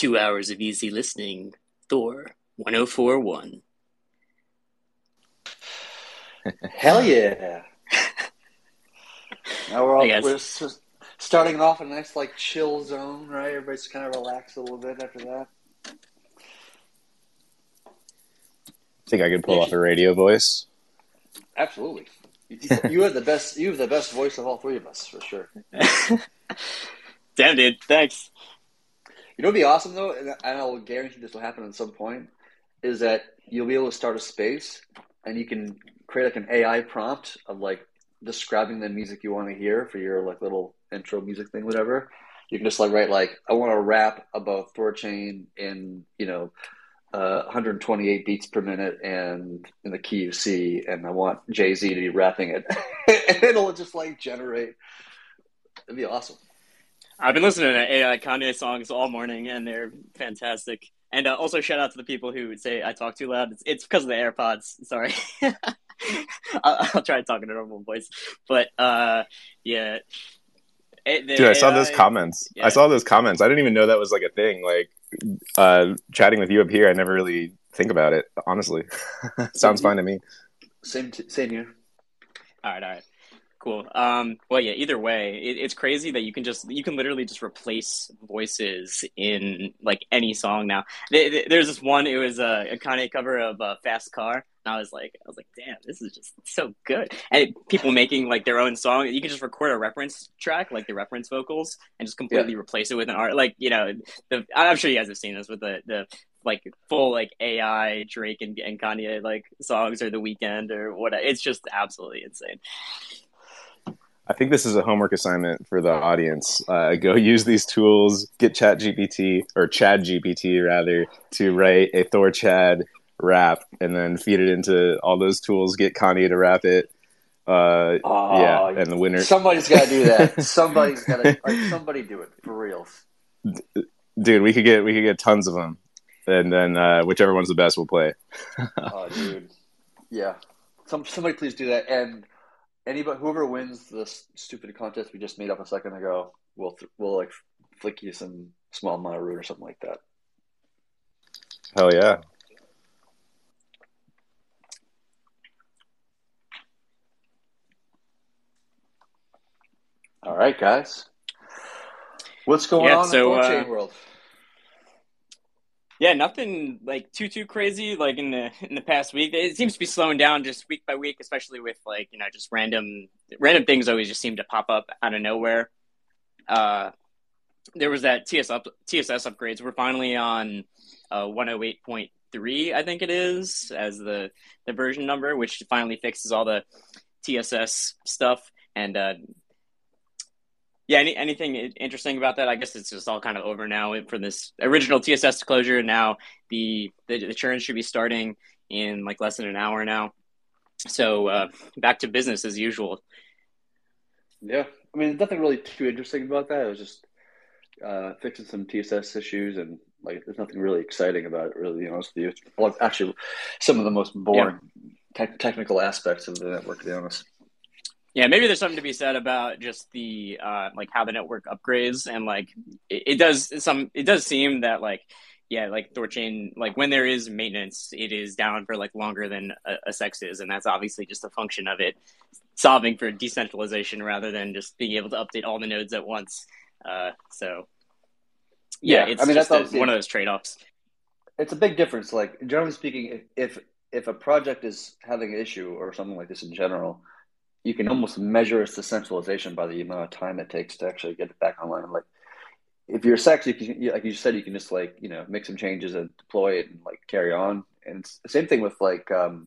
Two hours of easy listening. Thor 1041. Hell yeah. now we're all we're just starting off in a nice like chill zone, right? Everybody's kind of relaxed a little bit after that. I Think I could pull off a radio voice? Absolutely. You, you have the best. You have the best voice of all three of us, for sure. Damn, dude. Thanks. You know what'd be awesome though, and I will guarantee this will happen at some point, is that you'll be able to start a space and you can create like an AI prompt of like describing the music you want to hear for your like little intro music thing, whatever. You can just like write like I want to rap about Thorchain in you know uh, 128 beats per minute and in the key of C, and I want Jay Z to be rapping it, and it'll just like generate. It'd be awesome. I've been listening to AI Kanye songs all morning, and they're fantastic. And uh, also, shout out to the people who would say I talk too loud. It's, it's because of the AirPods. Sorry. I'll, I'll, try to talk in a normal voice, but uh, yeah. It, Dude, I saw those comments. Yeah. I saw those comments. I didn't even know that was like a thing. Like uh, chatting with you up here, I never really think about it. Honestly, sounds fine to me. Same, t- same here. All right, all right. Cool. Um, well, yeah. Either way, it, it's crazy that you can just you can literally just replace voices in like any song now. There's this one. It was a, a Kanye cover of uh, "Fast Car." And I was like, I was like, damn, this is just so good. And people making like their own song, you can just record a reference track, like the reference vocals, and just completely yeah. replace it with an art. Like you know, the I'm sure you guys have seen this with the the like full like AI Drake and, and Kanye like songs or the Weeknd or what. It's just absolutely insane. I think this is a homework assignment for the audience. Uh, go use these tools, get Chat GPT or Chad GPT rather to write a Thor Chad rap, and then feed it into all those tools. Get Kanye to rap it. Uh, oh, yeah, and the winner. Somebody's got to do that. somebody's got to. Like, somebody do it for real. Dude, we could get we could get tons of them, and then uh, whichever one's the best, we'll play. oh, dude, yeah. Some somebody please do that and anybody whoever wins this stupid contest we just made up a second ago, we'll th- we'll like flick you some small amount of rune or something like that. Hell yeah! All right, guys. What's going yeah, on so, in the blockchain uh, world? Yeah, nothing like too too crazy like in the in the past week. It seems to be slowing down just week by week, especially with like you know just random random things always just seem to pop up out of nowhere. Uh, there was that TS up, TSS upgrades. We're finally on uh, 108.3, I think it is, as the the version number, which finally fixes all the TSS stuff. And uh, yeah, any, anything interesting about that? I guess it's just all kind of over now for this original TSS disclosure. Now the, the, the churn should be starting in like less than an hour now. So uh, back to business as usual. Yeah, I mean, nothing really too interesting about that. It was just uh, fixing some TSS issues, and like, there's nothing really exciting about it. Really, to be honest with you, well, actually, some of the most boring yeah. te- technical aspects of the network. To be honest. Yeah, maybe there's something to be said about just the uh, like how the network upgrades and like it, it, does some. It does seem that like yeah, like Thorchain, like when there is maintenance, it is down for like longer than a, a CEX is, and that's obviously just a function of it solving for decentralization rather than just being able to update all the nodes at once. Uh, so yeah, yeah, it's I mean, just a, one of those trade offs. It's a big difference. Like generally speaking, if if a project is having an issue or something like this in general, you can almost measure its decentralization by the amount of time it takes to actually get it back online. Like if you're CEX, you can, like you said, you can just like you know make some changes and deploy it and like carry on. And same thing with like um,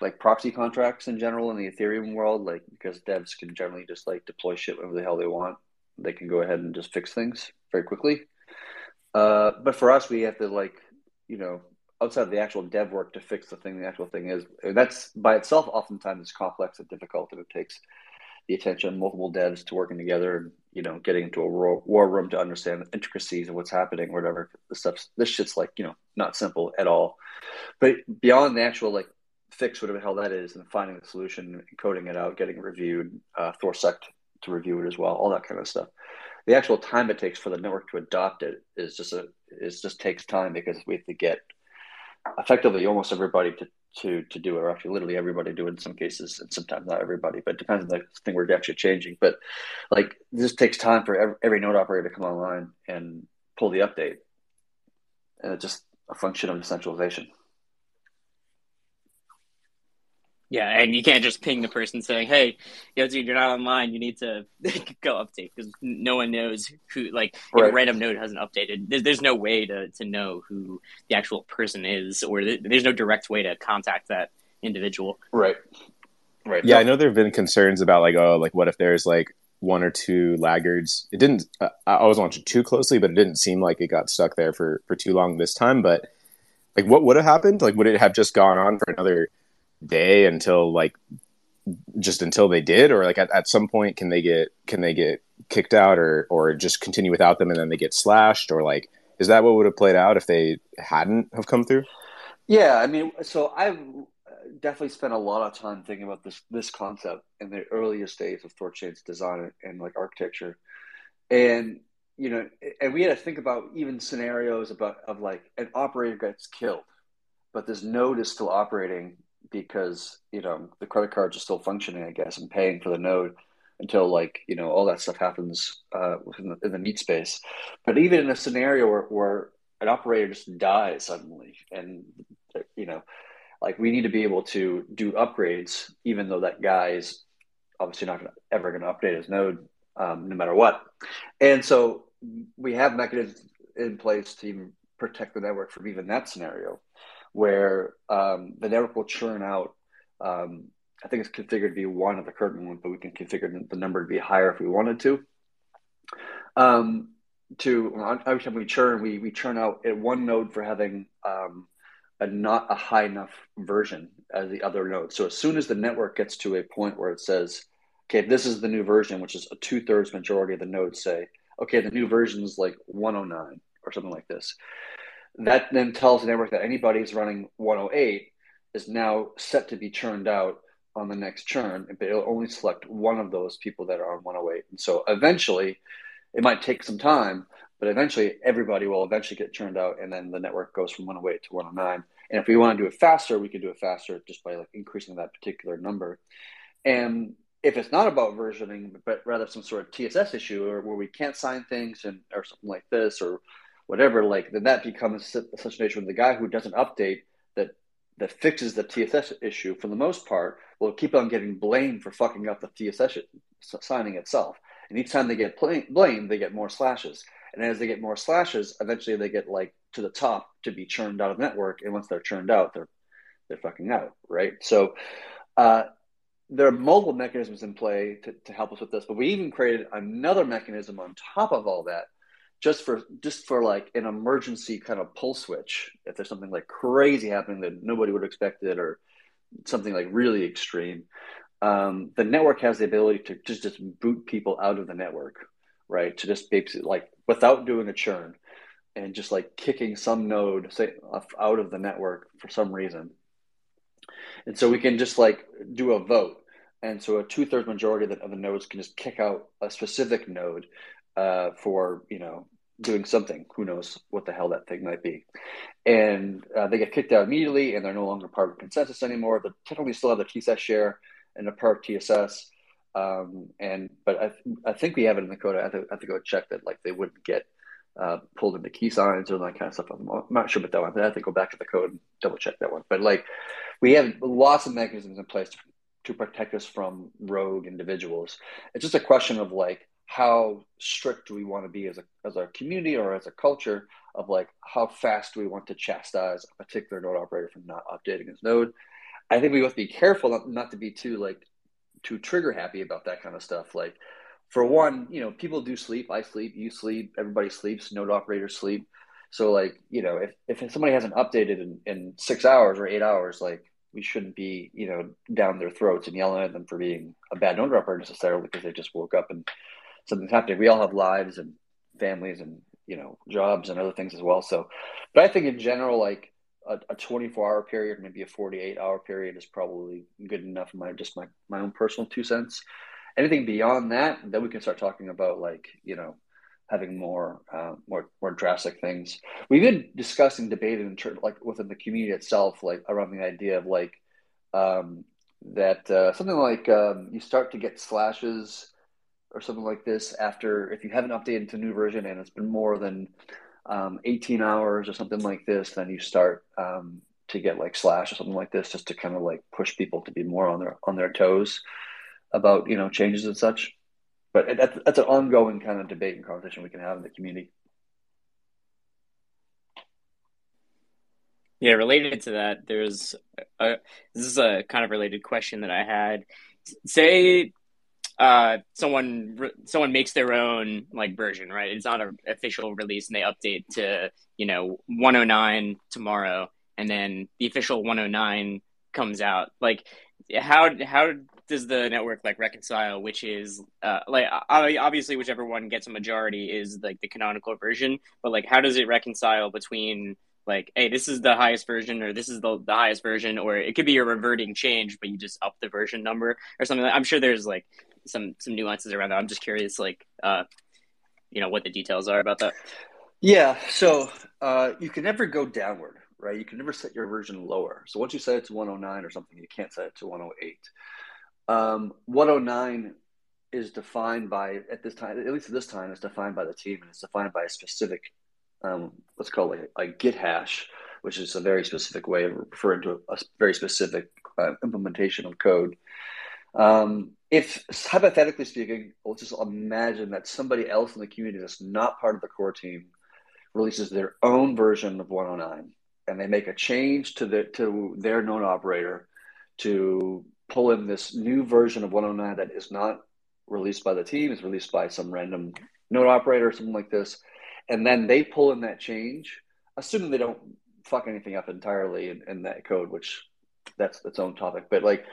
like proxy contracts in general in the Ethereum world, like because devs can generally just like deploy shit whenever the hell they want. They can go ahead and just fix things very quickly. Uh, but for us, we have to like you know outside of the actual dev work to fix the thing the actual thing is that's by itself oftentimes is complex and difficult and it takes the attention of multiple devs to working together and you know getting into a war room to understand the intricacies of what's happening whatever. The stuff this shit's like you know not simple at all. But beyond the actual like fix whatever the hell that is and finding the solution coding it out getting reviewed uh, THORSec to review it as well all that kind of stuff. The actual time it takes for the network to adopt it is just a is just takes time because we have to get effectively almost everybody to, to, to do it, or actually literally everybody do it in some cases, and sometimes not everybody, but depends on the thing we're actually changing. But like this takes time for every, every node operator to come online and pull the update. And it's just a function of decentralization. Yeah, and you can't just ping the person saying, "Hey, yo, dude, you're not online. You need to go update," because no one knows who. Like, right. a random node hasn't updated. There's, there's no way to to know who the actual person is, or th- there's no direct way to contact that individual. Right. Right. Yeah, no. I know there have been concerns about like, oh, like what if there's like one or two laggards? It didn't. Uh, I was watching too closely, but it didn't seem like it got stuck there for for too long this time. But like, what would have happened? Like, would it have just gone on for another? Day until like just until they did? Or like at, at some point can they get can they get kicked out or or just continue without them and then they get slashed? Or like is that what would have played out if they hadn't have come through? Yeah i mean so i've uh, definitely spent a lot of time thinking about this this concept in the earliest days of thorchain's design and like architecture. And you know and we had to think about even scenarios about of like an operator gets killed but this node is still operating because you know the credit cards are still functioning, I guess, and paying for the node until like you know all that stuff happens uh, in, the, in the meat space. But even in a scenario where, where an operator just dies suddenly, and you know, like we need to be able to do upgrades, even though that guy is obviously not gonna, ever going to update his node, um, no matter what. And so we have mechanisms in place to protect the network from even that scenario where um, the network will churn out. Um, I think it's configured to be one at the current moment, but we can configure the number to be higher if we wanted to. Um, to every time we churn, we, we churn out at one node for having um, a not a high enough version as the other node. So as soon as the network gets to a point where it says, okay, this is the new version, which is a two thirds majority of the nodes say, okay, the new version is like 109 or something like this. That then tells the network that anybody who's running 108 is now set to be churned out on the next churn, but it'll only select one of those people that are on 108. And so eventually, it might take some time, but eventually everybody will eventually get churned out, and then the network goes from 108 to 109. And if we want to do it faster, we can do it faster just by like increasing that particular number. And if it's not about versioning, but rather some sort of TSS issue or where we can't sign things and or something like this, or whatever, like then that becomes such an issue. The guy who doesn't update that that fixes the TSS issue, for the most part, will keep on getting blamed for fucking up the TSS signing itself. And each time they get blamed, they get more slashes. And as they get more slashes, eventually they get like to the top to be churned out of the network. And once they're churned out, they're they're fucking out, right? So uh, there are multiple mechanisms in play to, to help us with this, but we even created another mechanism on top of all that just for just for like an emergency kind of pull switch if there's something like crazy happening that nobody would expect it or something like really extreme um, the network has the ability to just just boot people out of the network right? To just basically like without doing a churn and just like kicking some node say out of the network for some reason. And so we can just like do a vote. And so a two-thirds majority of the, of the nodes can just kick out a specific node uh, for you know doing something. Who knows what the hell that thing might be? And uh, they get kicked out immediately, and they're no longer part of consensus anymore. They technically still have the TSS share and a part of TSS. Um, and but I, I think we have it in the code. I have to, I have to go check that like they wouldn't get uh, pulled into key signs or that kind of stuff. I'm not sure about that one. I have to go back to the code and double check that one. But like we have lots of mechanisms in place to, to protect us from rogue individuals. It's just a question of like how strict do we want to be as a as a community or as a culture of like how fast do we want to chastise a particular node operator for not updating his node. I think we have to be careful not, not to be too like too trigger happy about that kind of stuff. Like for one, you know, people do sleep. I sleep, you sleep, everybody sleeps, node operators sleep. So like, you know, if, if somebody hasn't updated in, in six hours or eight hours, like we shouldn't be, you know, down their throats and yelling at them for being a bad node operator necessarily because they just woke up and something's happening. We all have lives and families and you know jobs and other things as well. So, but I think in general, like a, a 24 hour period, maybe a 48 hour period is probably good enough. My just my my own personal two cents. Anything beyond that, then we can start talking about like you know having more uh, more more drastic things. We've been discussing, in church, like within the community itself, like around the idea of like um, that uh, something like um, you start to get slashes or something like this after if you haven't updated to a new version and it's been more than um, 18 hours or something like this then you start um, to get like slash or something like this just to kind of like push people to be more on their on their toes about you know changes and such. But that's, that's an ongoing kind of debate and conversation we can have in the community. Yeah related to that there's a, this is a kind of related question that i had. Say uh, someone someone makes their own like version, right? It's not an official release, and they update to you know 109 tomorrow, and then the official 109 comes out. Like, how how does the network like reconcile which is uh, like obviously whichever one gets a majority is like the canonical version, but like how does it reconcile between like hey this is the highest version or this is the, the highest version or it could be a reverting change but you just up the version number or something i'm sure there's like some some nuances around that. I'm just curious, like, uh, you know, what the details are about that. Yeah, so uh, you can never go downward, right? You can never set your version lower. So once you set it to 109 or something, you can't set it to 108. Um, 109 is defined by at this time, at least at this time, is defined by the team, and it's defined by a specific, um, let's call it a, a Git hash, which is a very specific way of referring to a, a very specific uh, implementation of code. Um, if hypothetically speaking, let's just imagine that somebody else in the community that's not part of the core team releases their own version of 109 and they make a change to the to their node operator to pull in this new version of 109 that is not released by the team, is released by some random node operator or something like this, and then they pull in that change, assuming they don't fuck anything up entirely in, in that code, which that's its own topic. But like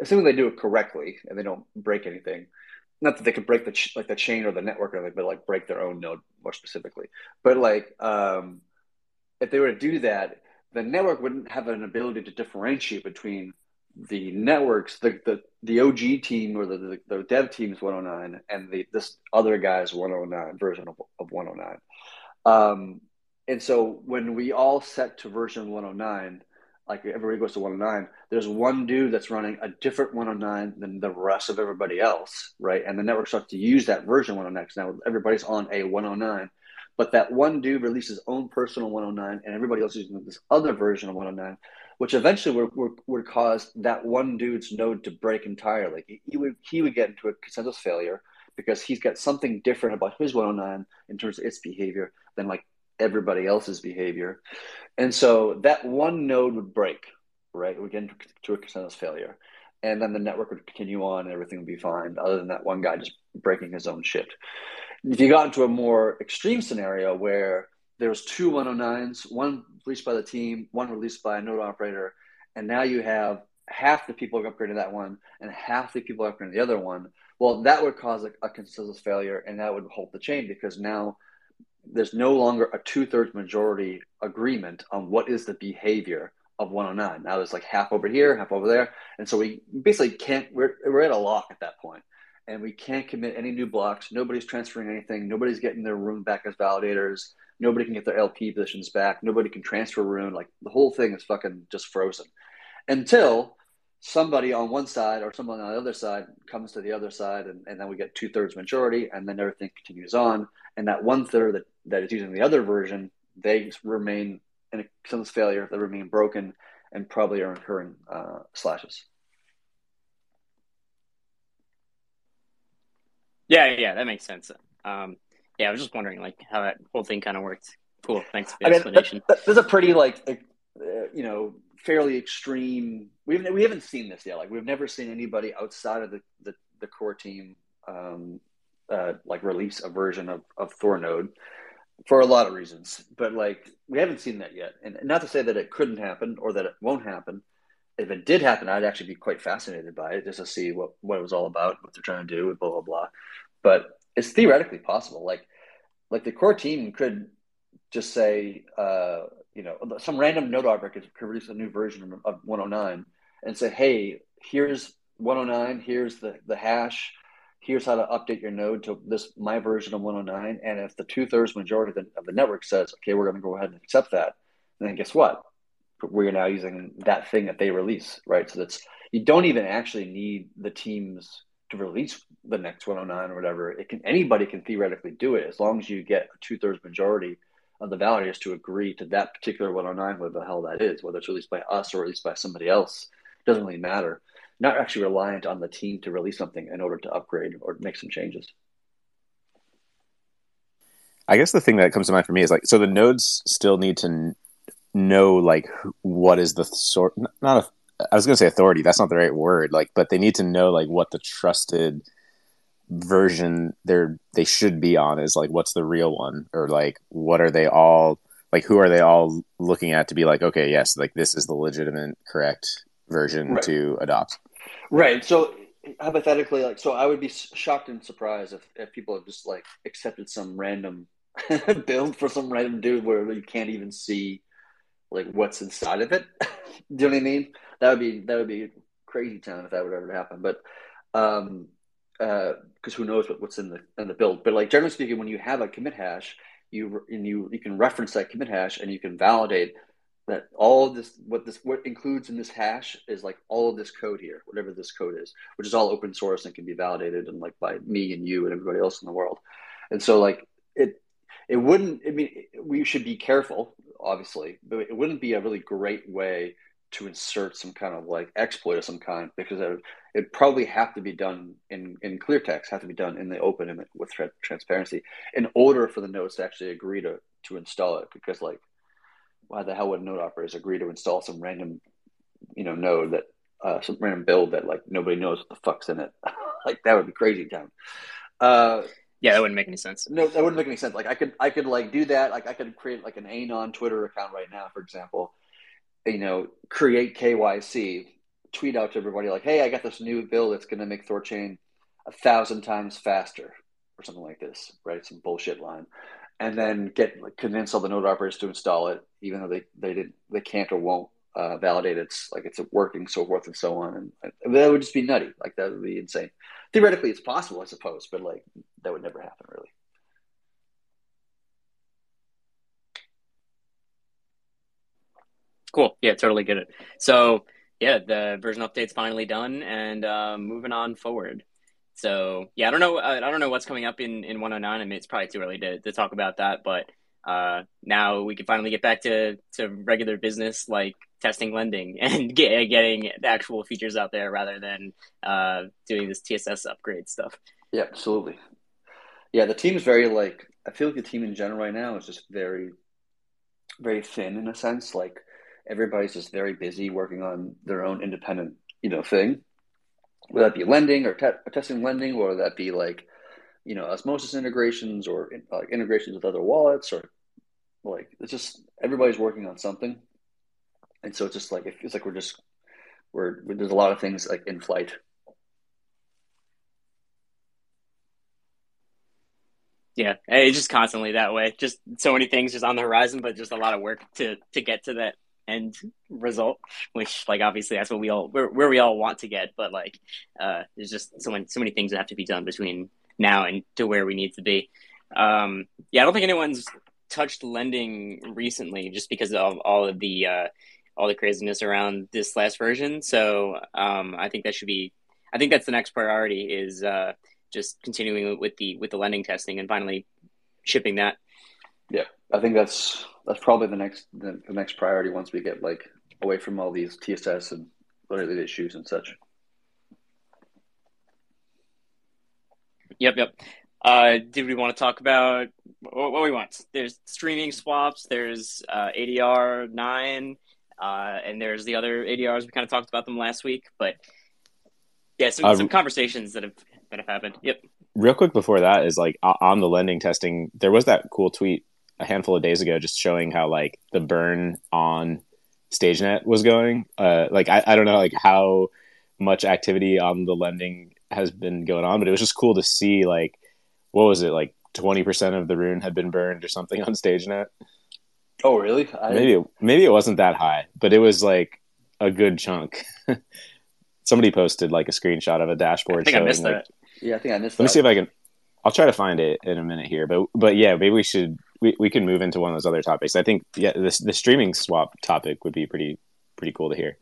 assuming they do it correctly and they don't break anything. Not that they could break the ch- like the chain or the network or anything, but like break their own node more specifically. But like, um, if they were to do that, the network wouldn't have an ability to differentiate between the networks, the the, the OG team or the, the, the dev team's 109 and the this other guy's 109 version of, of 109. Um, and so when we all set to version 109, like everybody goes to 109 there's one dude that's running a different 109 than the rest of everybody else right? And the network starts to use that version 109 because now everybody's on a 109 but that one dude releases his own personal 109 and everybody else is using this other version of 109 which eventually would, would, would cause that one dude's node to break entirely. He would he would get into a consensus failure because he's got something different about his 109 in terms of its behavior than like everybody else's behavior. And so that one node would break, right? Would get into a consensus failure. And then the network would continue on and everything would be fine, other than that one guy just breaking his own shit. If you got into a more extreme scenario where there was two 109s, one released by the team, one released by a node operator, and now you have half the people upgrading that one and half the people upgrading the other one, well, that would cause a, a consensus failure and that would halt the chain because now – there's no longer a two thirds majority agreement on what is the behavior of 109. Now there's like half over here, half over there, and so we basically can't. We're we're at a lock at that point, and we can't commit any new blocks. Nobody's transferring anything. Nobody's getting their rune back as validators. Nobody can get their LP positions back. Nobody can transfer rune. Like the whole thing is fucking just frozen until somebody on one side or someone on the other side comes to the other side, and, and then we get two thirds majority, and then everything continues on. And that one third that, that is using the other version, they remain in a sense failure. They remain broken and probably are incurring uh, slashes. Yeah, yeah, that makes sense. Um, yeah, I was just wondering like how that whole thing kind of worked. Cool, thanks for the I explanation. Mean, that, that, a pretty like uh, you know fairly extreme. We haven't we haven't seen this yet. Like we've never seen anybody outside of the the, the core team um, uh, like release a version of of Thor node for a lot of reasons. But like we haven't seen that yet, and not to say that it couldn't happen or that it won't happen if it did happen, I'd actually be quite fascinated by it just to see what, what it was all about, what they're trying to do, blah blah blah. But it's theoretically possible. Like like the core team could just say, uh, you know, some random node operator could, release a new version of 109 and say, hey, here's 109, here's the the hash, here's how to update your node to this my version of 109. And if the two thirds majority of the, of the network says, okay, we're going to go ahead and accept that, then guess what? we're now using that thing that they release, right? So that's you don't even actually need the teams to release the next 109 or whatever. It can anybody can theoretically do it as long as you get a two thirds majority of the validators to agree to that particular 109, whatever the hell that is, whether it's released by us or released by somebody else, it doesn't really matter. Not actually reliant on the team to release something in order to upgrade or make some changes. I guess the thing that comes to mind for me is like, so the nodes still need to know like what is the sort not a I was going to say authority. That's not the right word. Like, but they need to know like what the trusted version they're they should be on is like what's the real one or like what are they all like who are they all looking at to be like okay yes like this is the legitimate correct version right. to adopt right so hypothetically like so i would be shocked and surprised if, if people have just like accepted some random build for some random dude where you can't even see like what's inside of it. Do you know what I mean? That would be that would be crazy town if that would ever happen. But um, because uh, who knows what, what's in the in the build? But like generally speaking, when you have a commit hash, you and you you can reference that commit hash and you can validate that all of this what this what includes in this hash is like all of this code here, whatever this code is, which is all open source and can be validated and like by me and you and everybody else in the world. And so like it it wouldn't i mean we should be careful obviously, but it wouldn't be a really great way to insert some kind of like exploit of some kind because it would probably have to be done in, in clear text, have to be done in the open with tra- transparency in order for the nodes to actually agree to, to install it. Because like, why the hell would node operators agree to install some random, you know, node that, uh, some random build that like nobody knows what the fuck's in it? like that would be crazy town. Uh, yeah, that wouldn't make any sense. No, that wouldn't make any sense. Like I could, I could like do that. Like I could create like an Anon Twitter account right now, for example. You know, create KYC, tweet out to everybody like, "Hey, I got this new bill that's going to make Thorchain a thousand times faster," or something like this. Right, some bullshit line, and then get convince all the node operators to install it, even though they they didn't they can't or won't uh, validate it's like it's working, so forth and so on. And that would just be nutty. Like that would be insane theoretically it's possible, I suppose, but like that would never happen really. Cool. Yeah, totally get it. So yeah, the version update's finally done and uh, moving on forward. So yeah, I don't know. I don't know what's coming up in, in 109. I mean, it's probably too early to, to talk about that, but uh, now we can finally get back to, to regular business like testing lending and get, getting the actual features out there rather than uh, doing this TSS upgrade stuff. Yeah, absolutely. Yeah, the team's very like I feel like the team in general right now is just very, very thin in a sense. Like everybody's just very busy working on their own independent, you know, thing. Whether that be lending or te- testing lending, or that be like, you know, osmosis integrations or uh, integrations with other wallets, or like it's just everybody's working on something and so it's just like it feels like we're just we're there's a lot of things like in flight. Yeah, it's just constantly that way. Just so many things just on the horizon, but just a lot of work to to get to that end result, which like obviously that's what we all where, where we all want to get, but like uh, there's just so many so many things that have to be done between now and to where we need to be. Um, yeah, I don't think anyone's touched lending recently just because of all of the uh, all the craziness around this last version. So um, I think that should be I think that's the next priority is uh, just continuing with the with the lending testing and finally shipping that. Yeah, I think that's that's probably the next the, the next priority once we get like away from all these TSS and related issues and such. Yep, yep. Uh, did we want to talk about what, what we want? There's streaming swaps. There's uh, ADR nine, uh, and there's the other ADRs. We kind of talked about them last week, but yeah, some, uh, some conversations that have that have happened. Yep. Real quick before that is like on the lending testing, there was that cool tweet a handful of days ago just showing how like the burn on StageNet was going. Uh, like I, I don't know like how much activity on the lending has been going on, but it was just cool to see like what was it like twenty percent of the rune had been burned or something on StageNet. Oh really? I... Maybe it, maybe it wasn't that high, but it was like a good chunk. Somebody posted like a screenshot of a dashboard. I think showing, I missed like, that. Yeah, I think I missed. Let that. me see if I can. I'll try to find it in a minute here, but but yeah, maybe we should we, we can move into one of those other topics. I think yeah, this the streaming swap topic would be pretty pretty cool to hear.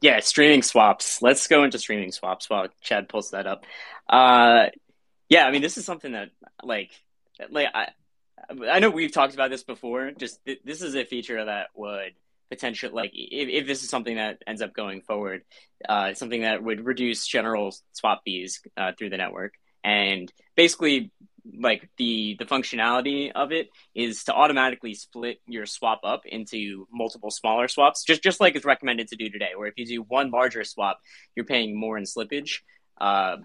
Yeah, streaming swaps. Let's go into streaming swaps while Chad pulls that up. Uh, yeah, I mean, this is something that like like I I know we've talked about this before. Just th- this is a feature that would potential like if, if this is something that ends up going forward, uh, something that would reduce general swap fees uh, through the network and basically like the the functionality of it is to automatically split your swap up into multiple smaller swaps just just like it's recommended to do today where if you do one larger swap you're paying more in slippage uh,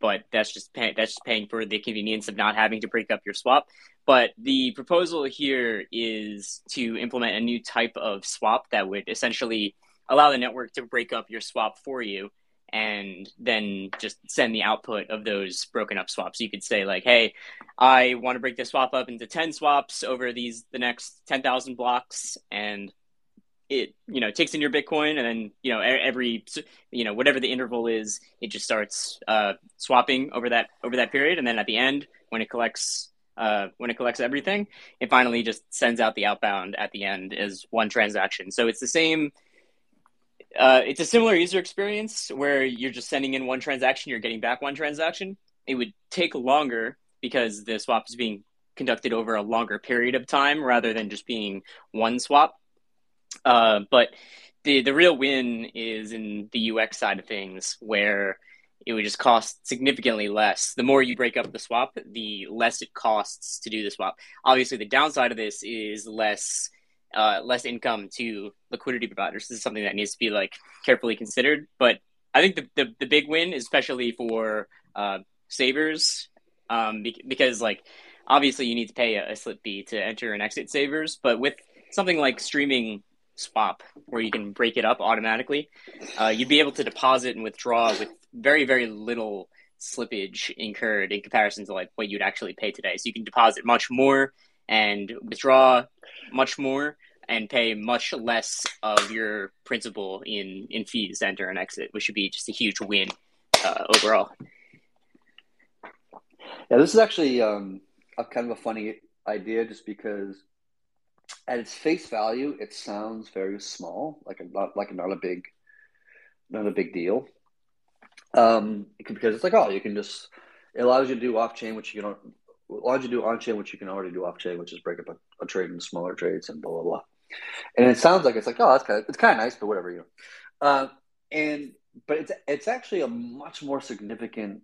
but that's just pay- that's just paying for the convenience of not having to break up your swap. But the proposal here is to implement a new type of swap that would essentially allow the network to break up your swap for you and then just send the output of those broken up swaps. You could say like, "Hey, I want to break this swap up into 10 swaps over these the next 10,000 blocks and it you know takes in your bitcoin and then you know every you know whatever the interval is it just starts uh, swapping over that over that period and then at the end when it collects uh, when it collects everything it finally just sends out the outbound at the end as one transaction so it's the same uh, it's a similar user experience where you're just sending in one transaction you're getting back one transaction it would take longer because the swap is being conducted over a longer period of time rather than just being one swap uh, but the the real win is in the UX side of things, where it would just cost significantly less. The more you break up the swap, the less it costs to do the swap. Obviously, the downside of this is less uh, less income to liquidity providers. This is something that needs to be like carefully considered. But I think the the, the big win, especially for uh, savers, um, because like obviously you need to pay a, a slip fee to enter and exit savers, but with something like streaming swap where you can break it up automatically, uh, you'd be able to deposit and withdraw with very, very little slippage incurred in comparison to like what you'd actually pay today. So you can deposit much more and withdraw much more and pay much less of your principal in, in fees enter and exit, which would be just a huge win uh, overall. Yeah, this is actually um, a kind of a funny idea just because at its face value, it sounds very small, like a, not like not a big, not a big deal. Um, because it's like, oh, you can just it allows you to do off chain, which you allows you do on chain, which you can already do off chain, which is break up a, a, trade into smaller trades and blah blah blah. And it sounds like it's like, oh, that's kind of it's kind of nice, but whatever, you know. Uh, and but it's it's actually a much more significant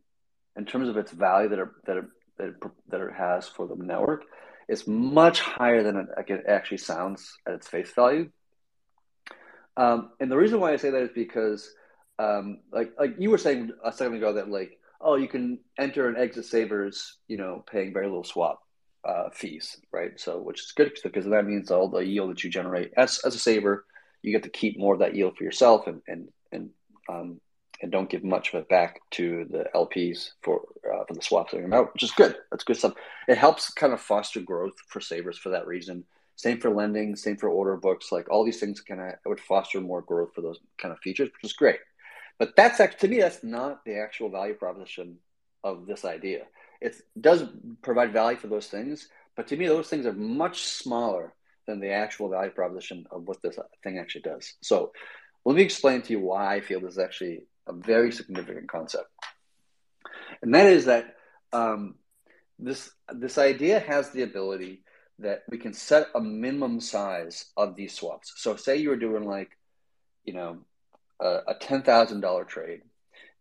in terms of its value that it, that it, that it, that it has for the network is much higher than it, it actually sounds at its face value. Um, and the reason why I say that is because, um, like like you were saying a second ago, that like oh you can enter and exit savers, you know, paying very little swap uh, fees, right? So which is good because that means all the yield that you generate as as a saver, you get to keep more of that yield for yourself and and and um, and don't give much of it back to the LPs for uh, for the swaps that out, which is good. That's good stuff. It helps kind of foster growth for savers for that reason Same for lending, same for order books. Like all these things kind of would foster more growth for those kind of features, which is great. But that's actually to me, that's not the actual value proposition of this idea. It does provide value for those things, but to me, those things are much smaller than the actual value proposition of what this thing actually does. So let me explain to you why I feel this is actually a very significant concept. And that is that um, this this idea has the ability that we can set a minimum size of these swaps. So say you were doing like, you know, a, a ten thousand dollar trade,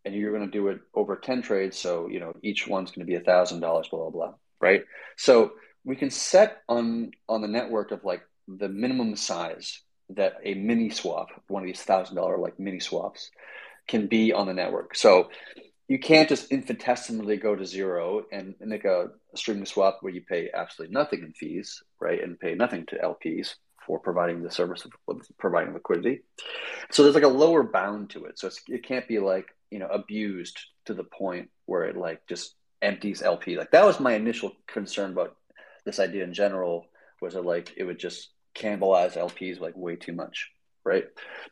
and you're going to do it over ten trades. So you know each one's going to be a thousand dollars, blah blah blah, right? So we can set on on the network of like the minimum size that a mini swap, one of these thousand dollar like mini swaps, can be on the network. So you can't just infinitesimally go to zero and make a, a streaming swap where you pay absolutely nothing in fees, right, and pay nothing to LPs for providing the service of providing liquidity. So there's like a lower bound to it. So it can't be like you know abused to the point where it like just empties LP. Like that was my initial concern about this idea in general. Was it like it would just cannibalize LPs like way too much? right?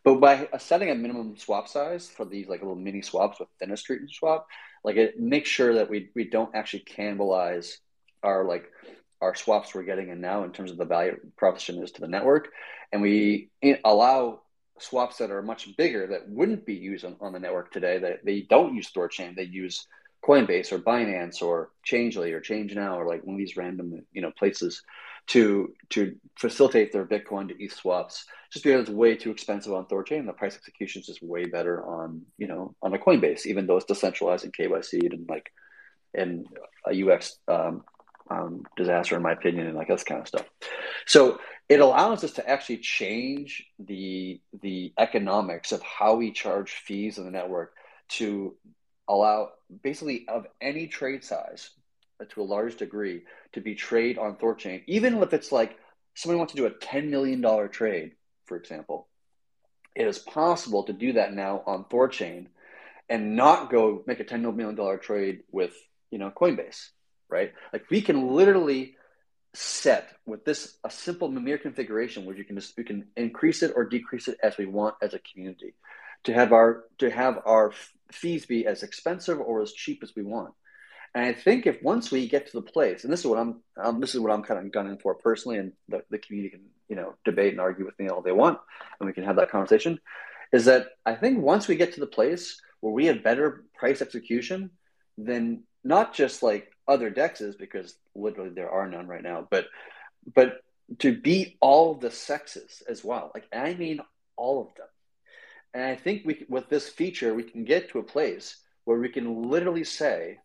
But by setting a minimum swap size for these like little mini swaps with a streaming swap, like it makes sure that we we don't actually cannibalize our like our swaps we're getting in now in terms of the value proposition is to the network, and we allow swaps that are much bigger that wouldn't be used on, on the network today that they don't use Thorchain, they use Coinbase or Binance or Changelly or ChangeNOW or like one of these random you know places to to facilitate their Bitcoin to ETH swaps, just because it's way too expensive on Thorchain. The price execution is just way better on you know on a Coinbase, even though it's decentralized and KYC and like and a UX um, um, disaster in my opinion, and like this kind of stuff. So it allows us to actually change the the economics of how we charge fees in the network to allow basically of any trade size to a large degree to be trade on Thorchain, even if it's like somebody wants to do a $10 million trade, for example, it is possible to do that now on Thorchain and not go make a $10 million trade with, you know, Coinbase, right? Like we can literally set with this a simple Mimir configuration where you can just we can increase it or decrease it as we want as a community to have our to have our fees be as expensive or as cheap as we want and I think if once we get to the place, and this is what I'm, um, this is what I'm kind of gunning for personally, and the, the community can, you know, debate and argue with me all they want, and we can have that conversation, is that I think once we get to the place where we have better price execution, then not just like other dexes, because literally there are none right now, but but to beat all the CEXes as well. Like I mean all of them. And I think we with this feature we can get to a place where we can literally say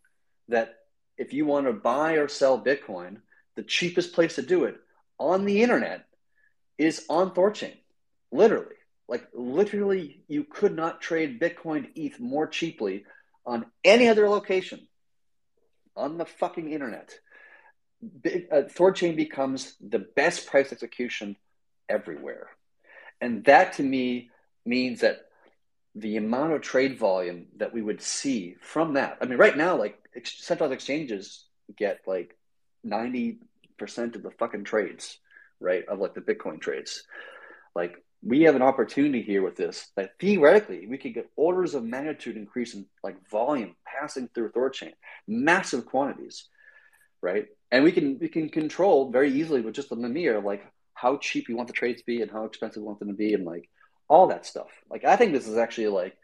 that if you want to buy or sell Bitcoin, the cheapest place to do it on the internet is on Thorchain. Literally. Like literally you could not trade Bitcoin to ETH more cheaply on any other location on the fucking internet. Uh, Thorchain becomes the best price execution everywhere. And that to me means that the amount of trade volume that we would see from that. I mean, right now, like centralized exchanges get like 90% of the fucking trades, right? Of like the Bitcoin trades. Like we have an opportunity here with this that theoretically we could get orders of magnitude increase in like volume passing through Thorchain, massive quantities, right? And we can we can control very easily with just the Mimir like how cheap we want the trades to be and how expensive we want them to be and like all that stuff. Like I think this is actually like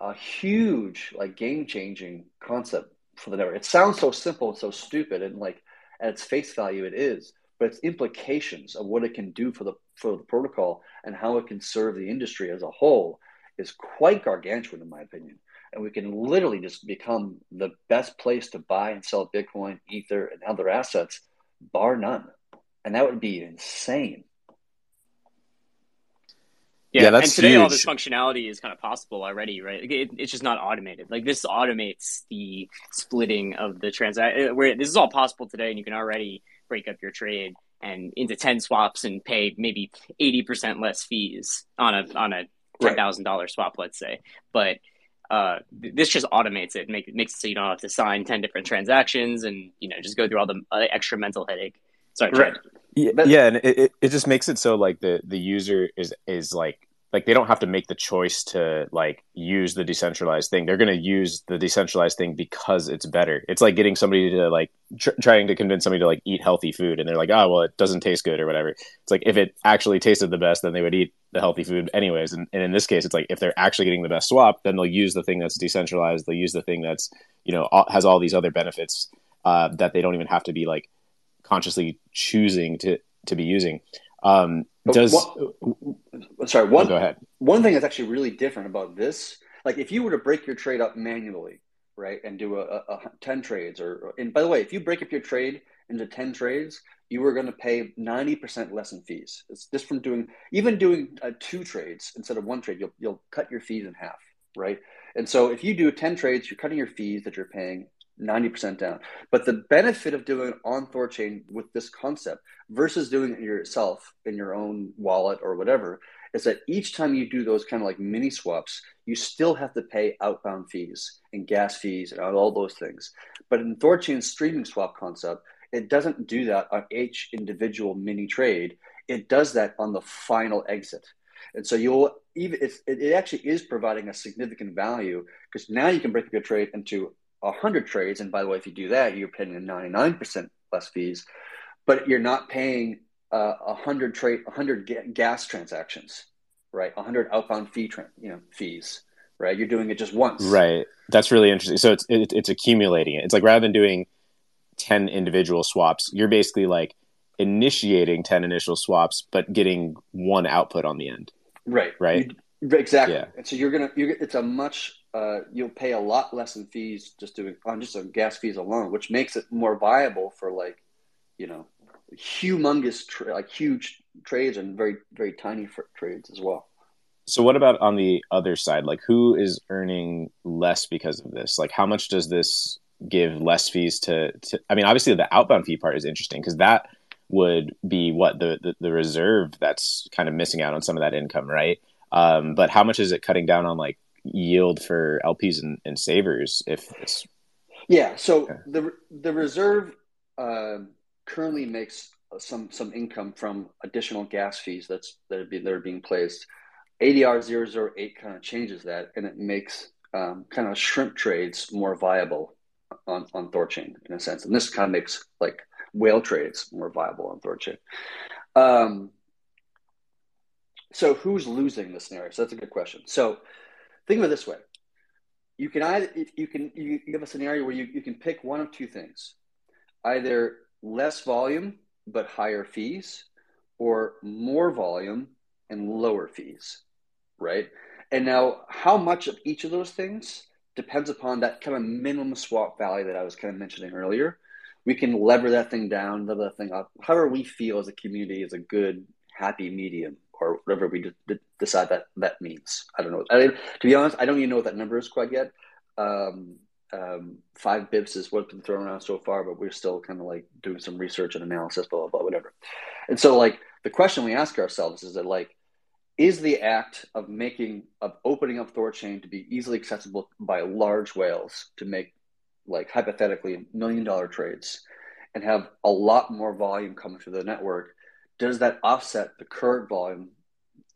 a huge like game changing concept for the network. It sounds so simple and so stupid, and like at its face value, it is. But its implications of what it can do for the for the protocol and how it can serve the industry as a whole is quite gargantuan, in my opinion. And we can literally just become the best place to buy and sell Bitcoin, Ether, and other assets, bar none. And that would be insane. Yeah, yeah and today huge. all this functionality is kind of possible already, right? It, it's just not automated. Like this automates the splitting of the transaction. Where this is all possible today, and you can already break up your trade and into ten swaps and pay maybe eighty percent less fees on a on a ten thousand right. dollar swap, let's say. But uh, this just automates it, make, makes it so you don't have to sign ten different transactions and you know just go through all the uh, extra mental headache. Sorry, right. Yeah, But- yeah, and it, it, it just makes it so like the the user is is like like they don't have to make the choice to like use the decentralized thing. They're going to use the decentralized thing because it's better. It's like getting somebody to like tr- trying to convince somebody to like eat healthy food, and they're like, oh well, it doesn't taste good or whatever. It's like if it actually tasted the best, then they would eat the healthy food anyways. And, and in this case, it's like if they're actually getting the best swap, then they'll use the thing that's decentralized. They'll use the thing that's you know all, has all these other benefits uh, that they don't even have to be like consciously choosing to to be using. Um, But does what- Sorry, oh, one go ahead? one thing that's actually really different about this, like if you were to break your trade up manually, right, and do a, a, a ten trades, or and by the way, if you break up your trade into ten trades, you are going to pay ninety percent less in fees. It's just from doing even doing uh, two trades instead of one trade, you'll you'll cut your fees in half, right? And so if you do ten trades, you're cutting your fees that you're paying. 90% down. But the benefit of doing it on Thorchain with this concept versus doing it yourself in your own wallet or whatever is that each time you do those kind of like mini swaps, you still have to pay outbound fees and gas fees and all those things. But in Thorchain's streaming swap concept, it doesn't do that on each individual mini trade. It does that on the final exit. And so you'll even it's, it actually is providing a significant value because now you can break up your trade into 100 trades. And by the way, if you do that, you're paying 99% less fees, but you're not paying uh, 100 trade 100 ga- gas transactions, right? 100 outbound fee tra- you know fees, right? You're doing it just once. Right. That's really interesting. So it's it, it's accumulating it. It's like rather than doing ten individual swaps, you're basically like initiating ten initial swaps, but getting one output on the end. Right. Right. You- exactly. Yeah. And so you're gonna you're it's a much uh, you'll pay a lot less in fees just doing on just on gas fees alone, which makes it more viable for like you know humongous tra- like huge trades and very very tiny trades as well. So what about on the other side? Like who is earning less because of this? Like how much does this give less fees to, to I mean obviously the outbound fee part is interesting because that would be what the, the the reserve that's kind of missing out on some of that income, right? Um, but how much is it cutting down on like yield for LPs and, and savers if it's Yeah. So Okay. the the reserve um currently makes some some income from additional gas fees that's that are being that are being placed. ADR 008 kind of changes that, and it makes um, kind of shrimp trades more viable on on Thorchain in a sense. And this kind of makes like whale trades more viable on Thorchain. Um, so who's losing in this scenario? So that's a good question. So think of it this way: you can either you can you, have a scenario where you, you can pick one of two things, either less volume but higher fees, or more volume and lower fees, right? And now, how much of each of those things depends upon that kind of minimum swap value that I was kind of mentioning earlier. We can lever that thing down, lever that thing up, however we feel as a community is a good, happy medium, or whatever we de- de- decide that that means. I don't know. I, to be honest, I don't even know what that number is quite yet. Um, um, five bips is what's been thrown around so far, but we're still kind of like doing some research and analysis, blah, blah, blah, whatever. And so, like, the question we ask ourselves is that, like, is the act of making, of opening up Thorchain to be easily accessible by large whales to make, like, hypothetically, million dollar trades and have a lot more volume coming through the network, does that offset the current volume,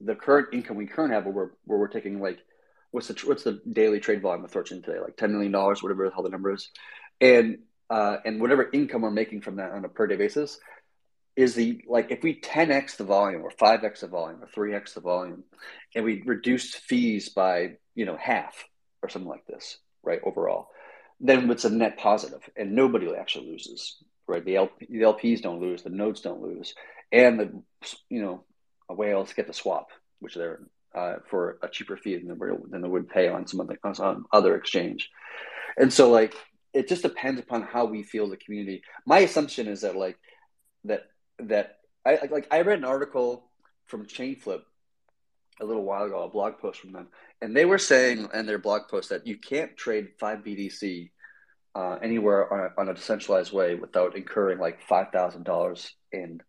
the current income we currently have where we're, where we're taking, like, what's the what's the daily trade volume of Thorchain today? Like ten million dollars, whatever the hell the number is, and uh, and whatever income we're making from that on a per day basis is the like if we ten x the volume or five x the volume or three x the volume, and we reduce fees by you know half or something like this, right? Overall, then it's a net positive, and nobody actually loses, right? The, LP, the LPs don't lose, the nodes don't lose, and the you know whales get the swap, which they're uh, for a cheaper fee than they, than they would pay on some other, on other exchange. And so, like, it just depends upon how we feel the community. My assumption is that, like, that that I like I read an article from Chainflip a little while ago, a blog post from them, and they were saying in their blog post that you can't trade five BTC uh, anywhere on a, on a decentralized way without incurring like five thousand dollars in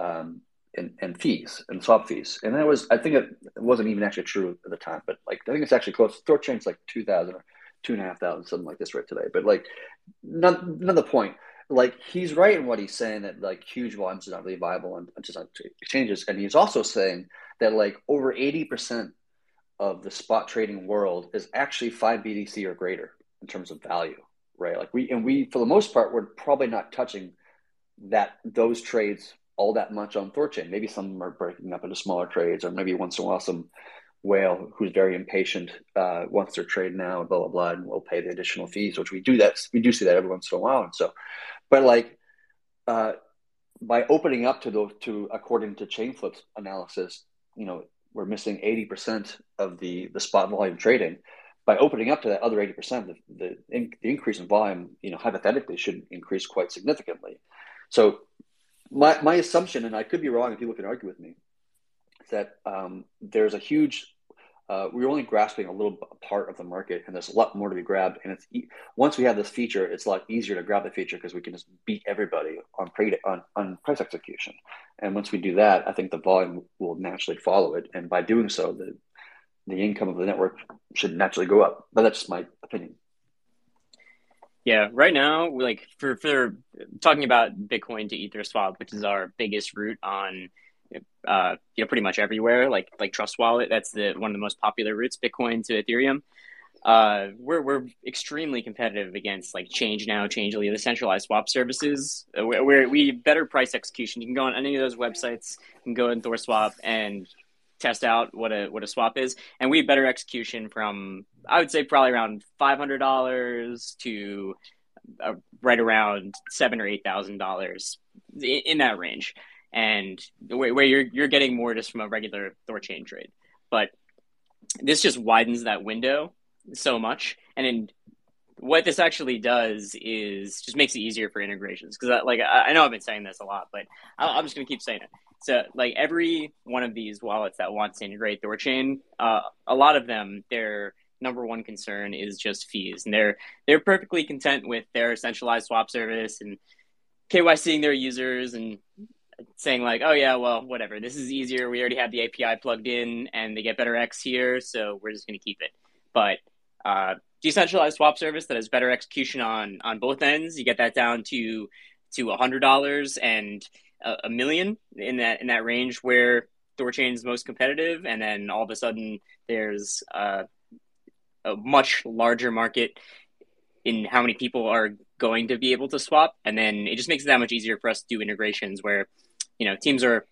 um, and, and fees and swap fees. And that was, I think it, wasn't even actually true at the time, but like, I think it's actually close. Thorchain's like 2000 or two and a half thousand, something like this right today. But like, none, none the point. like he's right in what he's saying that like huge volumes are not really viable on just on exchanges, and he's also saying that like over eighty percent of the spot trading world is actually five BTC or greater in terms of value, right? Like we and we for the most part we're probably not touching that those trades all that much on Thorchain. Maybe some are breaking up into smaller trades, or maybe once in a while some whale who's very impatient uh, wants their trade now, blah blah blah, and will pay the additional fees, which we do that we do see that every once in a while. And so, but like uh, by opening up to those to according to Chainflip's analysis, you know, we're missing eighty percent of the the spot volume trading. By opening up to that other eighty percent, the, the, the increase in volume, you know, hypothetically should increase quite significantly. So my, my assumption, and I could be wrong, and people can argue with me, is that um, there's a huge, uh, we're only grasping a little part of the market, and there's a lot more to be grabbed. And it's once we have this feature, it's a lot easier to grab the feature because we can just beat everybody on, on on price execution. And once we do that, I think the volume will naturally follow it, and by doing so, the the income of the network should naturally go up. But that's just my opinion. Yeah, right now, like for for talking about Bitcoin to Ether swap, which is our biggest route on, uh, you know, pretty much everywhere. Like like Trust Wallet, that's the one of the most popular routes, Bitcoin to Ethereum. Uh, we're we're extremely competitive against like Change Now, Changelly, the centralized swap services. Uh, where we better price execution. You can go on any of those websites. You can go in ThorSwap and test out what a what a swap is, and we have better execution from I would say probably around five hundred dollars to uh, right around seven or eight thousand dollars in that range, and where, where you're you're getting more just from a regular Thorchain trade, but this just widens that window so much, and in, what this actually does is just makes it easier for integrations. Because like I, know I've been saying this a lot, but I'm just gonna keep saying it. So like every one of these wallets that wants to integrate Thorchain, uh, a lot of them, their number one concern is just fees, and they're they're perfectly content with their centralized swap service and KYCing their users and saying like, oh yeah, well whatever, this is easier. We already have the API plugged in, and they get better X here, so we're just going to keep it. But uh, decentralized swap service that has better execution on on both ends, you get that down to to a hundred dollars and a, a million in that in that range where Thorchain is most competitive, and then all of a sudden there's uh, a much larger market in how many people are going to be able to swap, and then it just makes it that much easier for us to do integrations where you know teams are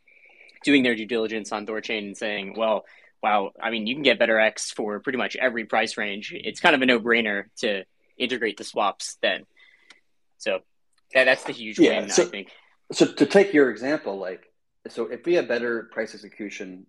doing their due diligence on Thorchain and saying, well, wow, I mean, you can get better X for pretty much every price range. It's kind of a no brainer to integrate the swaps then. So that, that's the huge yeah, win, so, I think. So to take your example, like so, if we have better price execution,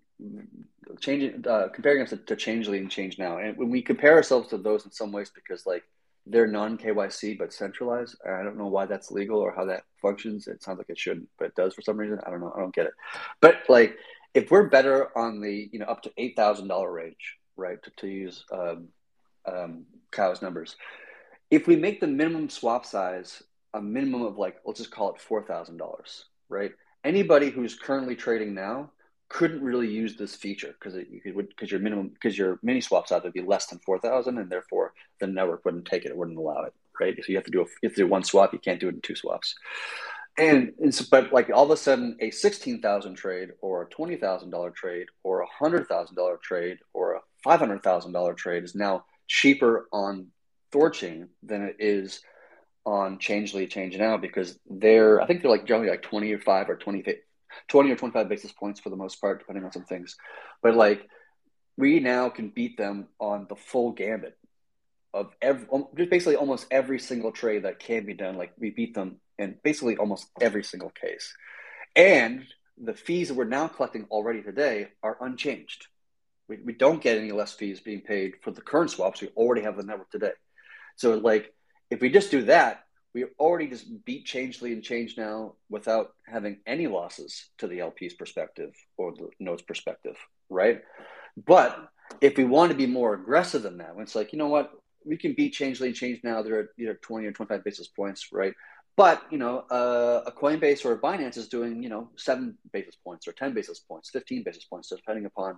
changing uh, comparing us to, to Changelly and ChangeNOW, and when we compare ourselves to those in some ways, because like they're non KYC but centralized. I don't know why that's legal or how that functions. It sounds like it shouldn't, but it does for some reason. I don't know. I don't get it. But like, if we're better on the you know up to eight thousand dollar range, right? To, to use um, um, Kyle's numbers, if we make the minimum swap size a minimum of like let's just call it four thousand dollars, right? Anybody who's currently trading now couldn't really use this feature because you would because your minimum because your mini swap size would be less than four thousand, and therefore the network wouldn't take it, it wouldn't allow it, right? So you have to do a, you have to do one swap, you can't do it in two swaps. And, and so, but like all of a sudden, a sixteen thousand trade, or a twenty thousand dollar trade, or a hundred thousand dollar trade, or a five hundred thousand dollar trade is now cheaper on Thorchain than it is on Changelly Change Now because they're I think they're like generally like 20 or 5 or 20, 20 or 25 basis points for the most part, depending on some things. But like we now can beat them on the full gambit of every just basically almost every single trade that can be done. Like we beat them in basically almost every single case. And the fees that we're now collecting already today are unchanged. We, we don't get any less fees being paid for the current swaps. We already have the network today. So like if we just do that, we already just beat Changelly and ChangeNOW without having any losses to the LP's perspective or the node's perspective, right? But if we want to be more aggressive than that, when it's like, you know what, we can beat Changelly and ChangeNOW. They're at either 20 or 25 basis points, right? But, you know, uh, a Coinbase or a Binance is doing, you know, seven basis points or 10 basis points, 15 basis points, depending upon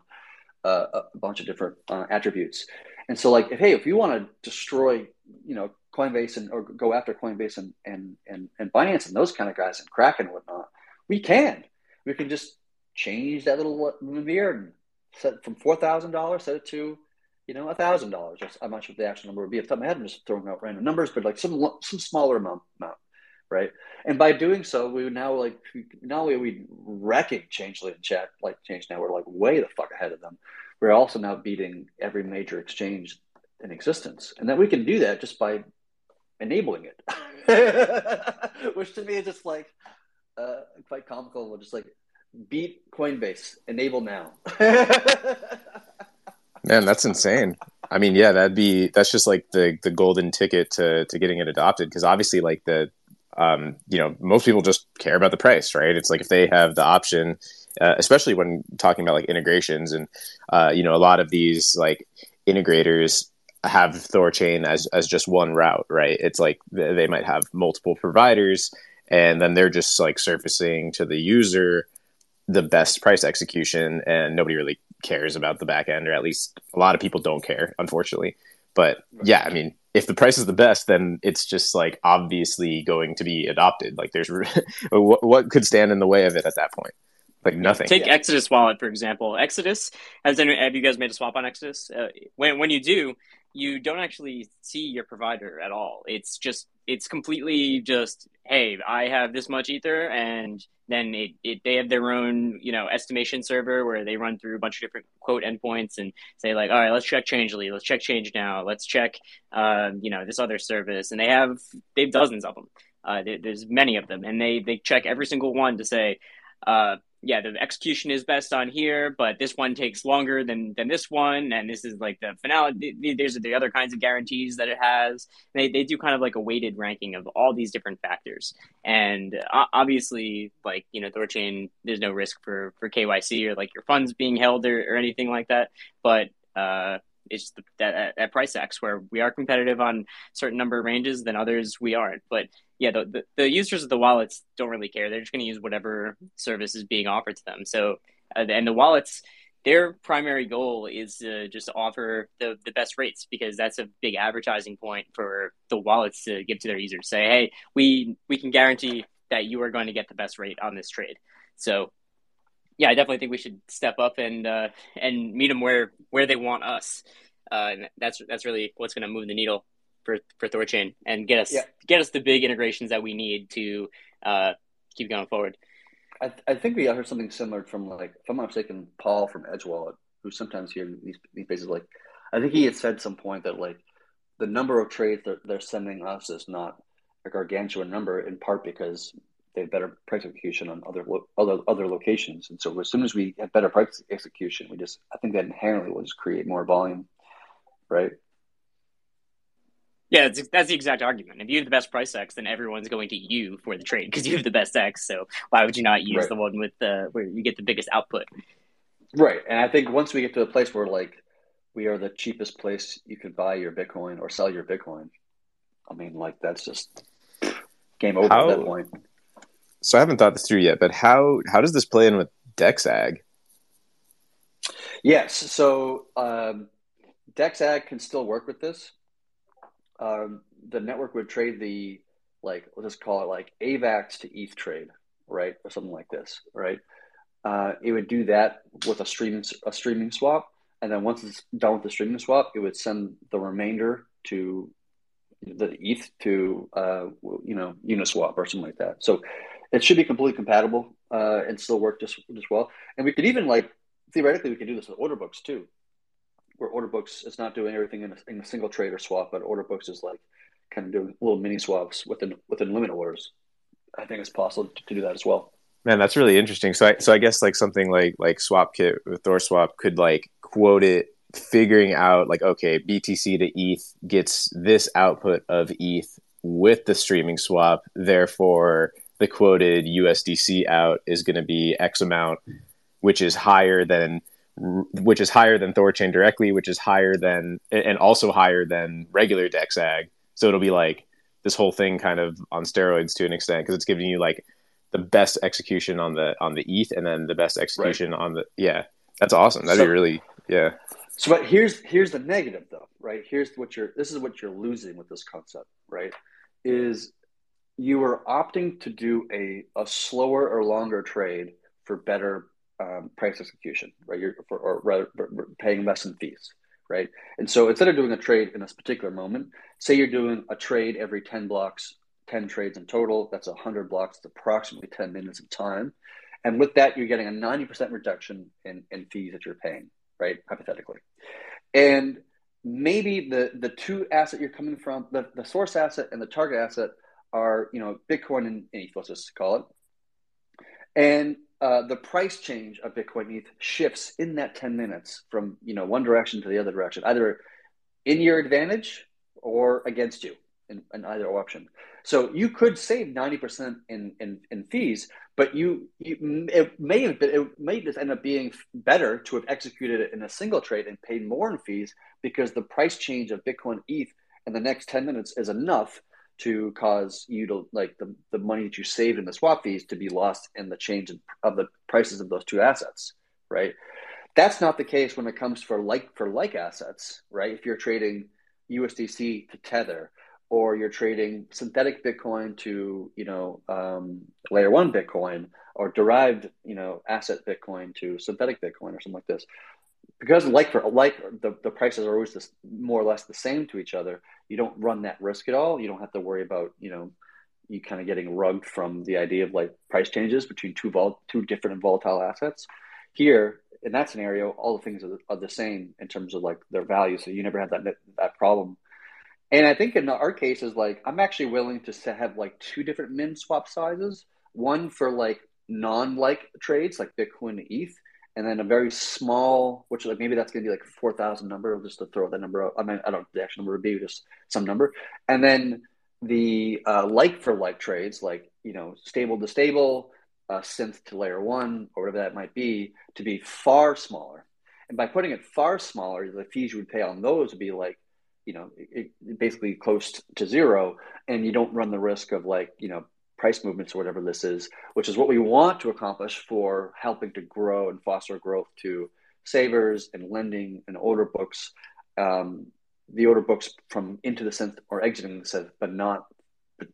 uh, a bunch of different uh, attributes. And so, like, if, hey, if you want to destroy, you know, Coinbase and or go after Coinbase and and and and Binance and those kind of guys and Kraken and whatnot, we can. We can just change that little Lemire and set from four thousand dollars, set it to, you know, thousand dollars. I'm not sure what the actual number would be. Of my head, I'm just throwing out random numbers, but like some some smaller amount, amount right? And by doing so, we now like not only are we wrecking Changelly and Chat like ChangeNOW, we're like way the fuck ahead of them. We're also now beating every major exchange in existence, and then we can do that just by enabling it, which to me is just like uh, quite comical. We'll just like beat Coinbase, enable now. Man, that's insane. I mean, yeah, that'd be that's just like the the golden ticket to to getting it adopted because obviously, like the um, you know, most people just care about the price, right? It's like if they have the option, uh, especially when talking about like integrations and, uh, you know, a lot of these like integrators have Thorchain as, as just one route, right? It's like they might have multiple providers and then they're just like surfacing to the user the best price execution and nobody really cares about the back end or at least a lot of people don't care, unfortunately. But yeah, I mean, if the price is the best, then it's just like obviously going to be adopted. Like there's what, what could stand in the way of it at that point? Like nothing. Take yeah. Exodus wallet for example. Exodus has any, have you guys made a swap on Exodus? Uh, when when you do, you don't actually see your provider at all. It's just it's completely just hey, I have this much ether, and then it, it they have their own you know estimation server where they run through a bunch of different quote endpoints and say like all right, let's check Changelly, let's check ChangeNOW, let's check um, you know this other service, and they have they have dozens of them. Uh, there, there's many of them, and they they check every single one to say. Uh, yeah, the execution is best on here, but this one takes longer than than this one, and this is like the finale. There's the other kinds of guarantees that it has. They they do kind of like a weighted ranking of all these different factors, and uh, obviously, like you know, Thorchain, there's no risk for for KYC or like your funds being held or, or anything like that, but uh, it's the, that at price X where we are competitive on certain number of ranges than others we aren't. But yeah, the, the, the users of the wallets don't really care. They're just going to use whatever service is being offered to them. So uh, and the wallets, their primary goal is to just offer the, the best rates because that's a big advertising point for the wallets to give to their users. Say, hey, we we can guarantee that you are going to get the best rate on this trade. So yeah, I definitely think we should step up and uh, and meet them where where they want us. Uh, and that's that's really what's going to move the needle for for Thorchain and get us yeah. get us the big integrations that we need to uh, keep going forward. I, I think we heard something similar from like if I'm not mistaken, Paul from Edge Wallet, who sometimes here these these places like I think he had said some point that like the number of trades that they're sending us is not a gargantuan number in part because they have better price execution on other other other locations. And so as soon as we have better price execution, we just I think that inherently will just create more volume, right? Yeah, that's, that's the exact argument. If you have the best price X, then everyone's going to you for the trade because you have the best X. So why would you not use right. the one with the where you get the biggest output? Right, and I think once we get to a place where like we are the cheapest place you could buy your Bitcoin or sell your Bitcoin, I mean, like that's just game over How, at that point so I haven't thought this through yet, but how how does this play in with DexAg? Yes, so um, DexAg can still work with this. Um, the network would trade the like let's just call it like AVAX to ETH trade, right, or something like this, right? Uh, it would do that with a streaming a streaming swap, and then once it's done with the streaming swap, it would send the remainder to the ETH to uh, you know Uniswap or something like that. So it should be completely compatible uh, and still work just just well. And we could even like theoretically we could do this with order books too, where order books is not doing everything in a, in a single trade or swap, but order books is like kind of doing little mini swaps within within limit orders. I think it's possible to, to do that as well. Man, that's really interesting. So I so I guess like something like like swap SwapKit with ThorSwap could like quote it figuring out like okay BTC to ETH gets this output of ETH with the streaming swap therefore the quoted USDC out is going to be X amount, which is higher than which is higher than Thorchain directly, which is higher than and also higher than regular DexAg. So it'll be like this whole thing kind of on steroids to an extent because it's giving you like the best execution on the on the ETH and then the best execution right. on the yeah. That's awesome. That'd so, be really Yeah. So, but here's here's the negative though, right? Here's what you're. This is what you're losing with this concept, right? Is you are opting to do a a slower or longer trade for better um, price execution, right? You're for, or rather paying less in fees, right? And so instead of doing a trade in this particular moment, say you're doing a trade every ten blocks, ten trades in total. That's hundred blocks. It's approximately ten minutes of time, and with that, you're getting a ninety percent reduction in in fees that you're paying, right? Hypothetically, and maybe the the two asset you're coming from, the, the source asset and the target asset are you know Bitcoin and ETH, let's just call it, and uh, the price change of Bitcoin ETH shifts in that 10 minutes from you know one direction to the other direction, either in your advantage or against you in, in either option. So you could save 90% in, in, in fees, but you, you it may have been, it may just end up being better to have executed it in a single trade and paid more in fees because the price change of Bitcoin ETH in the next 10 minutes is enough to cause you to like the, the money that you saved in the swap fees to be lost in the change of the prices of those two assets, right? That's not the case when it comes for like for like assets, right? If you're trading USDC to Tether, or you're trading synthetic Bitcoin to you know um, layer one Bitcoin, or derived you know asset Bitcoin to synthetic Bitcoin, or something like this, because like for like the, the prices are always this, more or less the same to each other you don't run that risk at all. You don't have to worry about you know you kind of getting rugged from the idea of like price changes between two vol- two different and volatile assets. Here in that scenario all the things are, are the same in terms of like their value so you never have that that problem. And i think in our case is like i'm actually willing to have like two different min swap sizes. One for like non-like trades like bitcoin and eth and then a very small, which like maybe that's going to be like four thousand number, just to throw that number out. I mean, I don't know the actual number would be just some number, and then the uh, like for like trades, like you know, stable to stable, uh, synth to layer one, or whatever that might be, to be far smaller. And by putting it far smaller, the fees you would pay on those would be like, you know, it, it basically close to zero, and you don't run the risk of like, you know, price movements or whatever this is, which is what we want to accomplish for helping to grow and foster growth to savers and lending and order books, um, the order books from into the synth or exiting the synth, but not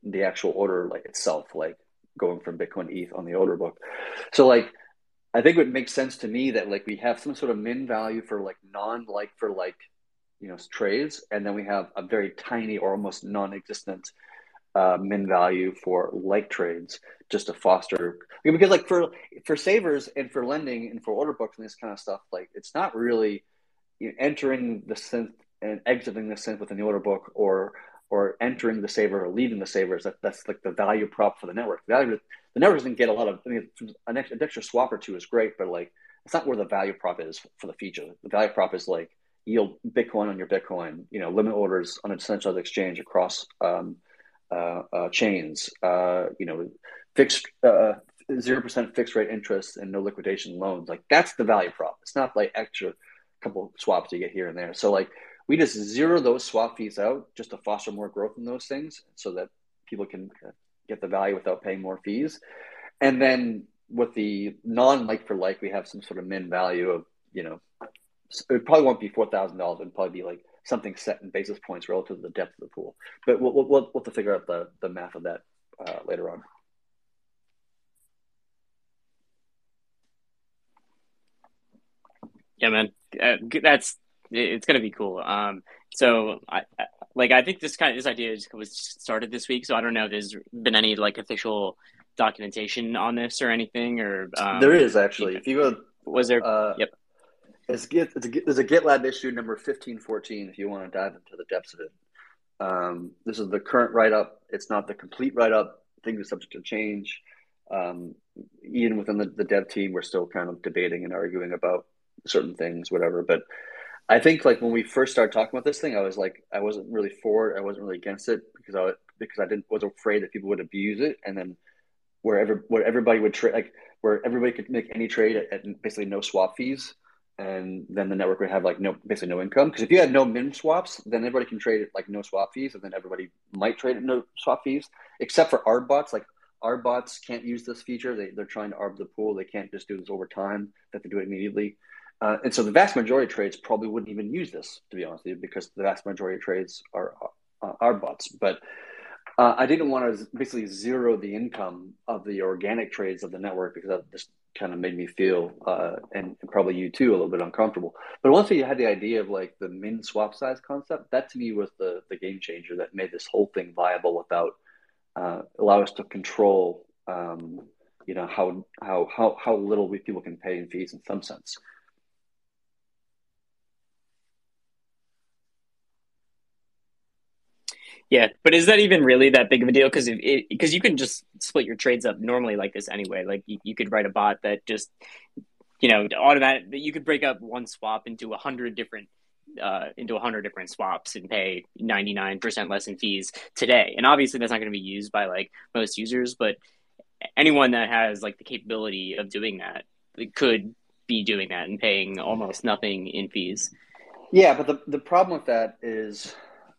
the actual order like itself, like going from Bitcoin ETH on the order book. So like, I think it would make sense to me that like we have some sort of min value for like non like for like, you know, trades, and then we have a very tiny or almost non-existent uh, min value for like trades just to foster because like for for savers and for lending and for order books and this kind of stuff like it's not really you know, entering the synth and exiting the synth within the order book or or entering the saver or leaving the savers. That, that's like the value prop for the network. The, value, the network doesn't get a lot of I mean an extra, swap or two is great but like it's not where the value prop is for the feature. The value prop is like yield bitcoin on your bitcoin you know limit orders on a decentralized exchange across um, Uh, uh, chains, uh, you know, fixed uh, zero percent fixed rate interest and no liquidation loans. Like that's the value prop. It's not like extra couple swaps you get here and there. So like we just zero those swap fees out just to foster more growth in those things, so that people can get the value without paying more fees. And then with the non like for like, we have some sort of min value of you know, it probably won't be four thousand dollars. It'd probably be like something set in basis points relative to the depth of the pool. But we'll, we'll, we'll have to figure out the, the math of that uh, later on. Yeah, man, uh, that's it's gonna be cool. Um, so I, I, like I think this kind of this idea was started this week, so I don't know if there's been any like official documentation on this or anything. Or um, there is actually. If you go, was there? Uh, yep. It's, it's a, there's a GitLab issue number 1514 if you want to dive into the depths of it. Um, this is the current write up. It's not the complete write up. Things are subject to change. Um, even within the, the dev team, we're still kind of debating and arguing about certain things, whatever. But I think like when we first started talking about this thing, I was like, I wasn't really for it. I wasn't really against it because I because I didn't was afraid that people would abuse it, and then where where everybody would trade like where everybody could make any trade at, at basically no swap fees and then the network would have like no basically no income. Because if you had no min swaps then everybody can trade it like no swap fees and then everybody might trade at no swap fees except for arb bots. Like arb bots can't use this feature. They, they're trying to arb the pool. They can't just do this over time. They have to do it immediately. Uh, and so the vast majority of trades probably wouldn't even use this, to be honest with you, because the vast majority of trades are uh, are bots. But uh, I didn't want to basically zero the income of the organic trades of the network because that just kind of made me feel, uh, and, probably you too, a little bit uncomfortable. But once we had the idea of like the min swap size concept, that to me was the the game changer that made this whole thing viable without uh, allow us to control, um, you know, how how how how little we people can pay in fees in some sense. Yeah, but is that even really that big of a deal? Because because you can just split your trades up normally like this anyway. Like you, you could write a bot that just you know automatic. You could break up one swap into a hundred different uh, into a hundred different swaps and pay ninety nine percent less in fees today. And obviously that's not going to be used by like most users, but anyone that has like the capability of doing that could be doing that and paying almost nothing in fees. Yeah, but the the problem with that is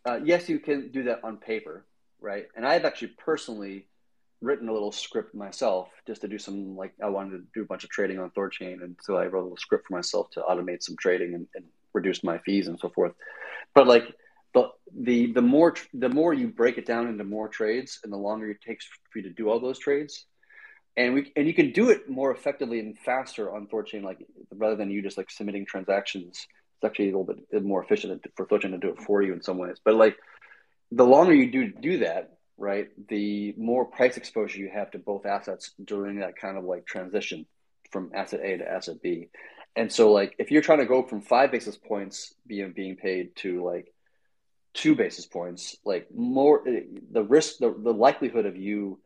uh, yes, you can do that on paper, right? And I've actually personally written a little script myself just to do some like I wanted to do a bunch of trading on Thorchain, and so I wrote a little script for myself to automate some trading and, and reduce my fees and so forth. But like the the the more the more you break it down into more trades, and the longer it takes for you to do all those trades, and we and you can do it more effectively and faster on Thorchain, like rather than you just like submitting transactions it's actually a little bit uh, more efficient for Thorchain to do it for you in some ways. But like the longer you do do that, right, the more price exposure you have to both assets during that kind of like transition from asset A to asset B. And so like if you're trying to go from five basis points being being paid to like two basis points, like more uh, the risk the, the likelihood of you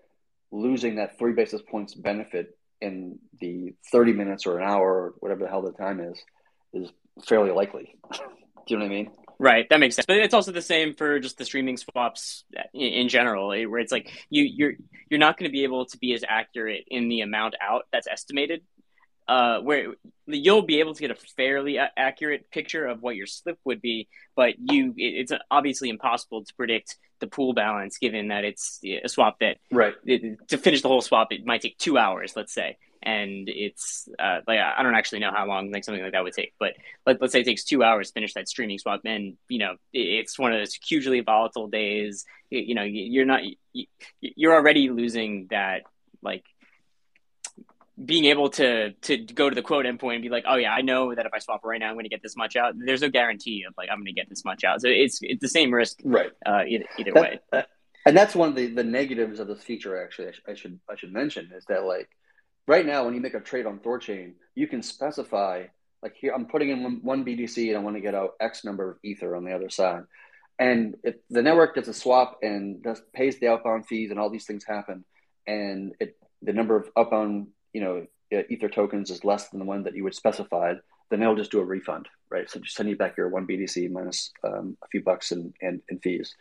losing that three basis points benefit in the 30 minutes or an hour or whatever the hell the time is is fairly likely. Do you know what I mean? Right, that makes sense. But it's also the same for just the streaming swaps in, general, eh, where it's like you you're you're not going to be able to be as accurate in the amount out that's estimated. Uh, where you'll be able to get a fairly accurate picture of what your slip would be, but you it's obviously impossible to predict the pool balance given that it's a swap that right it, to finish the whole swap it might take two hours, let's say and it's uh, like I don't actually know how long like something like that would take, but let, us say it takes two hours to finish that streaming swap, and you know it's one of those hugely volatile days. You, you know you're not you're already losing that like being able to to go to the quote endpoint and be like, oh yeah, I know that if I swap right now, I'm going to get this much out. There's no guarantee of like I'm going to get this much out. So it's it's the same risk, right? Uh, either, either that, way. Uh, and that's one of the, the negatives of this feature. Actually, I, sh- I should I should mention is that like right now when you make a trade on Thorchain, you can specify like here I'm putting in one, BTC and I want to get out X number of Ether on the other side. And if the network does a swap and does, pays the outbound fees and all these things happen, and it, the number of outbound you know Ether tokens is less than the one that you would specified, then they'll just do a refund, right? So just send you back your one BTC minus um, a few bucks in, in fees.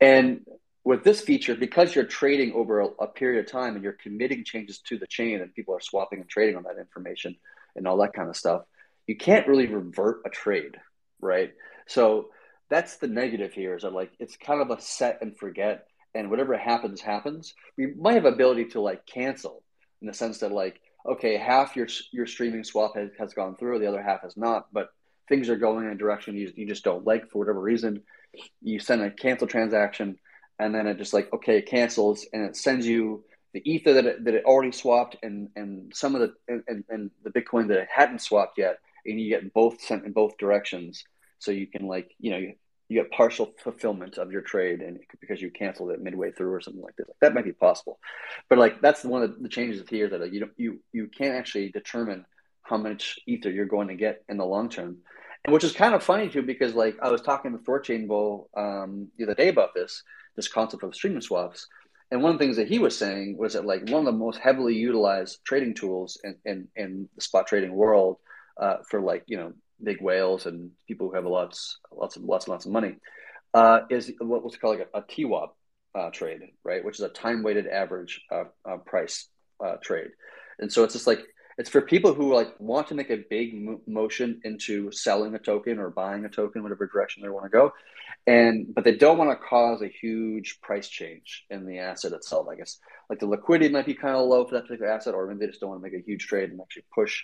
And with this feature, because you're trading over a, a, period of time and you're committing changes to the chain and people are swapping and trading on that information and all that kind of stuff, you can't really revert a trade, right? So that's the negative here is that like it's kind of a set and forget and whatever happens happens. We might have ability to like cancel in the sense that like okay, half your your streaming swap has, has gone through, the other half has not, but things are going in a direction you, you just don't like for whatever reason. You send a cancel transaction and then it just like okay it cancels and it sends you the ether that it, that it already swapped and and some of the and, and the bitcoin that it hadn't swapped yet and you get both sent in both directions. So you can like you know you, you get partial fulfillment of your trade and because you canceled it midway through or something like this. That might be possible. But like that's one of the changes here that like, you don't you you can't actually determine how much ether you're going to get in the long term. And which is kind of funny too because like i was talking with thorchain bull um, the other day about this this concept of streaming swaps. And one of the things that he was saying was that like one of the most heavily utilized trading tools in, in, in the spot trading world uh, for like, you know, big whales and people who have lots, lots of lots and lots of money uh, is what was called like a, a TWAP uh, trade, right? Which is a time weighted average uh, uh, price uh, trade. And so it's just like it's for people who like want to make a big motion into selling a token or buying a token, whatever direction they want to go, and but they don't want to cause a huge price change in the asset itself. I guess like the liquidity might be kind of low for that particular asset, or maybe they just don't want to make a huge trade and actually push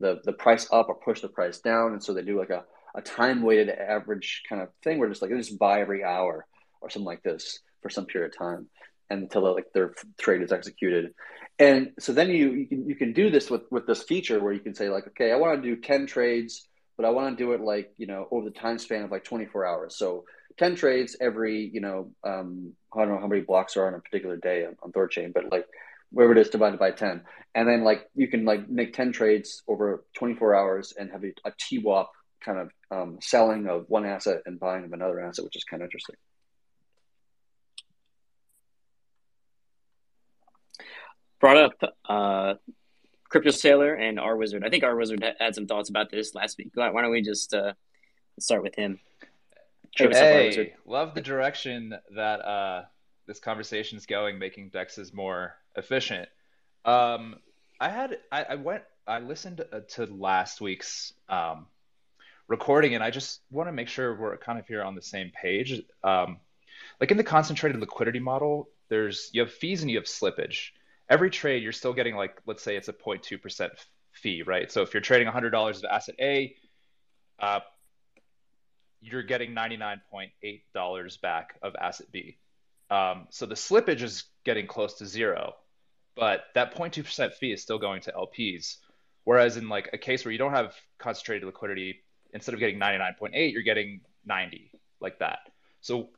the the price up or push the price down, and so they do like a, a time weighted average kind of thing where just like they just buy every hour or something like this for some period of time until like their trade is executed. And so then you you can, you can do this with with this feature where you can say like, okay, I want to do ten trades, but I want to do it like you know over the time span of like twenty four hours. So ten trades every you know um, I don't know how many blocks are on a particular day on, on Thorchain, but like wherever it is divided by 10 and then like you can like make 10 trades over 24 hours and have a, a TWAP kind of um, selling of one asset and buying of another asset which is kind of interesting brought up uh, Crypto Sailor and R Wizard. I think R Wizard had some thoughts about this last week. Why don't we just uh, start with him? Hey, love the direction that uh, this conversation is going, making dexes more efficient. Um, I had I, I, went I listened uh, to last week's um, recording, and I just want to make sure we're kind of here on the same page. Um, like in the concentrated liquidity model, there's you have fees and you have slippage every trade you're still getting like let's say it's a 0.2% fee right? So if you're trading $100 of asset a uh, you're getting $99.8 back of asset b. Um, so the slippage is getting close to zero but that 0.2% fee is still going to lps whereas in like a case where you don't have concentrated liquidity instead of getting 99.8 you're getting 90 like that. So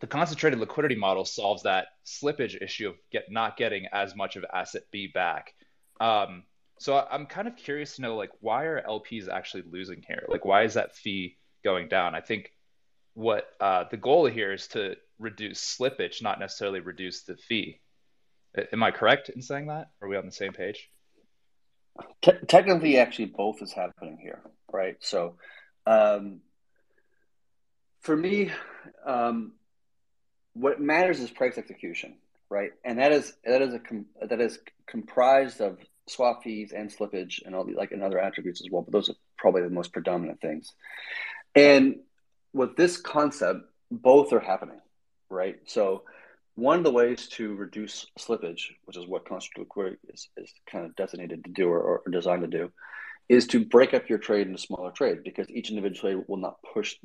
the concentrated liquidity model solves that slippage issue of get not getting as much of asset B back. Um, so I'm kind of curious to know like why are LPs actually losing here? Like why is that fee going down? I think what uh, the goal here is to reduce slippage, not necessarily reduce the fee. Am I correct in saying that? Are we on the same page? technically, actually, both is happening here, right? So, um, for me, um, what matters is price execution, right? And that is that is a that is comprised of swap fees and slippage and all the like and other attributes as well. But those are probably the most predominant things. And with this concept, both are happening, right? So one of the ways to reduce slippage, which is what concentrated liquidity is, is kind of designated to do or, or designed to do, is to break up your trade into smaller trades because each individual trade will not push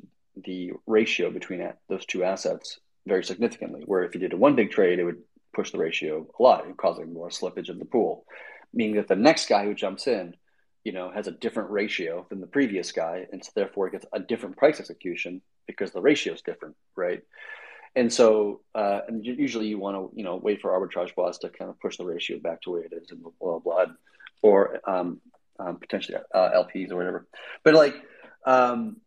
the ratio between those two assets very significantly. Where if you did a one big trade, it would push the ratio a lot, causing more slippage in the pool. Meaning that the next guy who jumps in, you know, has a different ratio than the previous guy, and so therefore gets a different price execution because the ratio is different, right? And so, uh, and usually you want to, you know, wait for arbitrage bots to kind of push the ratio back to where it is in the blah blah, or um, um, potentially uh, LPs or whatever. But like, um,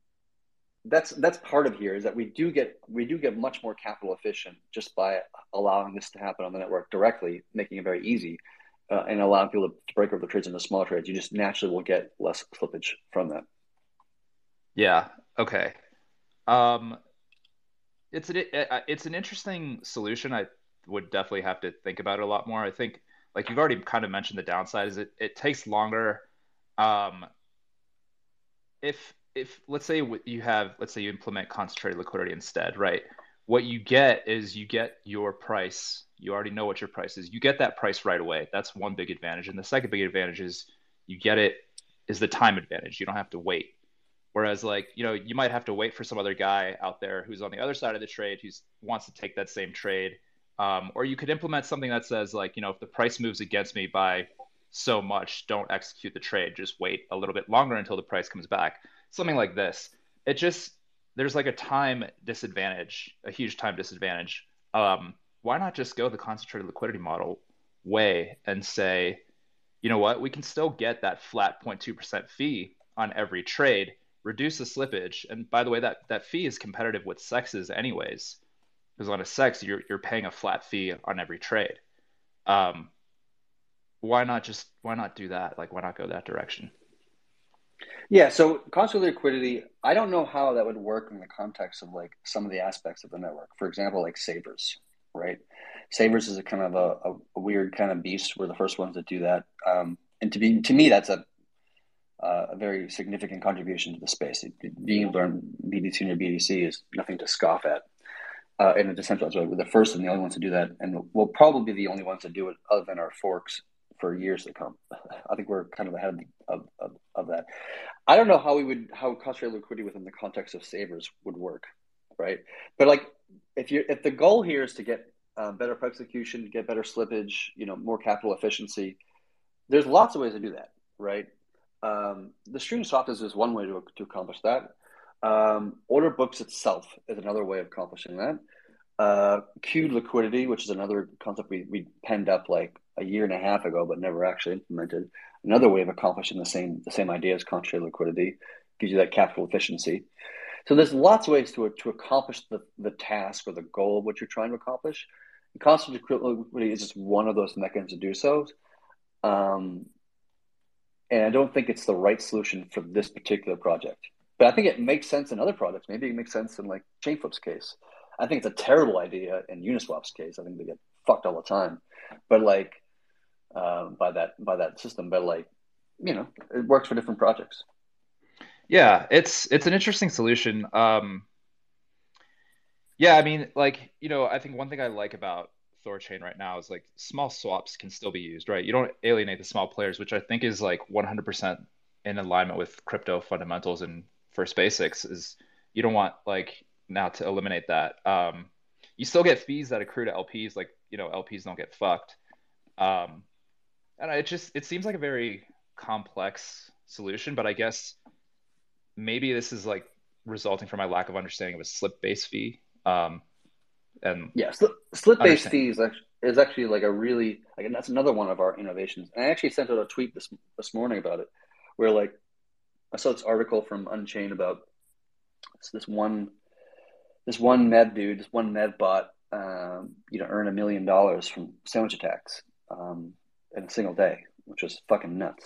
that's that's part of here is that we do get we do get much more capital efficient just by allowing this to happen on the network directly, making it very easy, uh, and allowing people to break up the trades into small trades. You just naturally will get less slippage from that. Yeah. Okay. Um, it's an it's an interesting solution. I would definitely have to think about it a lot more. I think, like you've already kind of mentioned, the downside is it it takes longer. Um, if if let's say you have let's say you implement concentrated liquidity instead, right? What you get is you get your price. You already know what your price is. You get that price right away. That's one big advantage. And the second big advantage is you get it is the time advantage. You don't have to wait. Whereas like, you know, you might have to wait for some other guy out there who's on the other side of the trade who wants to take that same trade. Um, or you could implement something that says like, you know, if the price moves against me by so much, don't execute the trade. Just wait a little bit longer until the price comes back something like this. It just there's like a time disadvantage, a huge time disadvantage. Um, why not just go the concentrated liquidity model way and say, you know what, we can still get that flat 0.2% fee on every trade, reduce the slippage. And by the way, that, that fee is competitive with CEXes anyways, because on a CEX, you're, you're paying a flat fee on every trade. Um, why not just, why not do that? Like, why not go that direction? Yeah, so constant liquidity, I don't know how that would work in the context of like some of the aspects of the network. For example, like savers, right? Savers is a kind of a, a, a weird kind of beast. We're the first ones to do that, um, and to be to me, that's a uh, a very significant contribution to the space. being able to learn BTC and BTC is nothing to scoff at. Uh, in a decentralized way, we're the first and the only ones to do that, and we'll probably be the only ones to do it, other than our forks for years to come. I think we're kind of ahead of, of, of that. I don't know how we would how concentrated liquidity within the context of savers would work, right? But like if you if the goal here is to get uh, better execution, get better slippage, you know, more capital efficiency, there's lots of ways to do that, right? Um, the stream swap is just one way to, to accomplish that. Um, order books itself is another way of accomplishing that. Uh, queued liquidity, which is another concept we, we penned up like a year and a half ago, but never actually implemented. Another way of accomplishing the same the same idea as concentrated liquidity gives you that capital efficiency. So there's lots of ways to to accomplish the, the task or the goal of what you're trying to accomplish. And concentrated liquidity is just one of those mechanisms to do so. Um, and I don't think it's the right solution for this particular project. But I think it makes sense in other projects. Maybe it makes sense in like Chainflip's case. I think it's a terrible idea in Uniswap's case. I think they get fucked all the time. But like uh, by that by that system, but like you know, it works for different projects. Yeah, it's it's an interesting solution. Um, yeah, I mean, like you know, I think one thing I like about Thorchain right now is like small swaps can still be used, right? You don't alienate the small players, which I think is like 100% in alignment with crypto fundamentals and first basics. Is you don't want like now to eliminate that. Um, you still get fees that accrue to LPs, like you know LPs don't get fucked. Um, and it just it seems like a very complex solution, but I guess maybe this is like resulting from my lack of understanding of a slip base fee. Um, and yeah, slip, slip based fees is actually like a really like and that's another one of our innovations. And I actually sent out a tweet this this morning about it, where like I saw this article from Unchained about this one this one MEV dude, this one MEV bot, um, you know, earn a million dollars from sandwich attacks um, in a single day, which was fucking nuts.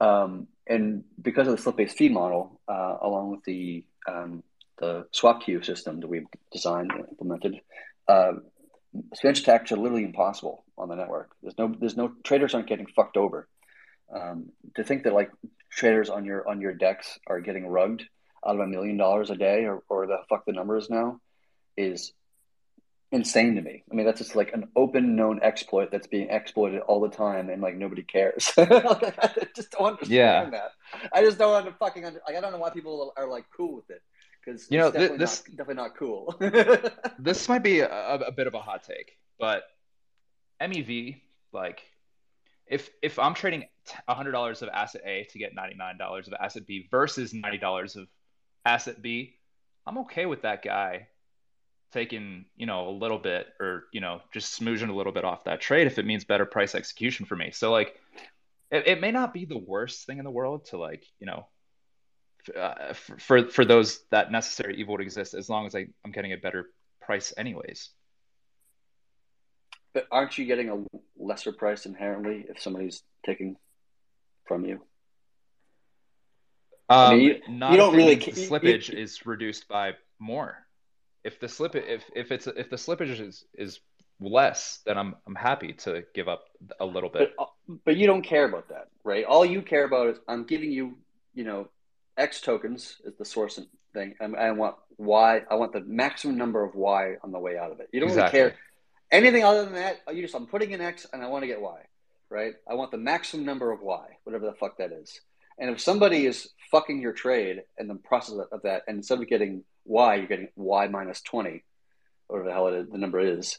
Um, and because of the slip-based fee model, uh, along with the um, the swap queue system that we've designed and implemented, uh, sandwich attacks are literally impossible on the network. There's no there's no traders aren't getting fucked over. Um, to think that like traders on your on your DEX are getting rugged out of a million dollars a day or, or the fuck the number is now is insane to me. I mean, that's just like an open known exploit that's being exploited all the time and like nobody cares. like, I just don't understand yeah. that. I just don't under, fucking under, like, I don't know why people are like cool with it because you know definitely this not, definitely not cool. this might be a, a bit of a hot take, but MEV like if if I'm trading hundred dollars of asset A to get ninety nine dollars of asset B versus ninety dollars of asset B, I'm okay with that guy taking, you know, a little bit or, you know, just smooching a little bit off that trade if it means better price execution for me. So like it, it may not be the worst thing in the world to like, you know, uh, for for those that necessary evil would exist as long as I, I'm getting a better price anyways. But aren't you getting a lesser price inherently if somebody's taking from you? Um, I mean, you, you don't really the slippage you, is reduced by more. If the slip if if it's if the slippage is is less, then I'm I'm happy to give up a little bit. But, uh, but you don't care about that, right? All you care about is I'm giving you, you know, X tokens is the source thing, and I want Y. I want the maximum number of Y on the way out of it. You don't exactly. really care anything other than that. You just I'm putting in X and I want to get Y, right? I want the maximum number of Y, whatever the fuck that is. And if somebody is fucking your trade in the process of that, and instead of getting Y, you're getting Y minus 20, whatever the hell it is, the number is,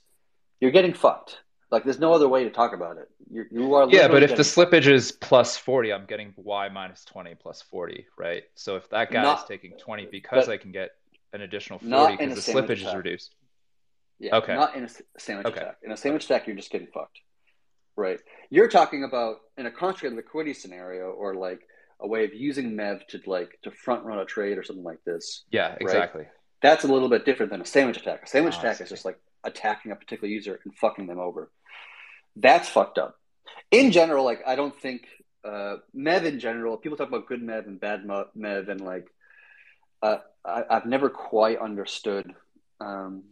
you're getting fucked. Like there's no other way to talk about it. You're, you are yeah, but if the slippage is plus 40, I'm getting Y minus 20 plus 40, right? So if that guy not, is taking 20 because I can get an additional 40 because the slippage attack. is reduced. Yeah, okay. Not in a sandwich okay. attack. In a sandwich attack, you're just getting fucked. Right. You're talking about in a concentrated liquidity scenario or like a way of using Mev to like to front run a trade or something like this. Yeah, exactly. Right? That's a little bit different than a sandwich attack. A sandwich oh, attack is just like attacking a particular user and fucking them over. That's fucked up. In general, like I don't think uh, Mev in general. People talk about good Mev and bad Mev, and like uh, I, have never quite understood. Um,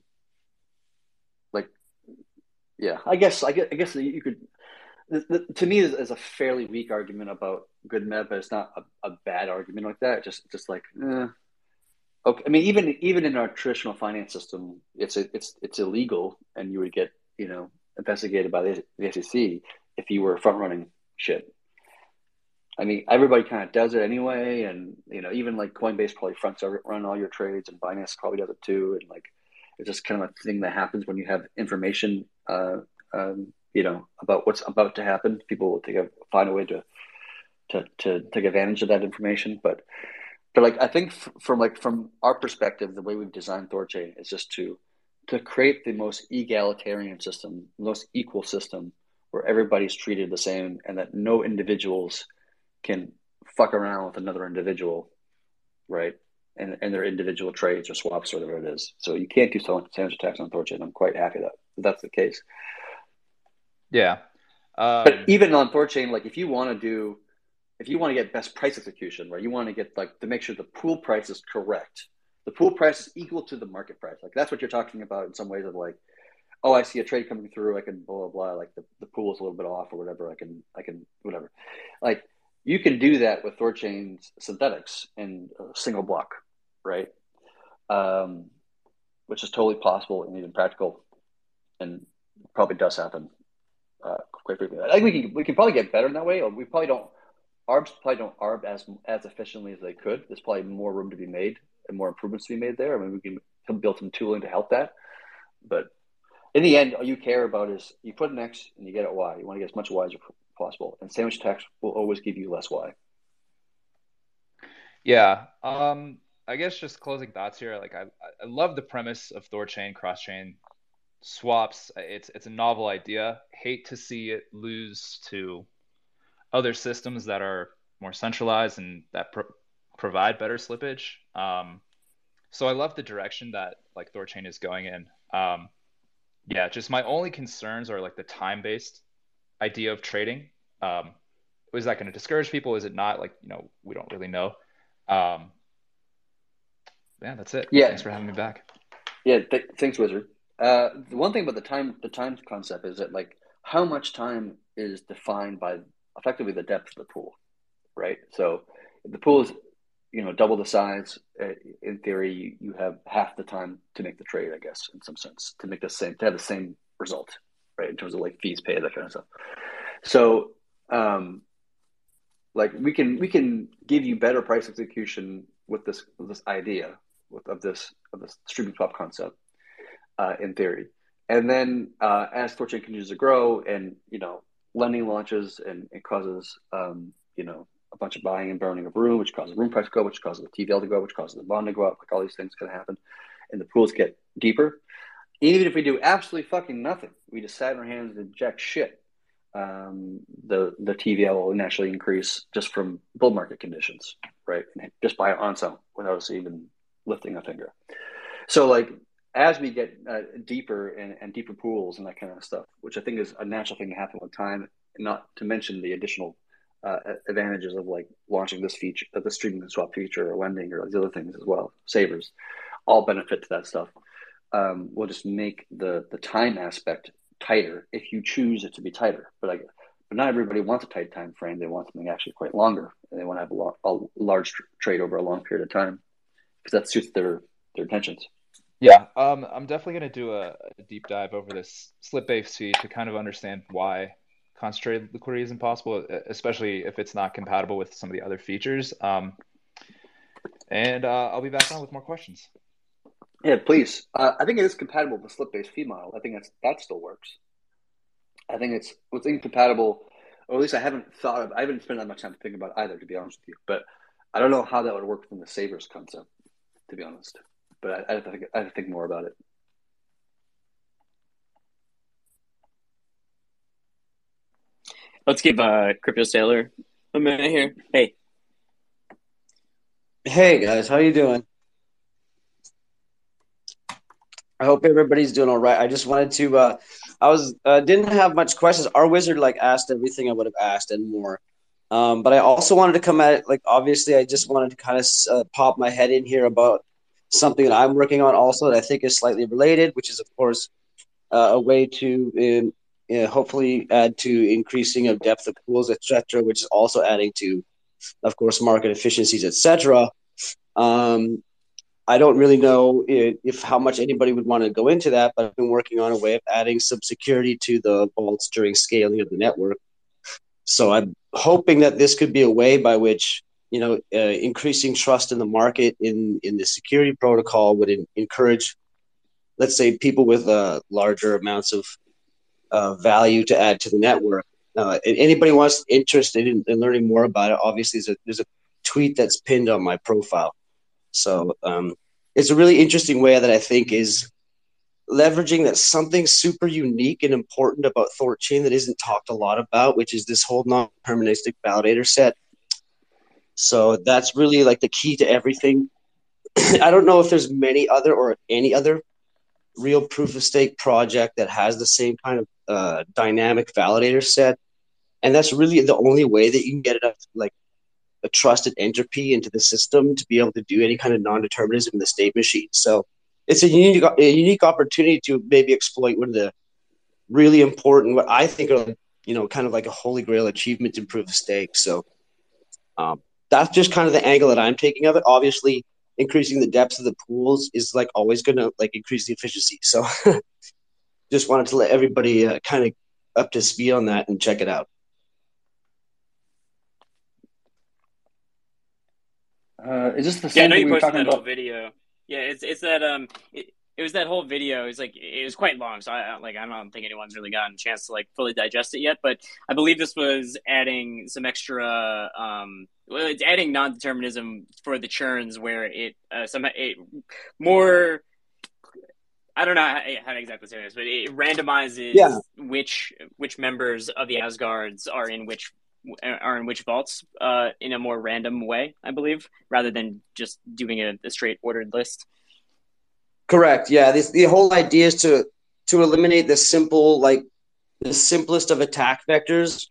like, yeah, I guess I guess I guess you could the, the, to me is, is, a fairly weak argument about good MEV, but it's not a, a bad argument like that. just just like eh. okay. I mean, even even in our traditional finance system, it's a, it's it's illegal, and you would get you know investigated by the, the SEC if you were front running shit. I mean, everybody kind of does it anyway, and you know, even like Coinbase probably fronts run all your trades, and Binance probably does it too, and like it's just kind of a thing that happens when you have information, uh, um, you know, about what's about to happen. People will take a find a way to to to take advantage of that information, but but like I think from like from our perspective, the way we've designed Thorchain is just to to create the most egalitarian system, most equal system where everybody's treated the same, and that no individuals can fuck around with another individual, right? And, and their individual trades or swaps, or whatever it is. So you can't do sandwich attacks on Thorchain. I'm quite happy that that's the case. Yeah. Um, but even on Thorchain, like if you want to do, if you want to get best price execution, right? You want to get like to make sure the pool price is correct. The pool price is equal to the market price. Like that's what you're talking about in some ways of like, oh, I see a trade coming through. I can blah blah blah. Like the, the pool is a little bit off or whatever. I can I can whatever. Like you can do that with Thorchain's synthetics in a single block, right? Um, which is totally possible and even practical, and probably does happen uh, quite frequently. I think we can we can probably get better in that way. Or we probably don't arbs probably don't arb as as efficiently as they could. There's probably more room to be made and more improvements to be made there. I mean, we can build some tooling to help that, but in the end, all you care about is you put an X and you get it Y. You want to get as much Y as possible. And sandwich attacks will always give you less Y. Yeah. Um, I guess just closing thoughts here. Like I, I love the premise of Thorchain cross chain swaps. It's it's a novel idea. Hate to see it lose to other systems that are more centralized and that pro- provide better slippage. Um, so I love the direction that like Thorchain is going in. Um, yeah, just my only concerns are like the time based idea of trading. Um, is that going to discourage people? Is it not? Like, you know, we don't really know. Um, yeah, that's it. Yeah. Thanks for having me back. Yeah. Th- thanks, Wizard. Uh, the one thing about the time, the time concept is that like how much time is defined by effectively the depth of the pool, right? So the pool is, you know, double the size, uh, in theory, you, have half the time to make the trade, I guess, in some sense, to make the same, to have the same result right? In terms of like fees paid, that kind of stuff. So, um, like we can we can give you better price execution with this with this idea with, of this of this streaming swap concept uh, in theory, and then uh, as Thorchain continues to grow and you know lending launches and it causes um, you know a bunch of buying and burning of rune, which causes rune price to go, which causes the TVL to go, which causes the bond to go up. Like all these things can happen, and the pools get deeper even if we do absolutely fucking nothing, we just sat in our hands and inject shit. Um, the the TVL will naturally increase just from bull market conditions, right? Just by on some without us even lifting a finger. So like as we get uh, deeper and, and deeper pools and that kind of stuff, which I think is a natural thing to happen with time, not to mention the additional uh, advantages of like launching this feature, uh, the streaming and swap feature, or lending, or these other things as well. Savers all benefit to that stuff um, will just make the the time aspect tighter if you choose it to be tighter. But like, but not everybody wants a tight time frame. They want something actually quite longer, and they want to have a, a large tr- trade over a long period of time because that suits their their intentions. Yeah, um, I'm definitely going to do a, a, deep dive over this slip based fee to kind of understand why concentrated liquidity is impossible, especially if it's not compatible with some of the other features. Um, and uh, I'll be back on with more questions. Yeah, please. Uh, I think it is compatible with the slip based fee model. I think that's that still works. I think it's what's incompatible, or at least I haven't thought of. I haven't spent that much time to think about either, to be honest with you. But I don't know how that would work from the savers concept, to be honest. But I, I have to think, I have to think more about it. Let's give uh, Crypto Sailor a minute here. Hey. Hey guys, how you doing? I hope everybody's doing all right. I just wanted to. Uh, I was uh, didn't have much questions. Our wizard like asked everything I would have asked and more. Um, but I also wanted to come at it like obviously I just wanted to kind of uh, pop my head in here about something that I'm working on also that I think is slightly related, which is of course uh, a way to um, hopefully add to increasing of depth of pools, etc., which is also adding to, of course, market efficiencies, etc. Um, I don't really know if, if, how much anybody would want to go into that, but I've been working on a way of adding some security to the vaults during scaling of the network. So I'm hoping that this could be a way by which you know uh, increasing trust in the market in in the security protocol would in, encourage, let's say, people with uh, larger amounts of uh, value to add to the network. Uh, anybody wants interested in, in, learning more about it, obviously there's a, there's a tweet that's pinned on my profile. So um, it's a really interesting way that I think is leveraging that something super unique and important about ThorChain that isn't talked a lot about, which is this whole non-deterministic validator set. So that's really like the key to everything. I don't know if there's many other or any other real proof of stake project that has the same kind of uh, dynamic validator set, and that's really the only way that you can get like a trusted entropy into the system to be able to do any kind of non-determinism in the state machine. So it's a unique a unique opportunity to maybe exploit one of the really important what I think are you know kind of like a holy grail achievement to proof of stake. So um, that's just kind of the angle that I'm taking of it. Obviously, increasing the depth of the pools is like always going to like increase the efficiency. So just wanted to let everybody uh, kind of up to speed on that and check it out. Uh, is this the same? Yeah, I know you we posted that about? video. Yeah, it's it's that um, it, it was that whole video. It was like it was quite long, so I like I don't think anyone's really gotten a chance to like fully digest it yet. But I believe this was adding some extra um, well, it's adding non-determinism for the churns where it uh, some it more. I don't know how, how to exactly say this, but it randomizes Yeah. which which members of the Asgards are in which are in which vaults uh, in a more random way, I believe, rather than just doing a, a straight ordered list. Correct. Yeah. This, the whole idea is to to eliminate the simple, like the simplest of attack vectors,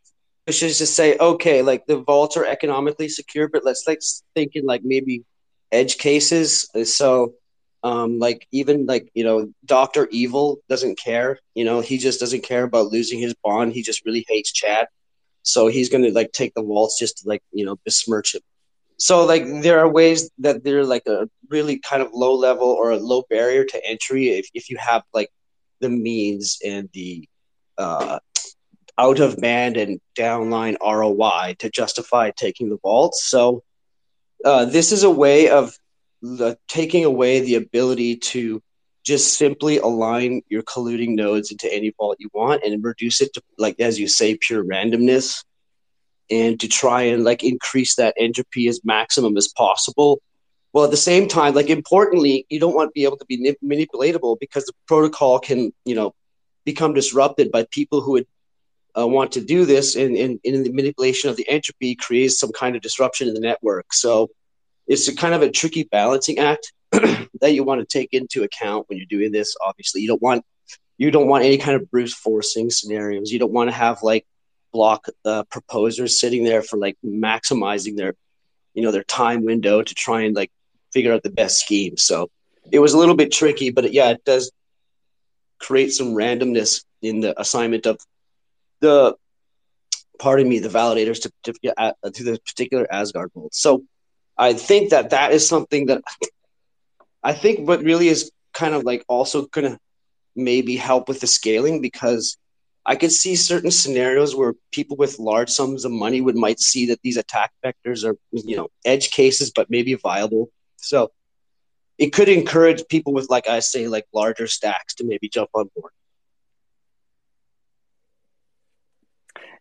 which is to say, okay, like the vaults are economically secure, but let's like think in like maybe edge cases. So, um, like even like you know, Doctor Evil doesn't care. You know, he just doesn't care about losing his bond. He just really hates Chad, so he's gonna like take the vaults just to like you know besmirch him so like there are ways that they're like a really kind of low level or a low barrier to entry if, if you have like the means and the uh, out of band and downline ROI to justify taking the vaults. So uh, this is a way of the, taking away the ability to just simply align your colluding nodes into any vault you want and reduce it to like as you say pure randomness and to try and like increase that entropy as maximum as possible. Well, at the same time, like importantly, you don't want to be able to be manipulatable because the protocol can, you know, become disrupted by people who would uh, want to do this, and, and, and the manipulation of the entropy creates some kind of disruption in the network. So it's a kind of a tricky balancing act that you want to take into account when you're doing this. Obviously, you don't want you don't want any kind of brute forcing scenarios. You don't want to have like block uh, proposers sitting there for like maximizing their you know their time window to try and like figure out the best scheme. So it was a little bit tricky but yeah it does create some randomness in the assignment of the pardon me the validators to to, uh, to the particular asgard vault so i think that that is something that i think what really is kind of like also gonna maybe help with the scaling because I could see certain scenarios where people with large sums of money would might see that these attack vectors are, you know, edge cases, but maybe viable. So it could encourage people with, like I say, like larger stacks to maybe jump on board.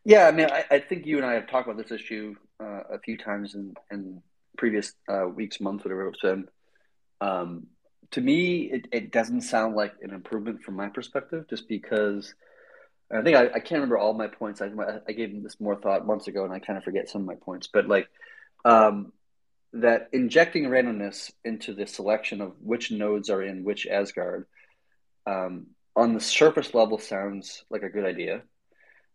Yeah, I mean, I, I think you and I have talked about this issue uh, a few times in, in previous uh, weeks, months, whatever it's been. Um, to me, it, it doesn't sound like an improvement from my perspective, just because – I think I, I can't remember all my points. I, I gave this more thought months ago, and I kind of forget some of my points. But like um, that, injecting randomness into the selection of which nodes are in which Asgard um, on the surface level sounds like a good idea,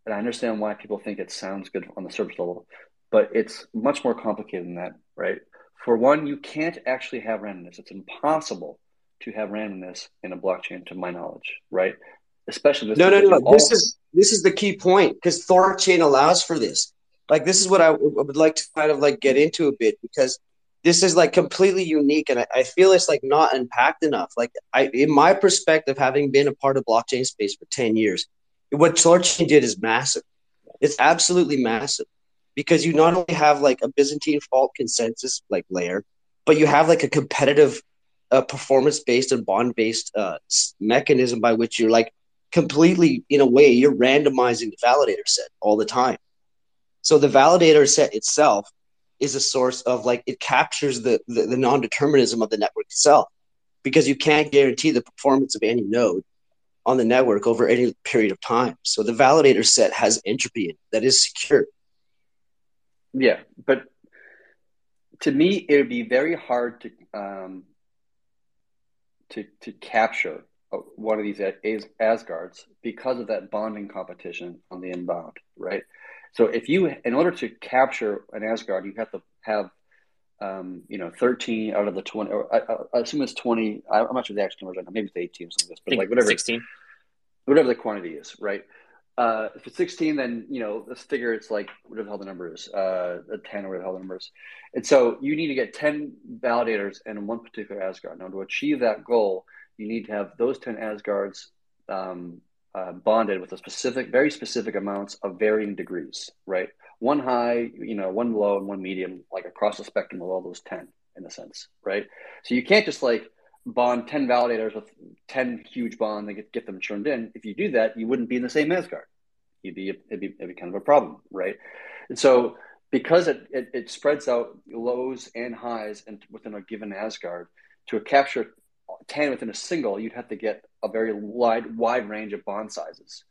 and I understand why people think it sounds good on the surface level, but it's much more complicated than that, right? For one, you can't actually have randomness. It's impossible to have randomness in a blockchain, to my knowledge, right? Especially. No, no, no. all... This is this is the key point because Thorchain allows for this. Like this is what I w- would like to kind of like get into a bit because this is like completely unique and I, I feel it's like not unpacked enough. Like I, in my perspective, having been a part of blockchain space for ten years, what Thorchain did is massive. It's absolutely massive because you not only have like a Byzantine fault consensus like layer, but you have like a competitive, uh, performance based and bond based uh, mechanism by which you're like completely in a way you're randomizing the validator set all the time. So the validator set itself is a source of like it captures the, the, the non-determinism of the network itself because you can't guarantee the performance of any node on the network over any period of time. So the validator set has entropy that is secure. Yeah, but to me, it would be very hard to um, to to capture one of these As- Asgards because of that bonding competition on the inbound, right? So if you, in order to capture an Asgard, you have to have, um, you know, 13 out of the 20, or I, I assume it's 20. I'm not sure the actual numbers right now. Maybe it's 18 or something like this, but like whatever. 16. Whatever the quantity is, right? Uh, if it's 16, then, you know, let's figure it's like whatever the hell the number is, uh, 10 or whatever the hell the number is. And so you need to get 10 validators in one particular Asgard. Now, to achieve that goal, you need to have those 10 Asgards um, uh, bonded with a specific, very specific amounts of varying degrees, right? One high, you know, one low, and one medium, like across the spectrum of all those 10 in a sense, right? So you can't just like bond 10 validators with 10 huge bonds and get, get them churned in. If you do that, you wouldn't be in the same Asgard. You'd be, it'd be, it'd be kind of a problem, right? And so because it, it, it spreads out lows and highs and within a given Asgard, to capture 10 within a single, you'd have to get a very wide wide range of bond sizes.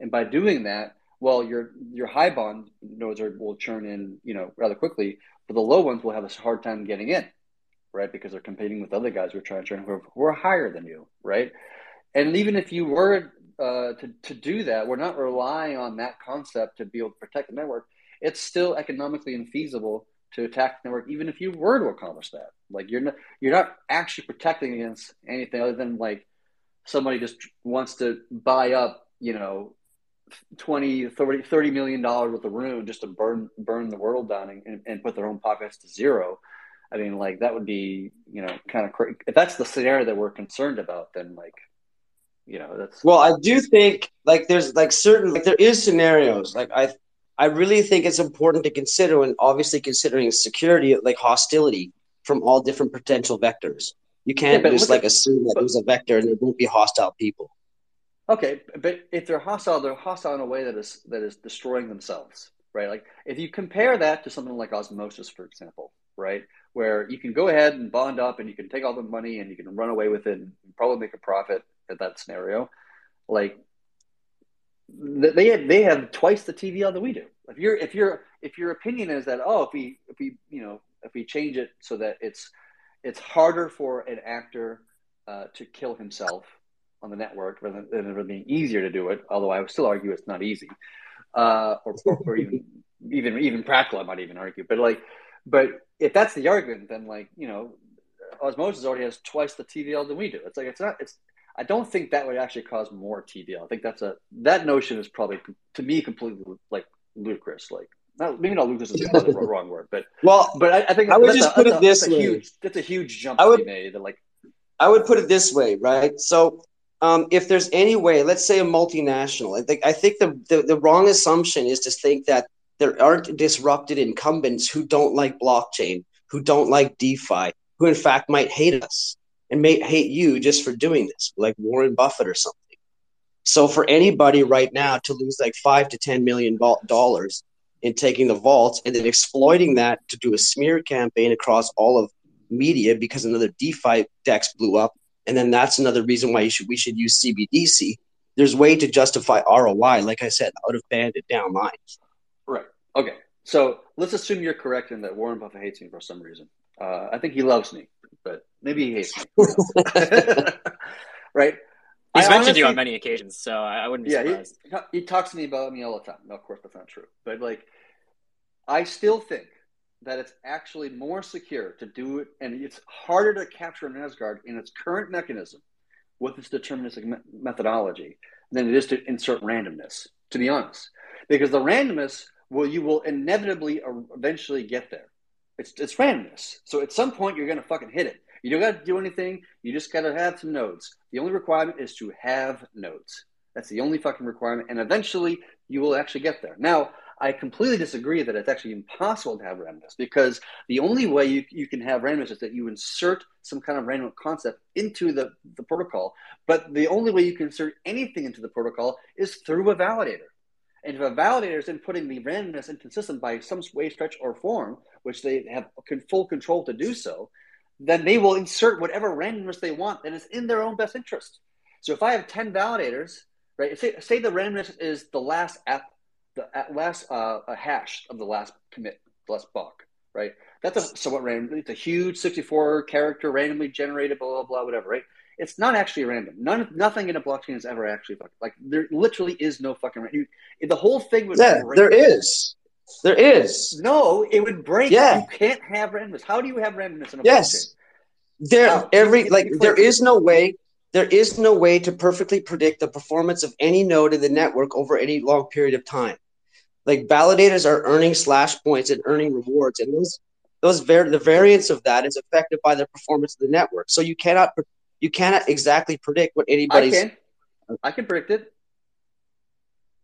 And by doing that, well, your your high bond nodes are, will churn in, you know, rather quickly, but the low ones will have a hard time getting in, right? Because they're competing with other guys who are trying to churn who are, who are higher than you, right? And even if you were uh, to to do that, we're not relying on that concept to be able to protect the network. It's still economically infeasible to attack the network, even if you were to accomplish that. Like you're not you're not actually protecting against anything other than like somebody just wants to buy up, you know, 20, 30, 30 million dollars worth of rune just to burn burn the world down and, and put their own pockets to zero. I mean, like that would be, you know, kind of crazy. If that's the scenario that we're concerned about, then like, you know, that's well. I do think like there's like certain like there is scenarios like I I really think it's important to consider when obviously considering security, like hostility from all different potential vectors. You can't yeah, just like at, assume that but, there's a vector and there won't be hostile people. Okay, but if they're hostile, they're hostile in a way that is that is destroying themselves, right? Like if you compare that to something like osmosis, for example, right, where you can go ahead and bond up and you can take all the money and you can run away with it and probably make a profit at that scenario, like they have, they have twice the TVL that we do. If your if your if your opinion is that oh if we if we you know if we change it so that it's it's harder for an actor uh, to kill himself on the network rather than it being easier to do it. Although I would still argue it's not easy, uh, or, or, even even even practical. I might even argue, but like, but if that's the argument, then like you know, osmosis already has twice the TVL than we do. It's like it's not it's I don't think that would actually cause more TVL. I think that's a that notion is probably to me completely like ludicrous. Like not, maybe not ludicrous is the wrong word, but well, but I, I think I would just a, put it a, this that's way. Huge, that's a huge jump I would, to made. That like I would put it this way, right? So. Um, if there's any way, let's say a multinational, I think I think the, the the wrong assumption is to think that there aren't disrupted incumbents who don't like blockchain, who don't like DeFi, who in fact might hate us and may hate you just for doing this, like Warren Buffett or something. So for anybody right now to lose like five to ten million dollars in taking the vault and then exploiting that to do a smear campaign across all of media because another DeFi DEX blew up, and then that's another reason why should, we should use CBDC. There's way to justify ROI, like I said, out of banded down lines. Right. Okay. So let's assume you're correct in that Warren Buffett hates me for some reason. Uh, I think he loves me, but maybe he hates me. right? He's I mentioned honestly, you on many occasions, so I wouldn't be yeah, surprised. He, he talks to me about me all the time. No, of course, that's not true. But like, I still think that it's actually more secure to do it, and it's harder to capture an Asgard in its current mechanism with its deterministic me- methodology than it is to insert randomness. To be honest, because the randomness well, you will inevitably uh, eventually get there. It's it's randomness. So at some point you're gonna fucking hit it. You don't got to do anything. You just got to have some nodes. The only requirement is to have nodes. That's the only fucking requirement, and eventually you will actually get there. Now, I completely disagree that it's actually impossible to have randomness because the only way you, you can have randomness is that you insert some kind of random concept into the, the protocol. But the only way you can insert anything into the protocol is through a validator. And if a validator is inputting the randomness into the system by some way, stretch, or form, which they have full control to do so, then they will insert whatever randomness they want that is in their own best interest. So if I have 10 validators, right, say, say the randomness is the last app the last uh, a hash of the last commit, the last block, right? That's a somewhat random. It's a huge 64 character randomly generated, blah blah blah, whatever, right? It's not actually random. None, nothing in a blockchain is ever actually like there. Literally is no fucking random. The whole thing was Yeah, there is. There is. No, it would break. Yeah, you can't have randomness. How do you have randomness in a yes. blockchain? There, How? every like there is no way there is no way to perfectly predict the performance of any node in the network over any long period of time like validators are earning slash points and earning rewards and those those var- the variance of that is affected by the performance of the network so you cannot you cannot exactly predict what anybody's i can i can predict it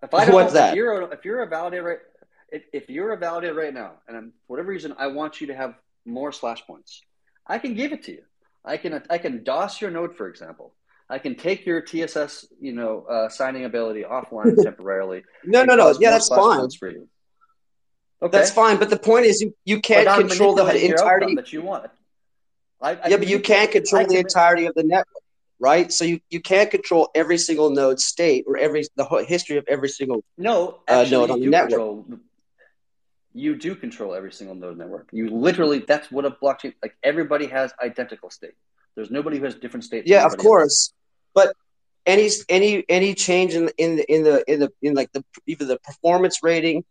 if i what's that if you're a, if you're a validator if, if you're a validator right now and I'm, for whatever reason i want you to have more slash points i can give it to you i can i can dos your node for example I can take your TSS, you know, uh, signing ability offline temporarily. no, no, no. Yeah, that's fine. For you. Okay. That's fine, but the point is, you, you can't control the entirety that you want. I, I yeah, but you can't control the entirety of the network, right? So you, you can't control every single node state or every the history of every single no uh, node on the network. Control, you do control every single node network. You literally that's what a blockchain like. Everybody has identical state. There's nobody who has different states. Yeah, of course. Else. But any any any change in in the in the in the in like the either the performance rating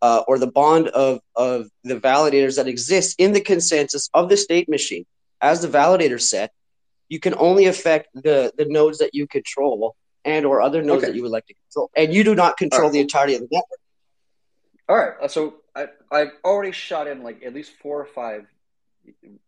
uh, or the bond of of the validators that exist in the consensus of the state machine as the validator set, you can only affect the the nodes that you control and or other nodes okay. that you would like to control, and you do not control right. the entirety of the network. All right, uh, so I, I've already shot in like at least four or five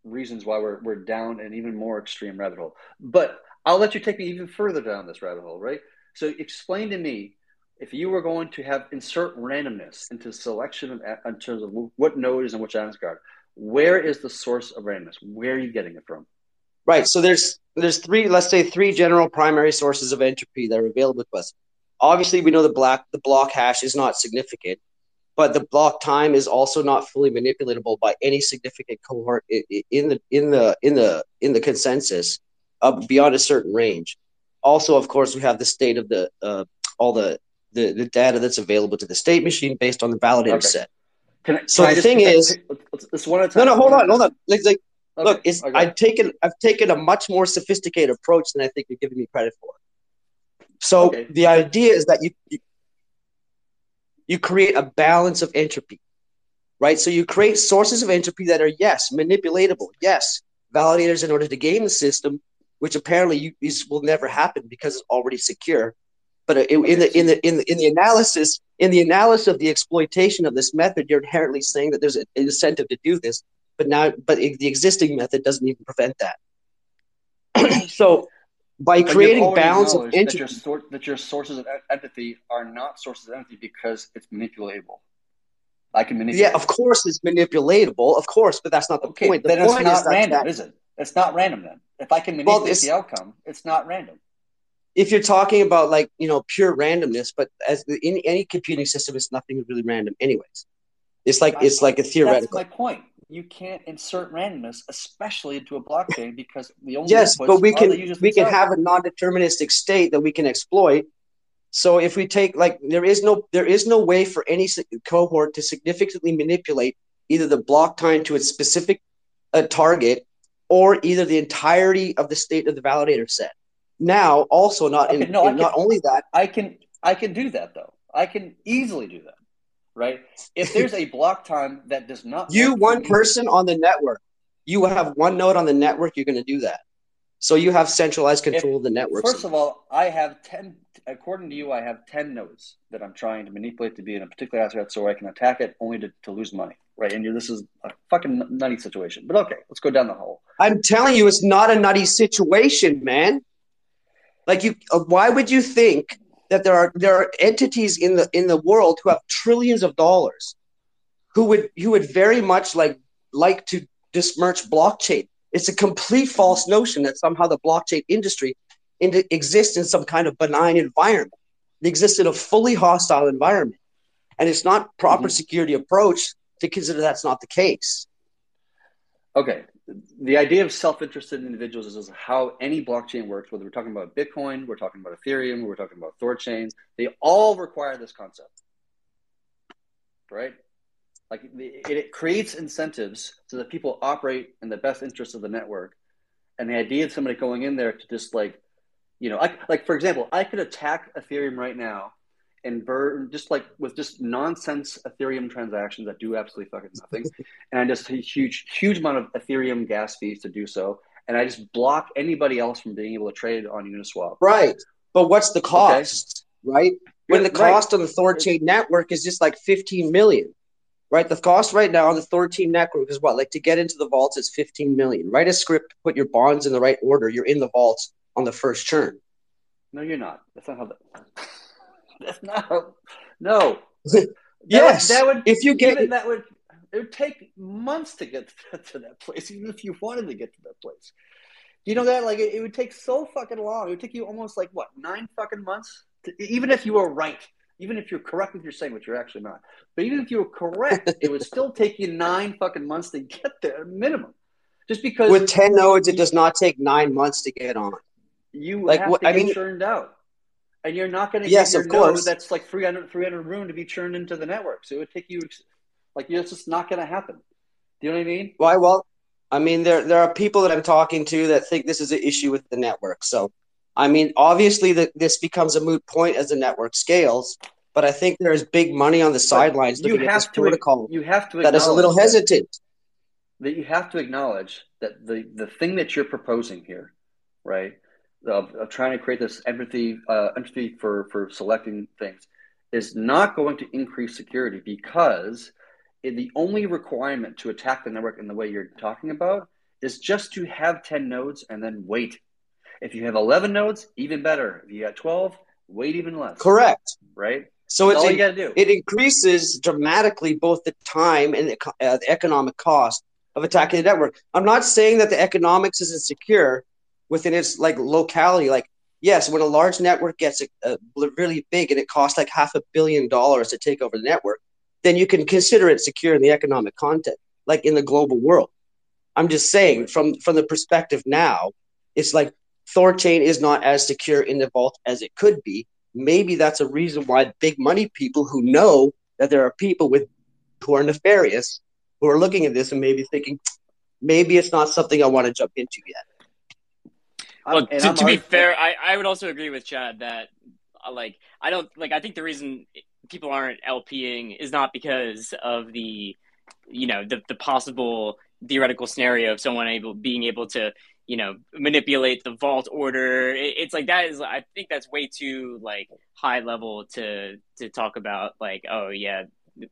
reasons why we're, we're down an even more extreme rabbit hole. But I'll let you take me even further down this rabbit hole, right? So explain to me if you were going to have insert randomness into selection of, in terms of what node is in which Asgard, where is the source of randomness? Where are you getting it from? Right. So there's there's three, let's say three general primary sources of entropy that are available to us. Obviously, we know the black the block hash is not significant but the block time is also not fully manipulatable by any significant cohort in the in the in the in the consensus beyond a certain range. Also, of course, we have the state of the uh, all the, the the data that's available to the state machine based on the validator okay. set. Can I, so the thing is, this one No, no, hold on, hold on. Like, like okay. look, it's okay. I've taken I've taken a much more sophisticated approach than I think you're giving me credit for. So the idea is that you you create a balance of entropy, right? So you create sources of entropy that are, yes, manipulatable, yes, validators in order to game the system, which apparently you, this will never happen because it's already secure. But uh, it, in the in the in the in the analysis in the analysis of the exploitation of this method, you're inherently saying that there's an incentive to do this, but now but the existing method doesn't even prevent that. so by but creating bounds of. That your, sor- that your sources of entropy are not sources of entropy because it's manipulatable. I can manipulate. Yeah, of course it's manipulatable, of course, but that's not the okay, point. The then point it's not is random, that, is it? It's not random then. If I can manipulate well, the outcome, it's not random. If you're talking about like you know pure randomness, but as in any computing system, it's nothing really random, anyways. It's like it's like a theoretical. That's my point you can't insert randomness, especially into a blockchain, because the only yes, but we can we can have a non-deterministic state that we can exploit. So if we take like there is no there is no way for any cohort to significantly manipulate either the block time to its specific uh, target or either the entirety of the state of the validator set. Now, also not okay, in, no, in, can, not only that, I can I can do that though. I can easily do that right? If there's a block time that does not you one person on the network, you have one node on the network, you're going to do that. So you have centralized control if, of the network. First of all, I have ten. According to you, I have ten nodes that I'm trying to manipulate to be in a particular asset, so I can attack it only to, to lose money, right? And this is a fucking nutty situation. But okay, let's go down the hole. I'm telling you, it's not a nutty situation, man. Like you, uh, why would you think that there are there are entities in the in the world who have trillions of dollars who would who would very much like like to dismerch blockchain. It's a complete false notion that somehow the blockchain industry in, exists in some kind of benign environment. It exists in a fully hostile environment, and it's not proper mm-hmm. security approach to consider that's not the case. Okay, the idea of self-interested individuals is how any blockchain works. Whether we're talking about Bitcoin, we're talking about Ethereum, we're talking about Thorchain, they all require this concept, right? Like it, it creates incentives so that people operate in the best interest of the network. And the idea of somebody going in there to just like, you know, I, like for example, I could attack Ethereum right now and burn just like with just nonsense Ethereum transactions that do absolutely fucking nothing, and I just a huge huge amount of Ethereum gas fees to do so, and I just block anybody else from being able to trade on Uniswap. Right, but what's the cost? Okay. Right, when the cost right. on the Thorchain network is just like fifteen million. Right, the cost right now on the Thorchain network is what? Like to get into the vaults is fifteen million. Write a script, put your bonds in the right order. You're in the vaults on the first turn. No, you're not. That's not how that. No. yes, that would, that would if you get it, that would it would take months to get to that place, even if you wanted to get to that place. You know that like it, it would take so fucking long. It would take you almost like what nine fucking months, to, even if you were right. Even if you're correct with your saying, which you're actually not, but even if you were correct, it would still take you nine fucking months to get there, minimum. Just because with ten nodes, it does not take nine months to get on. You like have what, to get I mean, churned out and you're not going to yes, of course. that's like 300, 300 rune to be churned into the network. So it would take you, like, it's just not going to happen. Do you know what I mean? Why? Well, I mean, there there are people that I'm talking to that think this is an issue with the network. So, I mean, obviously, that this becomes a moot point as the network scales. But I think there is big money on the sidelines you looking have at this to, protocol. You have to that is a little hesitant. That you have to acknowledge that the the thing that you're proposing here, right, of, of trying to create this entropy uh, entropy for for selecting things is not going to increase security because it, the only requirement to attack the network in the way you're talking about is just to have 10 nodes and then wait. If you have 11 nodes, even better. If you got 12, wait even less. Correct. Right? So That's it's all you got to do. It increases dramatically both the time and the, uh, the economic cost of attacking the network. I'm not saying that the economics isn't secure within its like locality. Like, yes, when a large network gets uh, really big and it costs like half a billion dollars to take over the network, then you can consider it secure in the economic context, like in the global world. I'm just saying, from from the perspective now, it's like Thorchain is not as secure in the vault as it could be. Maybe that's a reason why big money people who know that there are people with who are nefarious who are looking at this and maybe thinking, maybe it's not something I want to jump into yet. Well, to, to be fair, I, I would also agree with Chad that uh, like I don't like I think the reason people aren't LPing is not because of the you know the the possible theoretical scenario of someone able being able to you know manipulate the vault order. It, it's like that is i think that's way too like high level to to talk about like oh yeah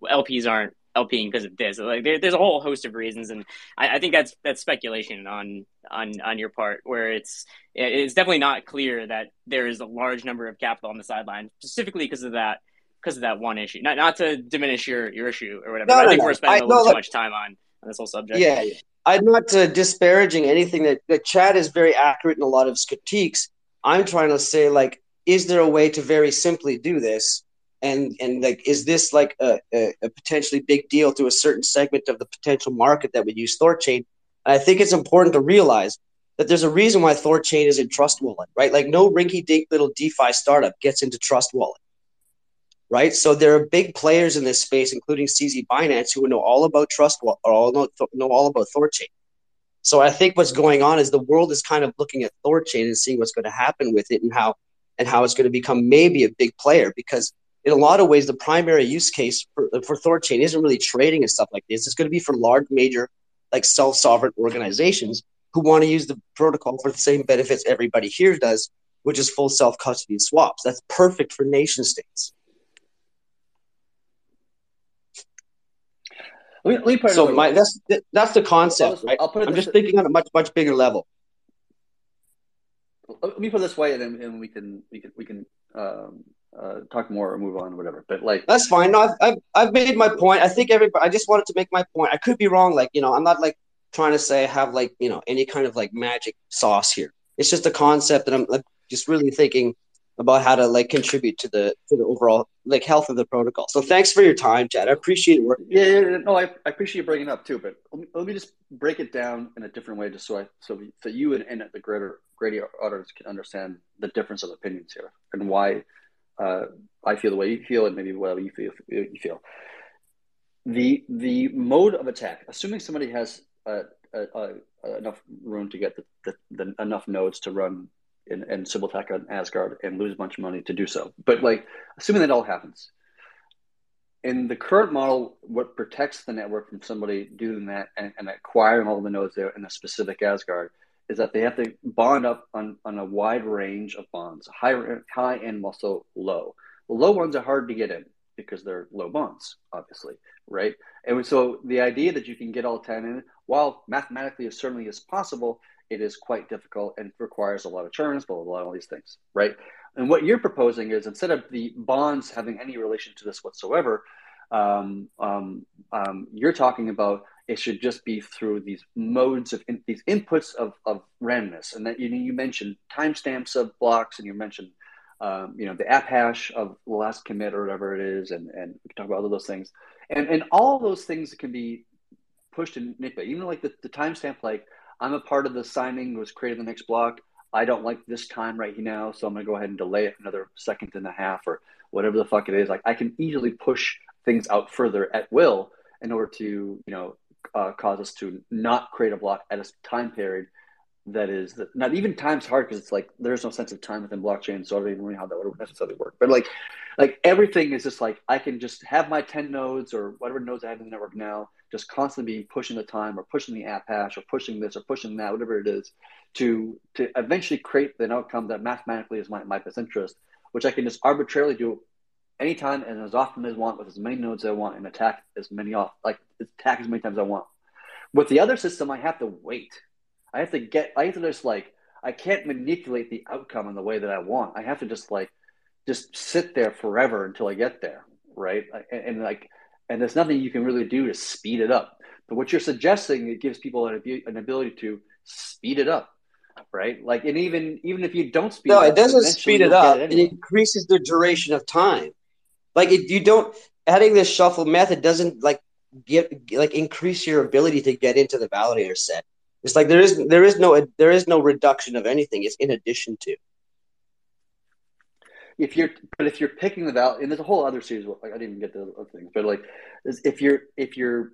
lps aren't LPing because of this. Like there, there's a whole host of reasons, and I, I, think that's that's speculation on on on your part, where it's it's definitely not clear that there is a large number of capital on the sideline, specifically because of that because of that one issue. Not not to diminish your your issue or whatever. No, I think no. we're spending I, a little no, too much time on on this whole subject. Yeah, yeah. I'm not uh, disparaging anything that that Chad is very accurate in a lot of his critiques. I'm trying to say like, is there a way to very simply do this? And and like is this like a, a, a, potentially big deal to a certain segment of the potential market that would use thorchain and i think it's important to realize that there's a reason why thorchain is in trust wallet right? Like no rinky dink little defi startup gets into trust wallet right? So there are big players in this space including cz binance who know all about trust wallet or all know, know all about thorchain so i think what's going on is the world is kind of looking at thorchain and seeing what's going to happen with it and how and how it's going to become maybe a big player because in a lot of ways, the primary use case for, for Thorchain isn't really trading and stuff like this. It's going to be for large, major, like self sovereign organizations who want to use the protocol for the same benefits everybody here does, which is full self custody swaps. That's perfect for nation states. Let me, let me so my, that's that's the concept, I'll, right? I'll I'm just thinking on a much much bigger level. Let me put it this way, and then and we can we can we can um, uh, talk more or move on, or whatever. But like that's fine. No, I've, I've I've made my point. I think everybody. I just wanted to make my point. I could be wrong. Like you know, I'm not like trying to say I have like you know any kind of like magic sauce here. It's just a concept that I'm like, just really thinking about how to like contribute to the to the overall like health of the protocol. So thanks for your time, Chad. I appreciate it. Yeah, yeah, yeah, no, I, I appreciate you bringing it up too. But let me, let me just break it down in a different way, just so I so so you and, and the greater greater audience can understand the difference of opinions here and why uh, I feel the way you feel and maybe whatever you feel you feel. The the mode of attack, assuming somebody has uh, enough room to get the, the, the, enough nodes to run and, and Sybil attack on Asgard and lose a bunch of money to do so. But like assuming that all happens. In the current model, what protects the network from somebody doing that and, and acquiring all the nodes there in a specific Asgard is that they have to bond up on, on a wide range of bonds, high, high and also low. The low ones are hard to get in because they're low bonds, obviously, right? And so the idea that you can get all 10 in, while mathematically as certainly as possible, it is quite difficult and requires a lot of churns, blah, blah, blah, all these things, right? And what you're proposing is instead of the bonds having any relation to this whatsoever, um, um, um, you're talking about it should just be through these modes of in, these inputs of, of randomness. And that you, you mentioned timestamps of blocks and you mentioned um, you know, the app hash of the last commit or whatever it is, and, and we can talk about all those things. And and all those things can be pushed in NICBA. Even like the, the timestamp, like I'm a part of the signing was created the next block. I don't like this time right now, so I'm gonna go ahead and delay it another second and a half or whatever the fuck it is. Like I can easily push things out further at will in order to, you know, uh, cause us to not create a block at a time period that is not even time's hard because it's like there's no sense of time within blockchain, so I don't even know how that would necessarily work. But like, like everything is just like I can just have my ten nodes or whatever nodes I have in the network now, just constantly be pushing the time or pushing the app hash or pushing this or pushing that, whatever it is, to to eventually create an outcome that mathematically is my, my best interest, which I can just arbitrarily do anytime and as often as I want with as many nodes as I want and attack as many off like attack as many times as I want. With the other system, I have to wait I have to get, I have to just like, I can't manipulate the outcome in the way that I want. I have to just like, just sit there forever until I get there. Right. And, and like, and there's nothing you can really do to speed it up. But what you're suggesting, it gives people an, an ability to speed it up. Right. Like, and even, even if you don't speed no, it, up, it doesn't speed it up. It, anyway. it increases the duration of time. Like if you don't, adding this shuffle method doesn't like get like increase your ability to get into the validator set it's like there is there is no there is no reduction of anything. It's in addition to. If you're, but if you're picking the value, and there's a whole other series. of, Like I didn't even get the other things, but like if you're if you're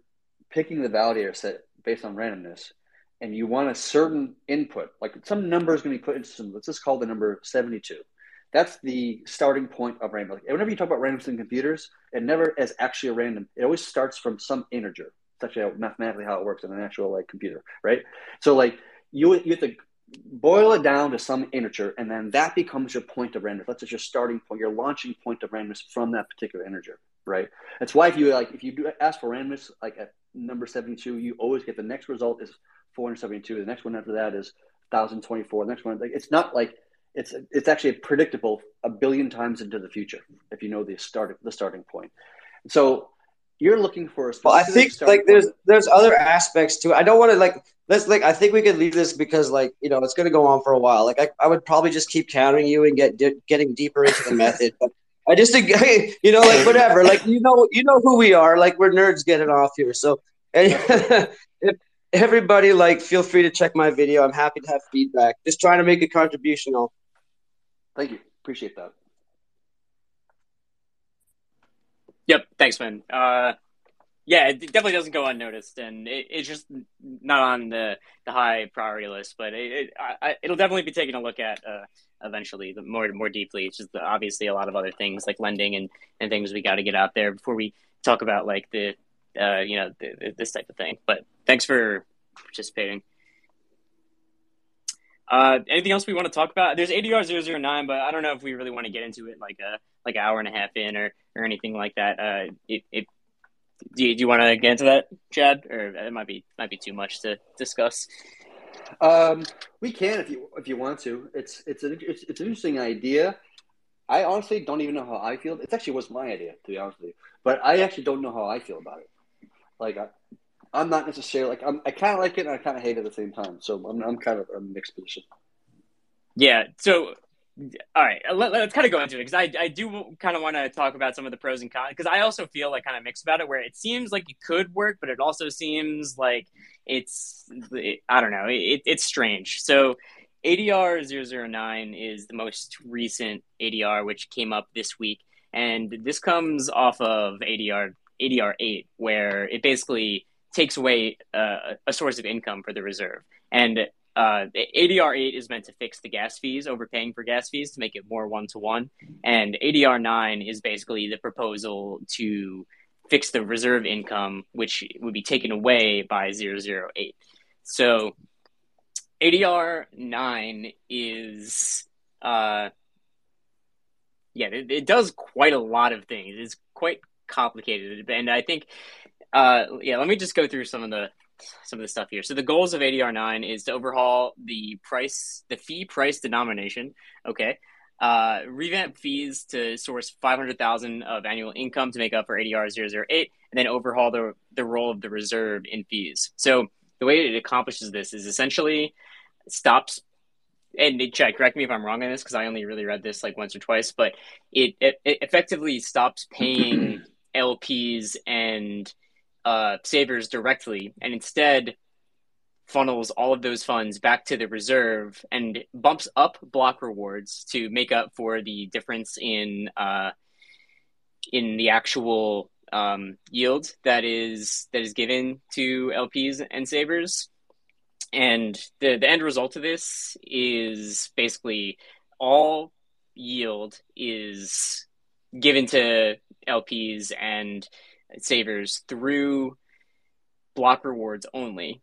picking the validator set based on randomness, and you want a certain input, like some number is going to be put into some. Let's just call the number seventy-two. That's the starting point of random. Like whenever you talk about randomness in computers, it never is actually a random. It always starts from some integer. It's actually mathematically how it works in an actual like computer, right? So like you you have to boil it down to some integer, and then that becomes your point of randomness. That's your starting point, your launching point of randomness from that particular integer, right? That's why if you like if you do ask for randomness like at number seventy two, you always get the next result is four hundred seventy two. The next one after that is thousand twenty four. The next one, like it's not like it's it's actually predictable a billion times into the future if you know the start the starting point. So you're looking for a well i think like there's there's other aspects to it. I don't want to like let's like i think we could leave this because like you know it's going to go on for a while. Like I, I would probably just keep countering you and get di- getting deeper into the method. But i just think you know like whatever. Like you know you know who we are. Like we're nerds getting off here. So and everybody like feel free to check my video. I'm happy to have feedback. Just trying to make a contribution all thank you appreciate that Yep. Thanks, man. Uh, yeah, it definitely doesn't go unnoticed, and it, it's just not on the, the high priority list. But it, it I, it'll definitely be taken a look at uh, eventually, more more deeply. It's just obviously a lot of other things like lending and, and things we got to get out there before we talk about like the uh, you know the, this type of thing. But thanks for participating. Uh, anything else we want to talk about? There's ADR 009, but I don't know if we really want to get into it like a like an hour and a half in or or anything like that. Uh, it, it do you, do you want to get into that, Chad, or it might be might be too much to discuss? Um, we can if you if you want to. It's it's an it's, it's an interesting idea. I honestly don't even know how I feel. It actually was my idea, to be honest with you. But I actually don't know how I feel about it. Like I'm not necessarily like I'm, I kind of like it and I kind of hate it at the same time. So I'm I'm kind of a mixed position. Yeah. So, all right, uh, let, us kind of go into it because I I do kind of want to talk about some of the pros and cons because I also feel like kind of mixed about it where it seems like it could work, but it also seems like it's it, I don't know it, it's strange. So. ADR 009 is the most recent ADR, which came up this week. And this comes off of ADR ADR 8, where it basically takes away uh, a source of income for the reserve. And uh, ADR 8 is meant to fix the gas fees, overpaying for gas fees to make it more one to one. And ADR 9 is basically the proposal to fix the reserve income, which would be taken away by 008. So ADR 9 is, uh, yeah, it, it does quite a lot of things. It's quite complicated. And I think, uh, yeah, let me just go through some of the some of the stuff here. So the goals of ADR nine is to overhaul the price, the fee price denomination. Okay. Uh, revamp fees to source 500,000 of annual income to make up for ADR 008, and then overhaul the, the role of the reserve in fees. So the way it accomplishes this is essentially stops and check correct me if i'm wrong on this because i only really read this like once or twice but it, it, it effectively stops paying lps and uh, savers directly and instead funnels all of those funds back to the reserve and bumps up block rewards to make up for the difference in uh, in the actual um, yield that is that is given to LPs and savers. And the the end result of this is basically all yield is given to LPs and savers through block rewards only.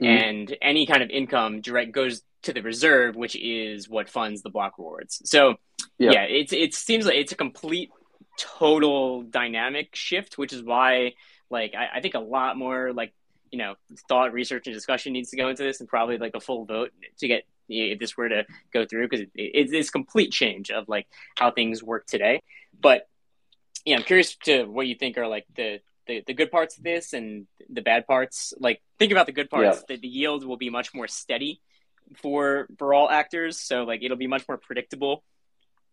Mm-hmm. And any kind of income direct goes to the reserve, which is what funds the block rewards. So yeah, yeah it's it seems like it's a complete total dynamic shift, which is why like I, I think a lot more like you know thought research and discussion needs to go into this and probably like a full vote to get if this were to go through because it, it, it's complete change of like how things work today but yeah, I'm curious to what you think are like the, the, the good parts of this and the bad parts. Like think about the good parts. Yeah. That the yield will be much more steady for for all actors. So like it'll be much more predictable.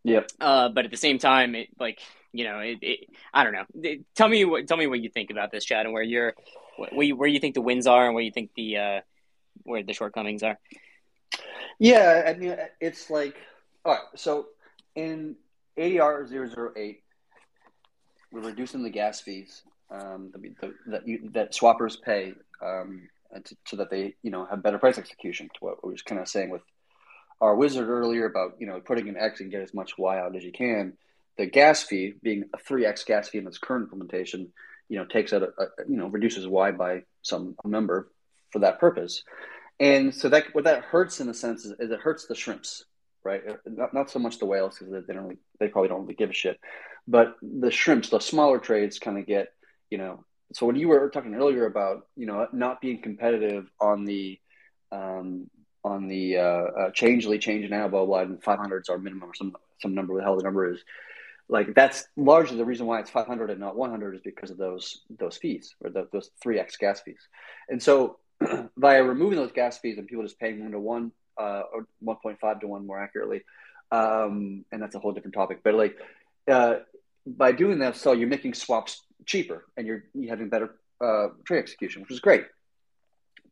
Yep. Uh, but at the same time, it like you know, it, it I don't know. It, tell me what tell me what you think about this, Chad, and where you're where you, where you think the wins are and where you think the uh, where the shortcomings are. Yeah, I mean, it's like all right. So in ADR 008, we're reducing the gas fees um, the, that you, that swappers pay um, to, so that they you know have better price execution. To what we were kind of saying with our wizard earlier about you know putting an X and get as much Y out as you can. The gas fee being a three X gas fee in its current implementation, you know, takes out a, a, you know reduces Y by some number for that purpose. And so that what that hurts in a sense is, is it hurts the shrimps, right? Not, not so much the whales because they don't really, they probably don't really give a shit, but the shrimps, the smaller trades, kind of get you know. So when you were talking earlier about you know not being competitive on the um, on the uh, uh, Changelly change now blah blah blah, and 500s are minimum or some some number what the hell the number is like that's largely the reason why it's 500 and not 100 is because of those those fees or the, those 3x gas fees and so via removing those gas fees and people just paying one to one uh, or 1.5 to one more accurately um, and that's a whole different topic but like uh, by doing that, so you're making swaps cheaper and you're, you're having better uh, trade execution, which is great.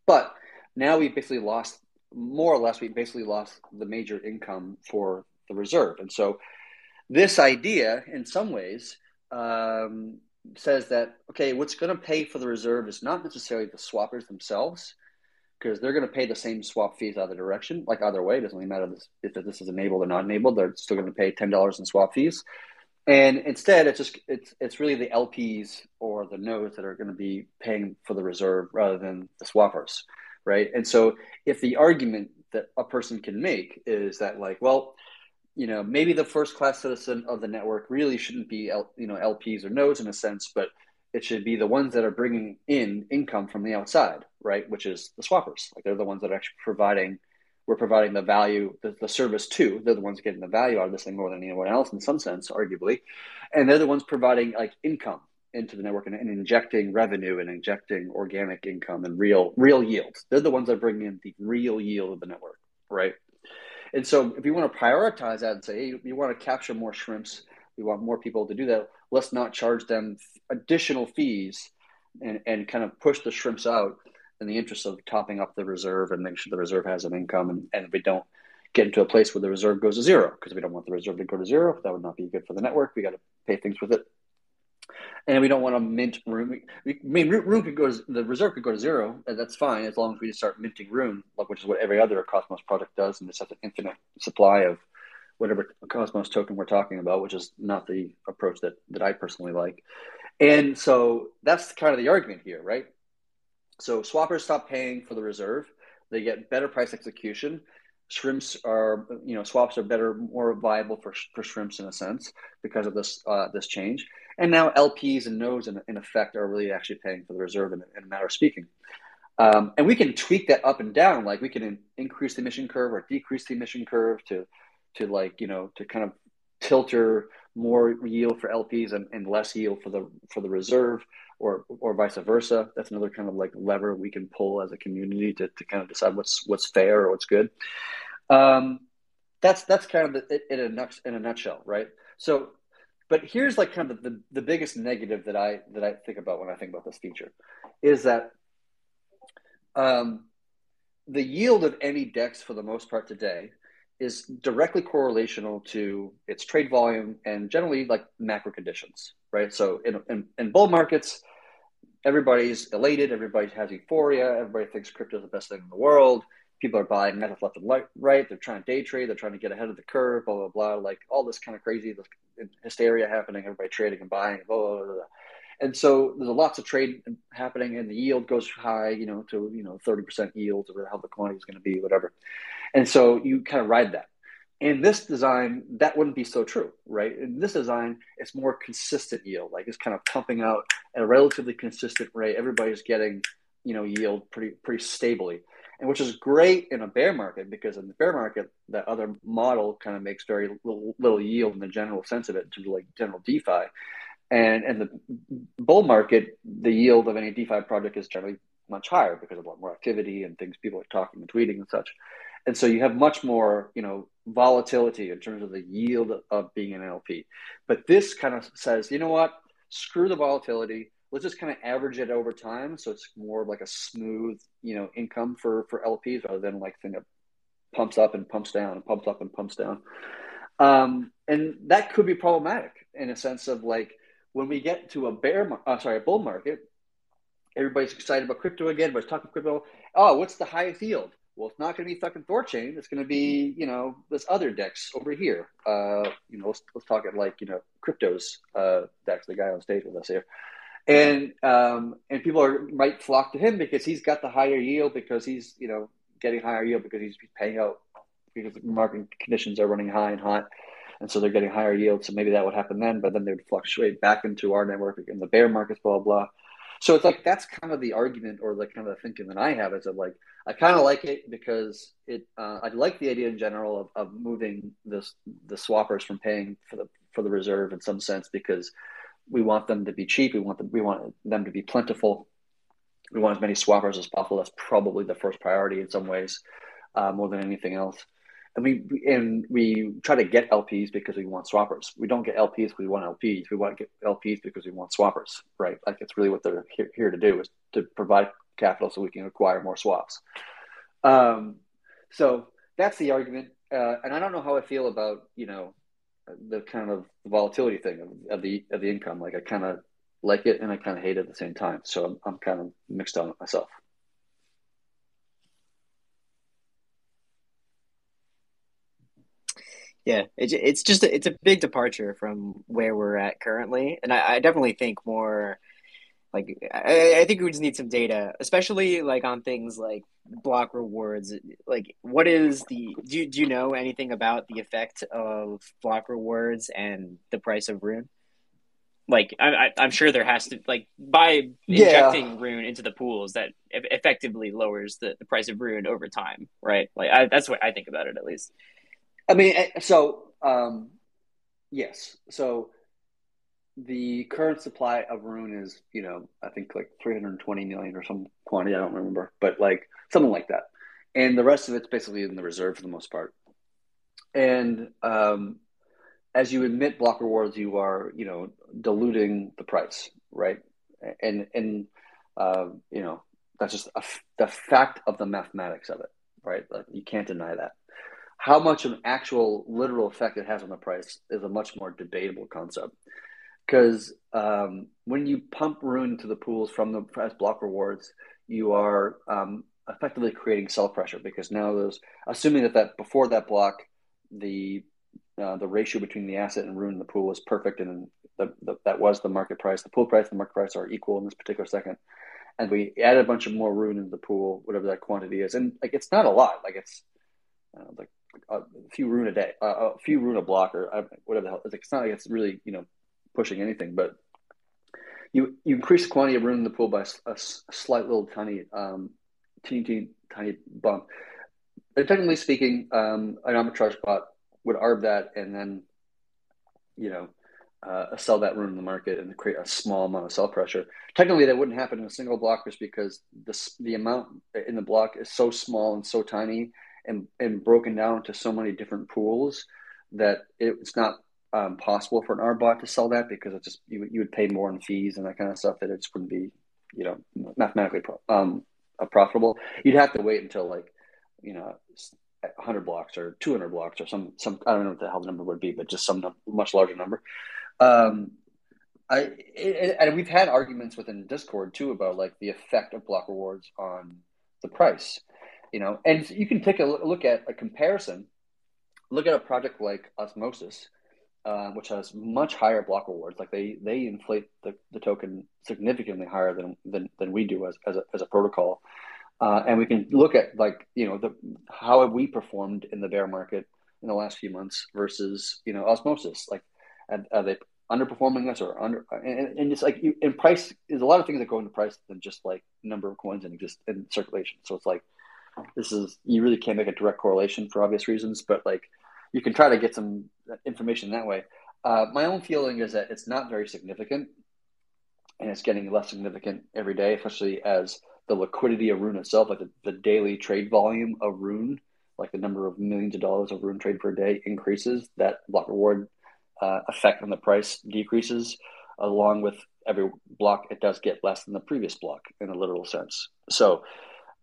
But now we basically lost more or less. We basically lost the major income for the reserve, and so this idea, in some ways, um, says that okay, what's going to pay for the reserve is not necessarily the swappers themselves, because they're going to pay the same swap fees either direction, like either way. It doesn't really matter if this is enabled or not enabled. They're still going to pay ten dollars in swap fees. And instead, it's just it's it's really the LPs or the nodes that are going to be paying for the reserve rather than the swappers, right? And so, if the argument that a person can make is that like, well, you know, maybe the first class citizen of the network really shouldn't be L, you know LPs or nodes in a sense, but it should be the ones that are bringing in income from the outside, right? Which is the swappers. Like they're the ones that are actually providing we're providing the value, the, the service to. They're the ones getting the value out of this thing more than anyone else, in some sense, arguably, and they're the ones providing like income into the network and, and injecting revenue and injecting organic income and real real yields. They're the ones that bring in the real yield of the network, right? And so, if you want to prioritize that and say, hey, you want to capture more shrimps, we want more people to do that. Let's not charge them additional fees and, and kind of push the shrimps out in the interest of topping up the reserve and making sure the reserve has an income and, and we don't get into a place where the reserve goes to zero because we don't want the reserve to go to zero. That would not be good for the network. We got to pay things with it. And we don't want to mint Rune. We, I mean, Rune could go to, the reserve could go to zero, and that's fine as long as we just start minting Rune, which is what every other Cosmos product does, and just have an infinite supply of whatever Cosmos token we're talking about, which is not the approach that that I personally like. And so that's kind of the argument here, right? So swappers stop paying for the reserve. They get better price execution. Shrimps are, you know, swaps are better, more viable for, for shrimps in a sense because of this uh, this change. And now LPs and nodes in, in effect are really actually paying for the reserve in, in a matter of speaking. Um, and we can tweak that up and down. Like we can in, increase the emission curve or decrease the emission curve to, to like you know to kind of tilter more yield for LPs and, and less yield for the for the reserve or or vice versa. That's another kind of like lever we can pull as a community to, to kind of decide what's what's fair or what's good. Um, that's that's kind of the, in a in a nutshell, right? So, but here's like kind of the, the biggest negative that I that I think about when I think about this feature is that um, the yield of any DEX for the most part today is directly correlational to its trade volume and generally like macro conditions, right? So in, in, in bull markets, everybody's elated, everybody has euphoria, everybody thinks crypto is the best thing in the world. People are buying metals left and right. They're trying to day trade. They're trying to get ahead of the curve. Blah blah blah. Like all this kind of crazy hysteria happening. Everybody trading and buying. Blah blah blah. blah. And so there's lots of trade happening, and the yield goes high, you know, to you know 30% yield or how the quantity is going to be, whatever. And so you kind of ride that. In this design, that wouldn't be so true, right? In this design, it's more consistent yield, like it's kind of pumping out at a relatively consistent rate. Everybody's getting, you know, yield pretty pretty stably, and which is great in a bear market because in the bear market, that other model kind of makes very little, little yield in the general sense of it, to like general DeFi. And in the bull market, the yield of any DeFi project is generally much higher because of a lot more activity and things people are talking and tweeting and such and so you have much more you know volatility in terms of the yield of being an LP. But this kind of says, you know what, screw the volatility. Let's just kind of average it over time, so it's more of like a smooth, you know, income for for LPs rather than like thing that pumps up and pumps down and pumps up and pumps down. Um, and that could be problematic in a sense of like when we get to a bear, uh, sorry, a bull market, everybody's excited about crypto again. Everybody's talking crypto. Oh, what's the highest yield? Well, it's not going to be fucking Thorchain. It's going to be, you know, this other Dex over here. Uh, you know, let's, let's talk it like, you know, cryptos uh, Dex, the guy on stage with us here. And um, and people are might flock to him because he's got the higher yield because he's, you know, getting higher yield because he's paying out because the market conditions are running high and hot. And so they're getting higher yield. So maybe that would happen then, but then they would fluctuate back into our network in the bear markets, blah, blah. So it's like that's kind of the argument or the kind of the thinking that I have is of like I kind of like it because it uh, I like the idea in general of, of moving this the swappers from paying for the for the reserve in some sense because we want them to be cheap. We want them we want them to be plentiful. We want as many swappers as possible. That's probably the first priority in some ways uh, more than anything else and we and we try to get LPs because we want swappers. We don't get LPs because we want LPs. We want to get LPs because we want swappers, right? Like it's really what they're here, here to do is to provide capital so we can acquire more swaps. Um, so that's the argument, uh, and I don't know how I feel about you know the kind of volatility thing of, of the of the income. Like I kind of like it and I kind of hate it at the same time. So I'm, I'm kind of mixed on it myself. Yeah, it, it's just a, it's a big departure from where we're at currently, and I, I definitely think more like I, I, think we just need some data, especially like on things like block rewards. Like, what is the do you, do you know anything about the effect of block rewards and the price of Rune? like I, am sure there has to like by injecting yeah. rune into the pools that effectively lowers the, the price of rune over time, right? Like I, that's what I think about it at least. I mean, eh, so um, yes, so the current supply of rune is you know I think like 320 million or some quantity I don't remember, but like something like that, and the rest of it's basically in the reserve for the most part, and um, as you emit block rewards, you are, you know, diluting the price, right? And and uh, you know that's just a, the fact of the mathematics of it, right? Like you can't deny that. How much of an actual literal effect it has on the price is a much more debatable concept. Because um, when you pump rune to the pools from the price block rewards, you are um, effectively creating sell pressure because now there's assuming that that before that block the uh, the ratio between the asset and rune in the pool was perfect, and the, the, that was the market price. The pool price and the market price are equal in this particular second. And we add a bunch of more rune into the pool, whatever that quantity is, and like it's not a lot. Like it's uh, like a few rune a day, uh, a few rune a block, or uh, whatever the hell. It's, like, it's not like it's really you know pushing anything, but you you increase the quantity of rune in the pool by a, a slight little tiny, um, teeny, teeny, tiny bump. But technically speaking, um, an arbitrage bot would arb that and then, you know, uh, sell that rune in the market and create a small amount of sell pressure. Technically, that wouldn't happen in a single block just because the, the amount in the block is so small and so tiny and, and broken down to so many different pools that it's not um, possible for an R bot to sell that because it just you, you would pay more in fees and that kind of stuff that it just wouldn't be you know mathematically pro- um, profitable. You'd have to wait until like you know 100 blocks or 200 blocks or some some I don't know what the hell the number would be, but just some num- much larger number. Um, I it, and we've had arguments within Discord too about like the effect of block rewards on the price, you know. And you can take a look at a comparison. Look at a project like Osmosis, uh, which has much higher block rewards. Like they they inflate the, the token significantly higher than than, than we do as as a, as a protocol. Uh, and we can look at like you know the how have we performed in the bear market in the last few months versus you know osmosis like are, are they underperforming us or under and, and it's like in price is a lot of things that go into price than just like number of coins in exist in circulation so it's like this is you really can't make a direct correlation for obvious reasons but like you can try to get some information that way uh, my own feeling is that it's not very significant and it's getting less significant every day especially as the liquidity of Rune itself, like the, the daily trade volume of Rune, like the number of millions of dollars of Rune trade per day increases, that block reward uh, effect on the price decreases, along with every block it does get less than the previous block in a literal sense. So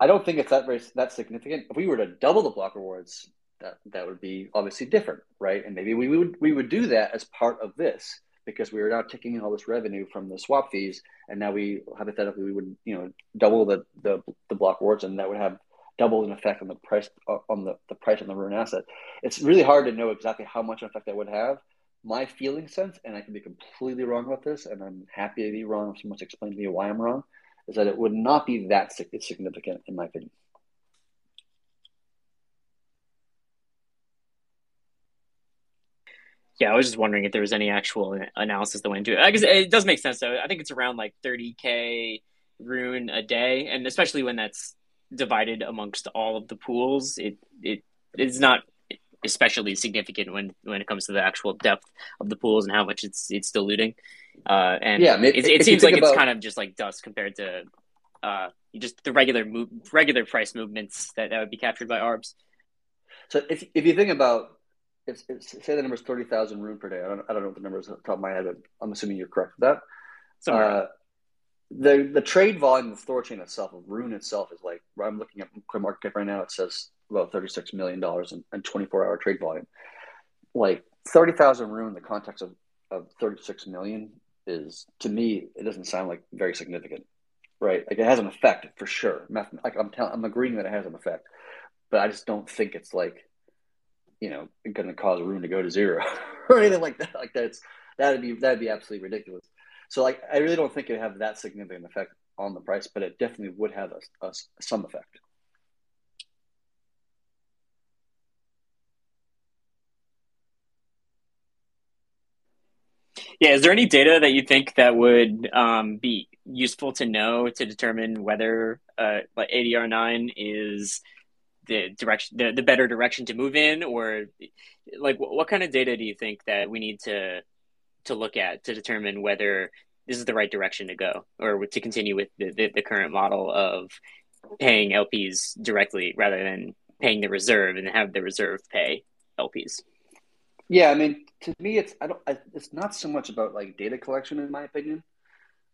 I don't think it's that very that significant. If we were to double the block rewards, that that would be obviously different, right? And maybe we would we would do that as part of this because we are now taking in all this revenue from the swap fees, and now we hypothetically we would you know double the the, the block rewards, and that would have double an effect on the price on the, the price on the rune asset. It's really hard to know exactly how much effect that would have. My feeling sense, and I can be completely wrong about this, and I'm happy to be wrong if someone's explained to me why I'm wrong, is that it would not be that significant in my opinion. Yeah, I was just wondering if there was any actual analysis that went into it. I guess it does make sense though. I think it's around like 30k rune a day, and especially when that's divided amongst all of the pools, it it is not especially significant when when it comes to the actual depth of the pools and how much it's it's diluting. Uh, and yeah, it, it seems like about... it's kind of just like dust compared to uh, just the regular move, regular price movements that, that would be captured by ARBs. So if if you think about it's, it's say the number is thirty thousand rune per day. I don't I don't know what the number is off the top of my head, but I'm assuming you're correct with that. Uh, the the trade volume of Thorchain itself, of Rune itself, is like I'm looking at CoinMarketCap right now. It says about thirty six million dollars in, 24 hour trade volume. Like thirty thousand Rune in the context of of thirty six million is to me it doesn't sound like very significant, right? Like it has an effect for sure. Like I'm telling, I'm agreeing that it has an effect, but I just don't think it's like you know going to cause Rune to go to zero or anything like that. Like that's that'd be that'd be absolutely ridiculous. So like I really don't think it would have that significant effect on the price, but it definitely would have a, a some effect. Yeah, is there any data that you think that would um, be useful to know to determine whether uh, like ADR nine is the direction, the, the better direction to move in, or like what, what kind of data do you think that we need to to look at to determine whether this is the right direction to go, or to continue with the, the, the current model of paying LPs directly rather than paying the reserve and have the reserve pay LPs? Yeah, I mean, to me, it's I don't. I, it's not so much about like data collection, in my opinion,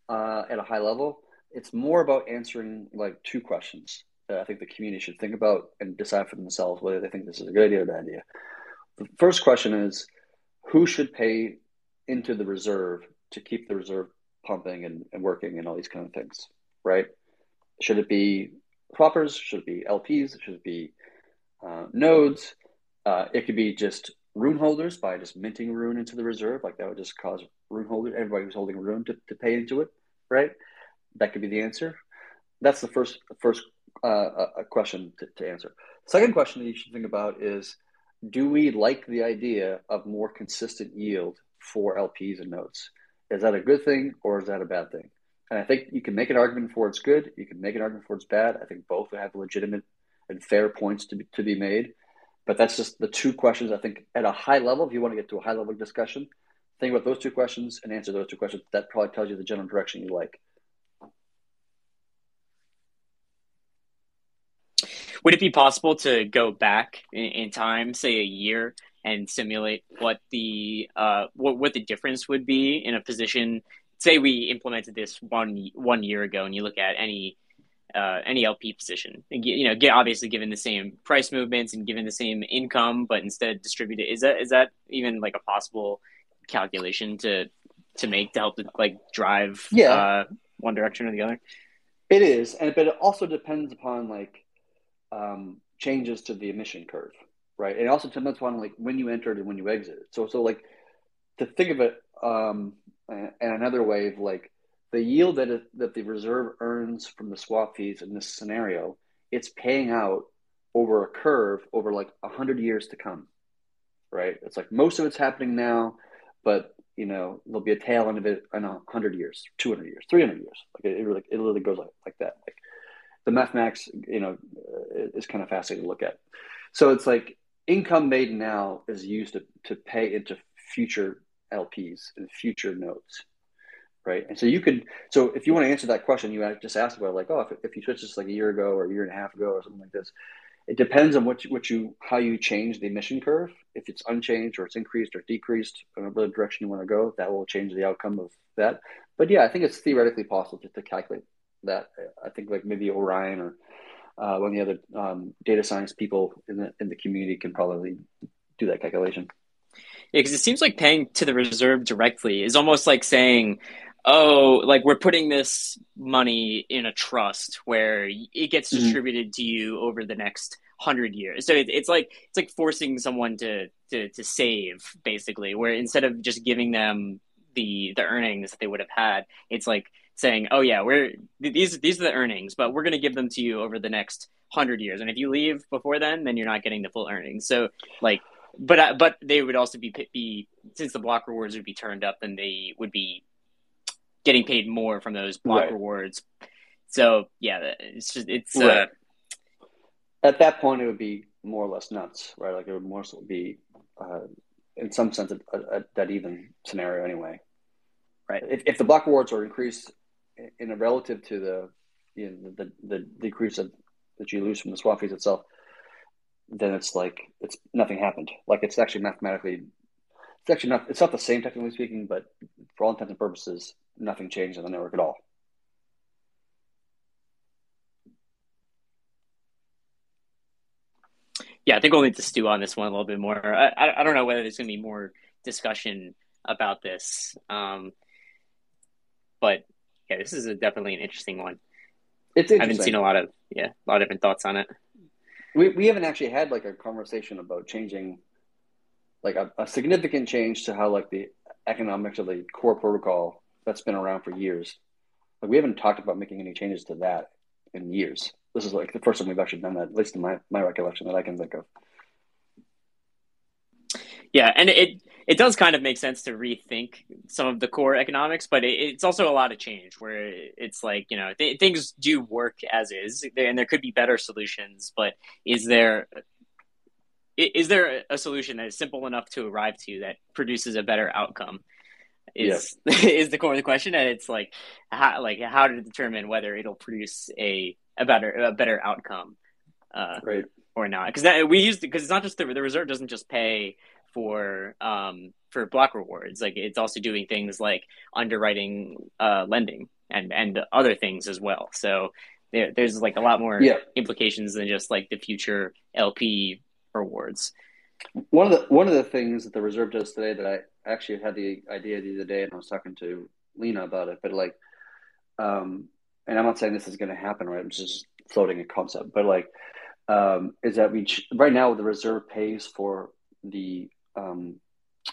uh, at a high level. It's more about answering like two questions that I think the community should think about and decide for themselves whether they think this is a good idea or bad idea. The first question is, who should pay into the reserve to keep the reserve pumping and, and working and all these kind of things, right? Should it be proppers? Should it be LPs? Should it be uh, nodes? Uh, it could be just rune holders by just minting rune into the reserve. Like that would just cause rune holders, everybody who's holding rune to, to pay into it, right? That could be the answer. That's the first first uh, a question to, to answer. Second question that you should think about is, do we like the idea of more consistent yield for LPs and notes? Is that a good thing or is that a bad thing? And I think you can make an argument for it's good. You can make an argument for it's bad. I think both have legitimate and fair points to be, to be made. But that's just the two questions I think at a high level. If you want to get to a high level discussion, think about those two questions and answer those two questions. That probably tells you the general direction you like. Would it be possible to go back in, in time, say a year, and simulate what the uh, what what the difference would be in a position? Say we implemented this one one year ago, and you look at any uh, any LP position. You know, get obviously given the same price movements and given the same income, but instead distribute it. Is that is that even like a possible calculation to to make to help to like drive yeah. uh, one direction or the other? It is, and but it also depends upon like um, changes to the emission curve, right? And it also depends upon like when you entered and when you exited. So so like to think of it um, and another way of like the yield that, that the reserve earns from the swap fees in this scenario, it's paying out over a curve over like 100 years to come, right? It's like most of it's happening now, but you know, there'll be a tail end of it in 100 years, 200 years, 300 years. Like it, it really, it literally goes like, like that. Like the mathematics, you know, uh, is kind of fascinating to look at. So it's like income made now is used to, to pay into future LPs and future nodes right? And so you could, so if you want to answer that question, you just asked about like, oh, if, if you switch this like a year ago or a year and a half ago or something like this, it depends on what you, what you how you change the emission curve. If it's unchanged or it's increased or decreased, whatever direction you want to go, that will change the outcome of that. But yeah, I think it's theoretically possible to, to calculate that. I think like maybe Orion or uh, one of the other um, data science people in the in the community can probably do that calculation. Yeah, because it seems like paying to the reserve directly is almost like saying, oh, like we're putting this money in a trust where it gets mm-hmm. distributed mm-hmm. to you over the next hundred years. So it, it's like it's like forcing someone to, to to save basically, where instead of just giving them the the earnings that they would have had, it's like saying, oh yeah, we're these these are the earnings, but we're going to give them to you over the next hundred years, and if you leave before then, then you're not getting the full earnings. So like. But but they would also be be since the block rewards would be turned up, then they would be getting paid more from those block right. rewards. So yeah, it's just it's uh, right. uh, at that point it would be more or less nuts, right? Like it would more so be uh, in some sense a, a, dead even scenario anyway, right? If, if the block rewards are increased in a relative to the you know, the, the decrease of, that you lose from the swap fees itself, then it's like it's nothing happened. Like it's actually mathematically it's actually not it's not the same technically speaking, but for all intents and purposes, nothing changed in the network at all. Yeah, I think we'll need to stew on this one a little bit more. I, I, I don't know whether there's going to be more discussion about this, um, but yeah, this is a, definitely an interesting one. It's I haven't seen a lot of yeah a lot of different thoughts on it. We we haven't actually had like a conversation about changing like a, a significant change to how like the economics of the core protocol that's been around for years. Like we haven't talked about making any changes to that in years. This is like the first time we've actually done that, at least in my, my recollection that I can think of. Yeah, and it it does kind of make sense to rethink some of the core economics, but it, it's also a lot of change where it's like, you know, th- things do work as is and there could be better solutions, but is there is there a solution that is simple enough to arrive to that produces a better outcome? Is yeah. is the core of the question, and it's like how like how to determine whether it'll produce a a better a better outcome, uh, right. or not? Because we use because it's not just the the reserve doesn't just pay for um for block rewards, like it's also doing things like underwriting, uh, lending, and and other things as well. So there, there's like a lot more yeah. implications than just like the future LP rewards. One of the one of the things that the reserve does today that I actually had the idea the other day, and I was talking to Lena about it, but like, um, and I'm not saying this is going to happen, right? I'm just floating a concept, but like, um, is that we right now the reserve pays for the um,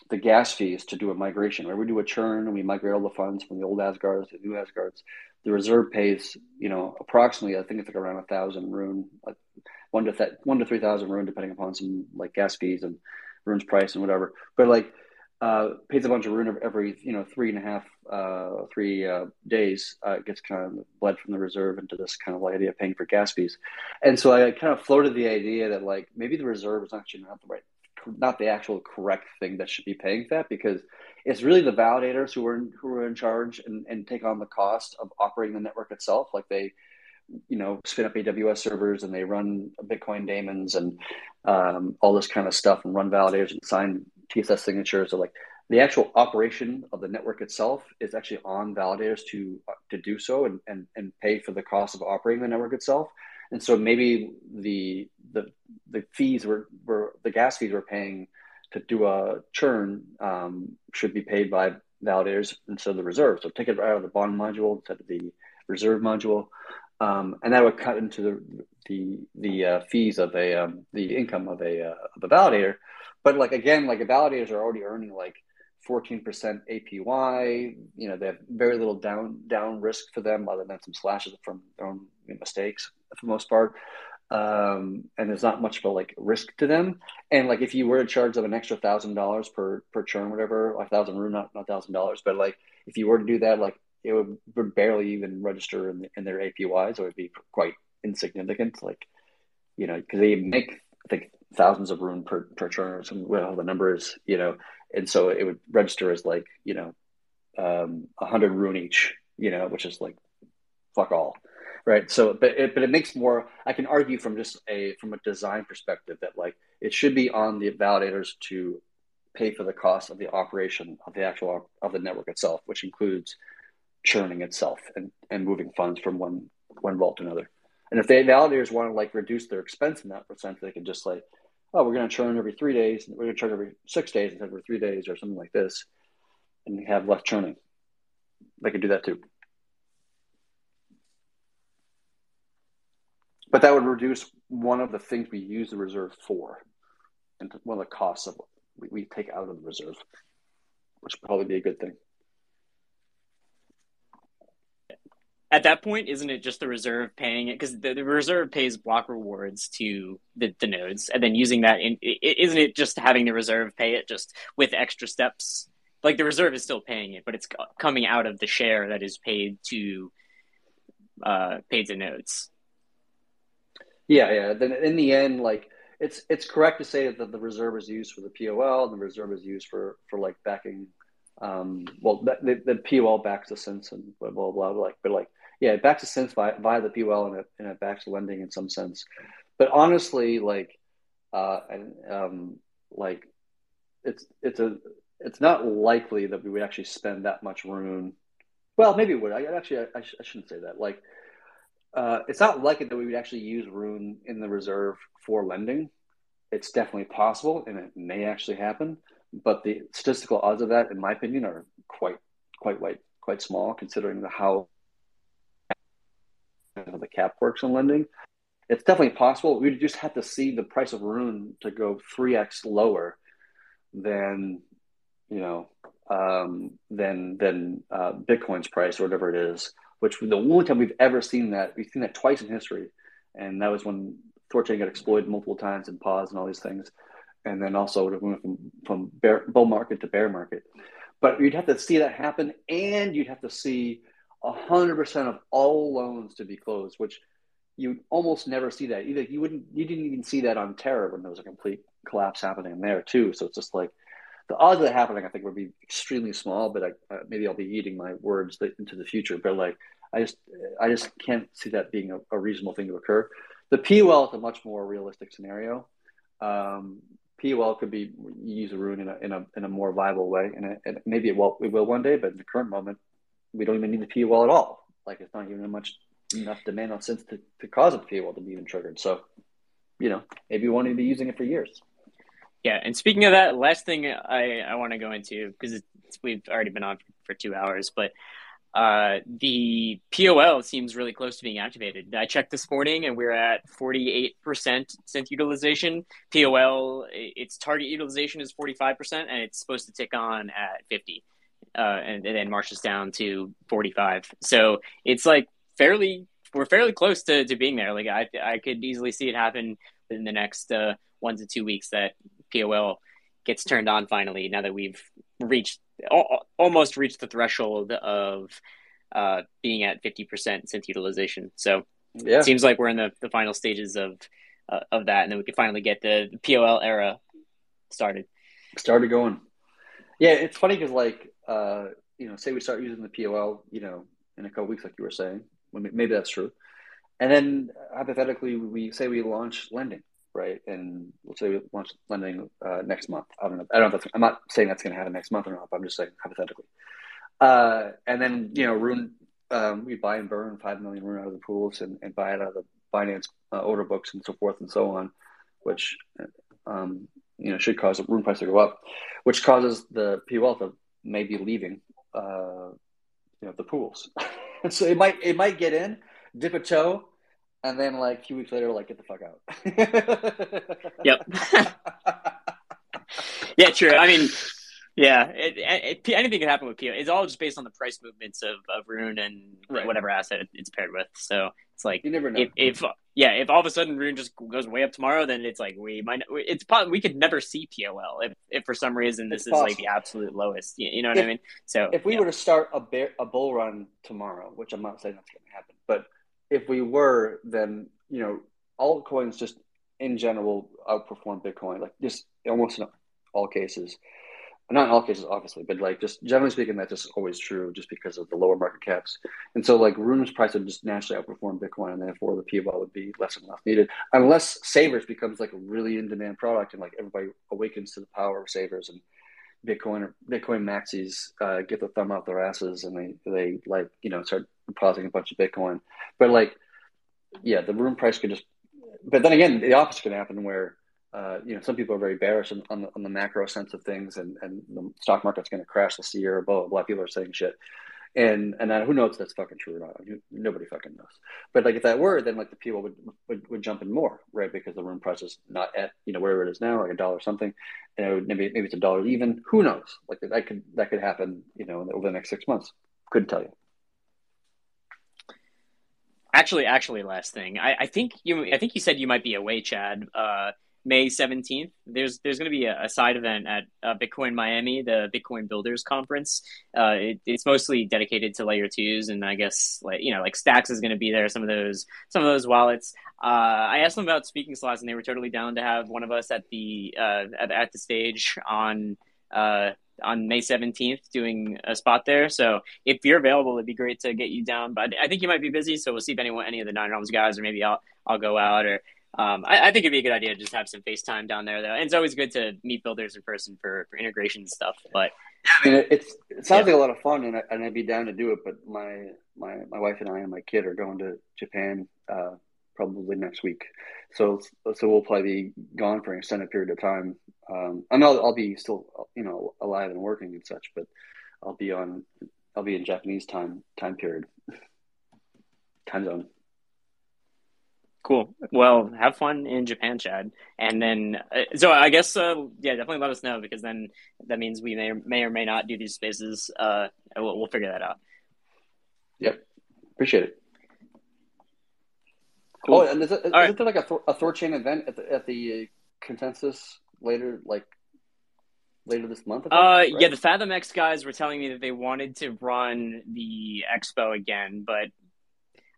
the gas fees to do a migration. Right, we do a churn and we migrate all the funds from the old Asgards to the new Asgards. The reserve pays, you know, approximately I think it's like around a thousand rune, one to th- one to three thousand rune, depending upon some like gas fees and rune's price and whatever. But like uh, pays a bunch of rune every you know three and a half uh, three uh, days. Uh, gets kind of bled from the reserve into this kind of like idea of paying for gas fees. And so I kind of floated the idea that like maybe the reserve is actually not the right not the actual correct thing that should be paying that because it's really the validators who are in, who are in charge and, and take on the cost of operating the network itself. Like they you know spin up AWS servers and they run Bitcoin daemons and um, all this kind of stuff and run validators and sign TSS signatures. So like the actual operation of the network itself is actually on validators to to do so and, and and pay for the cost of operating the network itself. And so maybe the the the fees were were the gas fees we're paying to do a churn um, should be paid by validators instead of the reserve. So take it right out of the bond module instead of the reserve module um, and that would cut into the the the uh, fees of a um, the income of a uh, of a validator. But like again, like validators are already earning like 14% APY. You know, they have very little down down risk for them, other than some slashes from their own mistakes for the most part. Um, and there's not much of a like risk to them. And like if you were to charge them an extra thousand dollars per per churn, whatever, like thousand rune, not not thousand dollars, but like if you were to do that, like it would, would barely even register in, in their APYs, or it would be quite insignificant. Like, you know, because they make I think thousands of rune per per churn or some well the number is, you know, and so it would register as like you know, um, a hundred rune each, you know, which is like fuck all, right? So, but it, but it makes more. I can argue from just a from a design perspective that like it should be on the validators to pay for the cost of the operation of the actual of the network itself, which includes churning itself and, and moving funds from one one vault to another. And if the validators want to like reduce their expense in that percent, they can just like, oh, we're going to churn every three days, we're going to churn every six days instead of three days, or something like this, and have less churning. They can do that too. But that would reduce one of the things we use the reserve for, and one of the costs of we, we take out of the reserve, which would probably be a good thing. at that point, isn't it just the reserve paying it? Because the, the, reserve pays block rewards to the, the nodes, and then using that in, isn't it just having the reserve pay it just with extra steps? Like the reserve is still paying it, but it's coming out of the share that is paid to uh, paid to nodes. Yeah, yeah. Then in the end, like it's it's correct to say that the reserve is used for the POL, and the reserve is used for for like backing. Um, well, the, the POL backs the synths and blah blah blah. Like, but like yeah, it backs a synths via, via the POL and it, and it backs lending in some sense. But honestly, like, uh, and, um, like it's, it's a, it's not likely that we would actually spend that much rune. Well, maybe it would. I actually, I, I shouldn't say that. Like, uh, it's not likely that we would actually use rune in the reserve for lending. It's definitely possible, and it may actually happen. But the statistical odds of that, in my opinion, are quite, quite, quite, quite small, considering the how how the cap works in lending. It's definitely possible. We just have to see the price of Rune to go three x lower than you know um, than than uh, Bitcoin's price or whatever it is. Which was the only time we've ever seen that we've seen that twice in history, and that was when Thorchain got exploited multiple times and paused and all these things. and then also have went from from bear, bull market to bear market. But you'd have to see that happen, and you'd have to see hundred percent of all loans to be closed, which you almost never see that. Either you wouldn't, you didn't even see that on Terra when there was a complete collapse happening there too. So it's just like the odds of that happening, I think, would be extremely small. But I, uh, maybe I'll be eating my words into the future. But like, I just, I just can't see that being a, a reasonable thing to occur. The POL is a much more realistic scenario. Um, POL could be use a rune in a in a, in a more viable way, and, and maybe it will, it will one day. But in the current moment, we don't even need the POL at all. Like it's not even much enough demand on synths to, to cause a POL to be even triggered. So, you know, maybe we won't even be using it for years. Yeah, and speaking of that, last thing I, I want to go into because we've already been on for two hours, but uh, the POL seems really close to being activated. I checked this morning and we're at 48% synth utilization. POL, its target utilization is 45%, and it's supposed to tick on at 50 uh, and, and, then marches down to 45. So it's like fairly, we're fairly close to, to being there. Like I, I could easily see it happen in the next uh, one to two weeks that POL gets turned on finally. Now that we've reached almost reached the threshold of uh, being at 50% synth utilization. So yeah. it seems like we're in the, the final stages of uh, of that, and then we can finally get the, the POL era started. Started going. Yeah, it's funny because like uh, you know, say we start using the POL, you know, in a couple weeks, like you were saying, maybe that's true. And then hypothetically, we say we launch lending, right? And let's say we launch lending uh, next month. I don't know. I don't know. I'm not saying that's going to happen next month or not. But I'm just saying hypothetically. Uh, and then you know, Rune, um, we buy and burn five million Rune out of the pools and, and buy it out of the Binance uh, order books and so forth and so on, which um, you know should cause the Rune price to go up, which causes the POL to maybe leaving uh, you know the pools. so it might it might get in, dip a toe, and then like a few weeks later, like get the fuck out. yep. yeah, true. I mean, yeah, it, it, anything can happen with PO. It's all just based on the price movements of, of Rune and right. whatever asset it's paired with. So it's like you never know. If, if, yeah, if all of a sudden Rune just goes way up tomorrow, then it's like we might. It's we could never see POL if, if for some reason this it's is possible. like the absolute lowest. You, know what if, I mean? So if we yeah. were to start a bear, a bull run tomorrow, which I'm not saying that's going to happen, but if we were, then you know altcoins just in general outperform Bitcoin, like just almost in all cases not in all cases, obviously, but like just generally speaking, that's just always true, just because of the lower market caps. And so, like Rune's price would just naturally outperform Bitcoin, and therefore the POL would be less and less needed, unless Savers becomes like a really in demand product, and like everybody awakens to the power of Savers, and Bitcoin or Bitcoin maxis uh, get the thumb out their asses, and they they like you know start depositing a bunch of Bitcoin. But like, yeah, the Rune price could just. But then again, the opposite can happen where uh, you know, some people are very bearish on, on, the, on, the, macro sense of things, and, and the stock market's going to crash this year. Blah blah blah. People are saying shit, and and then who knows if that's fucking true or not? Nobody fucking knows. But like if that were, then like the people would, would, would jump in more, right? Because the Rune price is not at you know wherever it is now, like a dollar something, and it would, maybe maybe it's a dollar even. Who knows? Like that could that could happen, you know, over the next six months. Couldn't tell you. Actually, actually, last thing, I, I think you, I think you said you might be away, Chad. Uh, May 17th, there's there's going to be a, a, side event at uh, Bitcoin Miami, the Bitcoin Builders Conference. Uh, it, it's mostly dedicated to layer twos, and I guess like you know like Stacks is going to be there. Some of those some of those wallets. Uh, I asked them about speaking slots, and they were totally down to have one of us at the uh, at, at, the stage on uh, on May 17th doing a spot there. So if you're available, it'd be great to get you down. But I think you might be busy, so we'll see if anyone, any of the Nine Realms guys, or maybe I'll I'll go out, or um, I, I, think it'd be a good idea to just have some FaceTime down there, though. And it's always good to meet builders in person for, for integration stuff. But yeah, I mean, it, it sounds yeah. like a lot of fun, and, I, and I'd be down to do it. But my my my wife and I and my kid are going to Japan uh, probably next week, so so we'll probably be gone for an extended period of time. Um, I know I'll be still you know alive and working and such, but I'll be on I'll be in Japanese time time period time zone. Cool. Well, have fun in Japan, Chad. And then, uh, so I guess, uh, yeah, definitely let us know because then that means we may or may, or may not do these spaces. Uh, we'll, we'll figure that out. Yep. Appreciate it. Cool. Oh, and is, it, is right. there like a, Thor, a Thorchain event at the, at the consensus later, like later this month. Think, Uh, right? yeah, the Fathom X guys were telling me that they wanted to run the expo again, but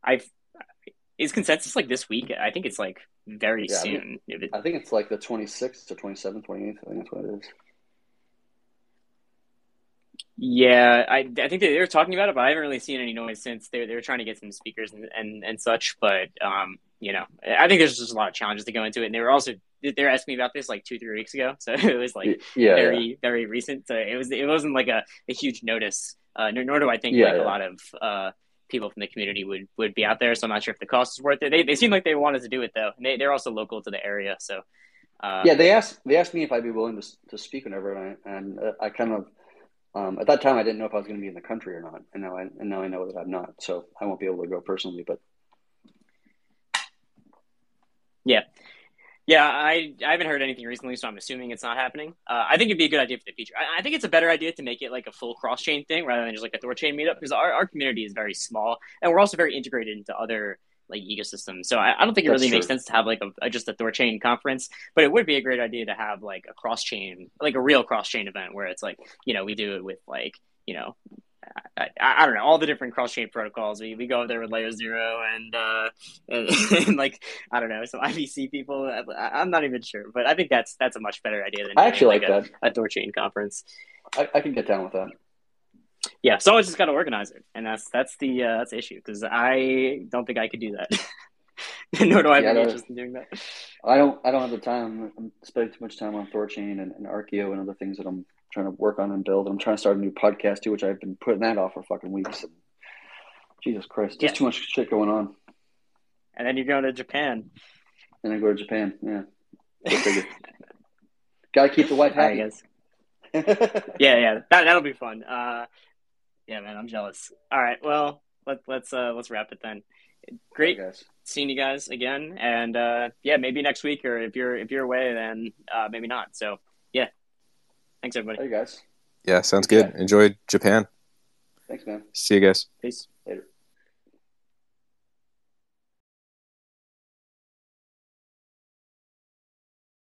I've is consensus like this week. I think it's like very Yeah, I mean- soon. It- I think it's like the 26th or 27th, 28th. I think that's what it is. Yeah, I I think they, they were talking about it, but I haven't really seen any noise since. They they were trying to get some speakers and and, and such, but um, you know, I think there's just a lot of challenges to go into it, and they were also they were asking me about this like two three weeks ago, so it was like yeah, very very recent. So it was it wasn't like a, a huge notice. Uh, nor, nor do I think Yeah, like yeah. a lot of uh, people from the community would, would be out there. So I'm not sure if the cost is worth it. They they seem like they wanted to do it though. And they they're also local to the area, so uh, yeah. They asked they asked me if I'd be willing to to speak whenever, and I, and uh, I kind of um, at that time I didn't know if I was going to be in the country or not, and now I and now I know that I'm not, so I won't be able to go personally. But Yeah, yeah, I I haven't heard anything recently, so I'm assuming it's not happening. Uh, I think it'd be a good idea for the future. I, I think it's a better idea to make it like a full cross chain thing rather than just like a Thorchain meetup because our, our community is very small and we're also very integrated into other like ecosystem. So I, I don't think it That's really makes sense to have like a, a just a Thorchain conference, but it would be a great idea to have like a cross chain, like a real cross chain event where it's like you know we do it with like you know I, I, I don't know all the different cross chain protocols. We we go over there with layer zero and uh and, and like I don't know some IBC people. I, I'm not even sure, but I think that's that's a much better idea than I actually like a, that. a Thorchain conference. I, I can get down with that. Yeah, someone's just got to organize it, and that's that's the uh, that's the issue because I don't think I could do that. Nor do I have Yeah, any interest in doing that. I don't I don't have the time. I'm spending too much time on Thorchain and, and Archeo and other things that I'm trying to work on and build. I'm trying to start a new podcast too, which I've been putting that off for fucking weeks. And Jesus Christ, just Yeah. too much shit going on. And then you're going to Japan. And I go to Japan. Yeah, Gotta keep the wife I happy. guess. Yeah, yeah, that that'll be fun. Uh, yeah, man, I'm jealous. All right, well, let let's uh let's wrap it then. Great guys. seeing you guys again, and uh, yeah, maybe next week, or if you're if you're away, then uh, maybe not. So yeah, thanks everybody. Hey guys. Yeah, sounds good. Enjoy Japan. Thanks, man. See you guys. Peace.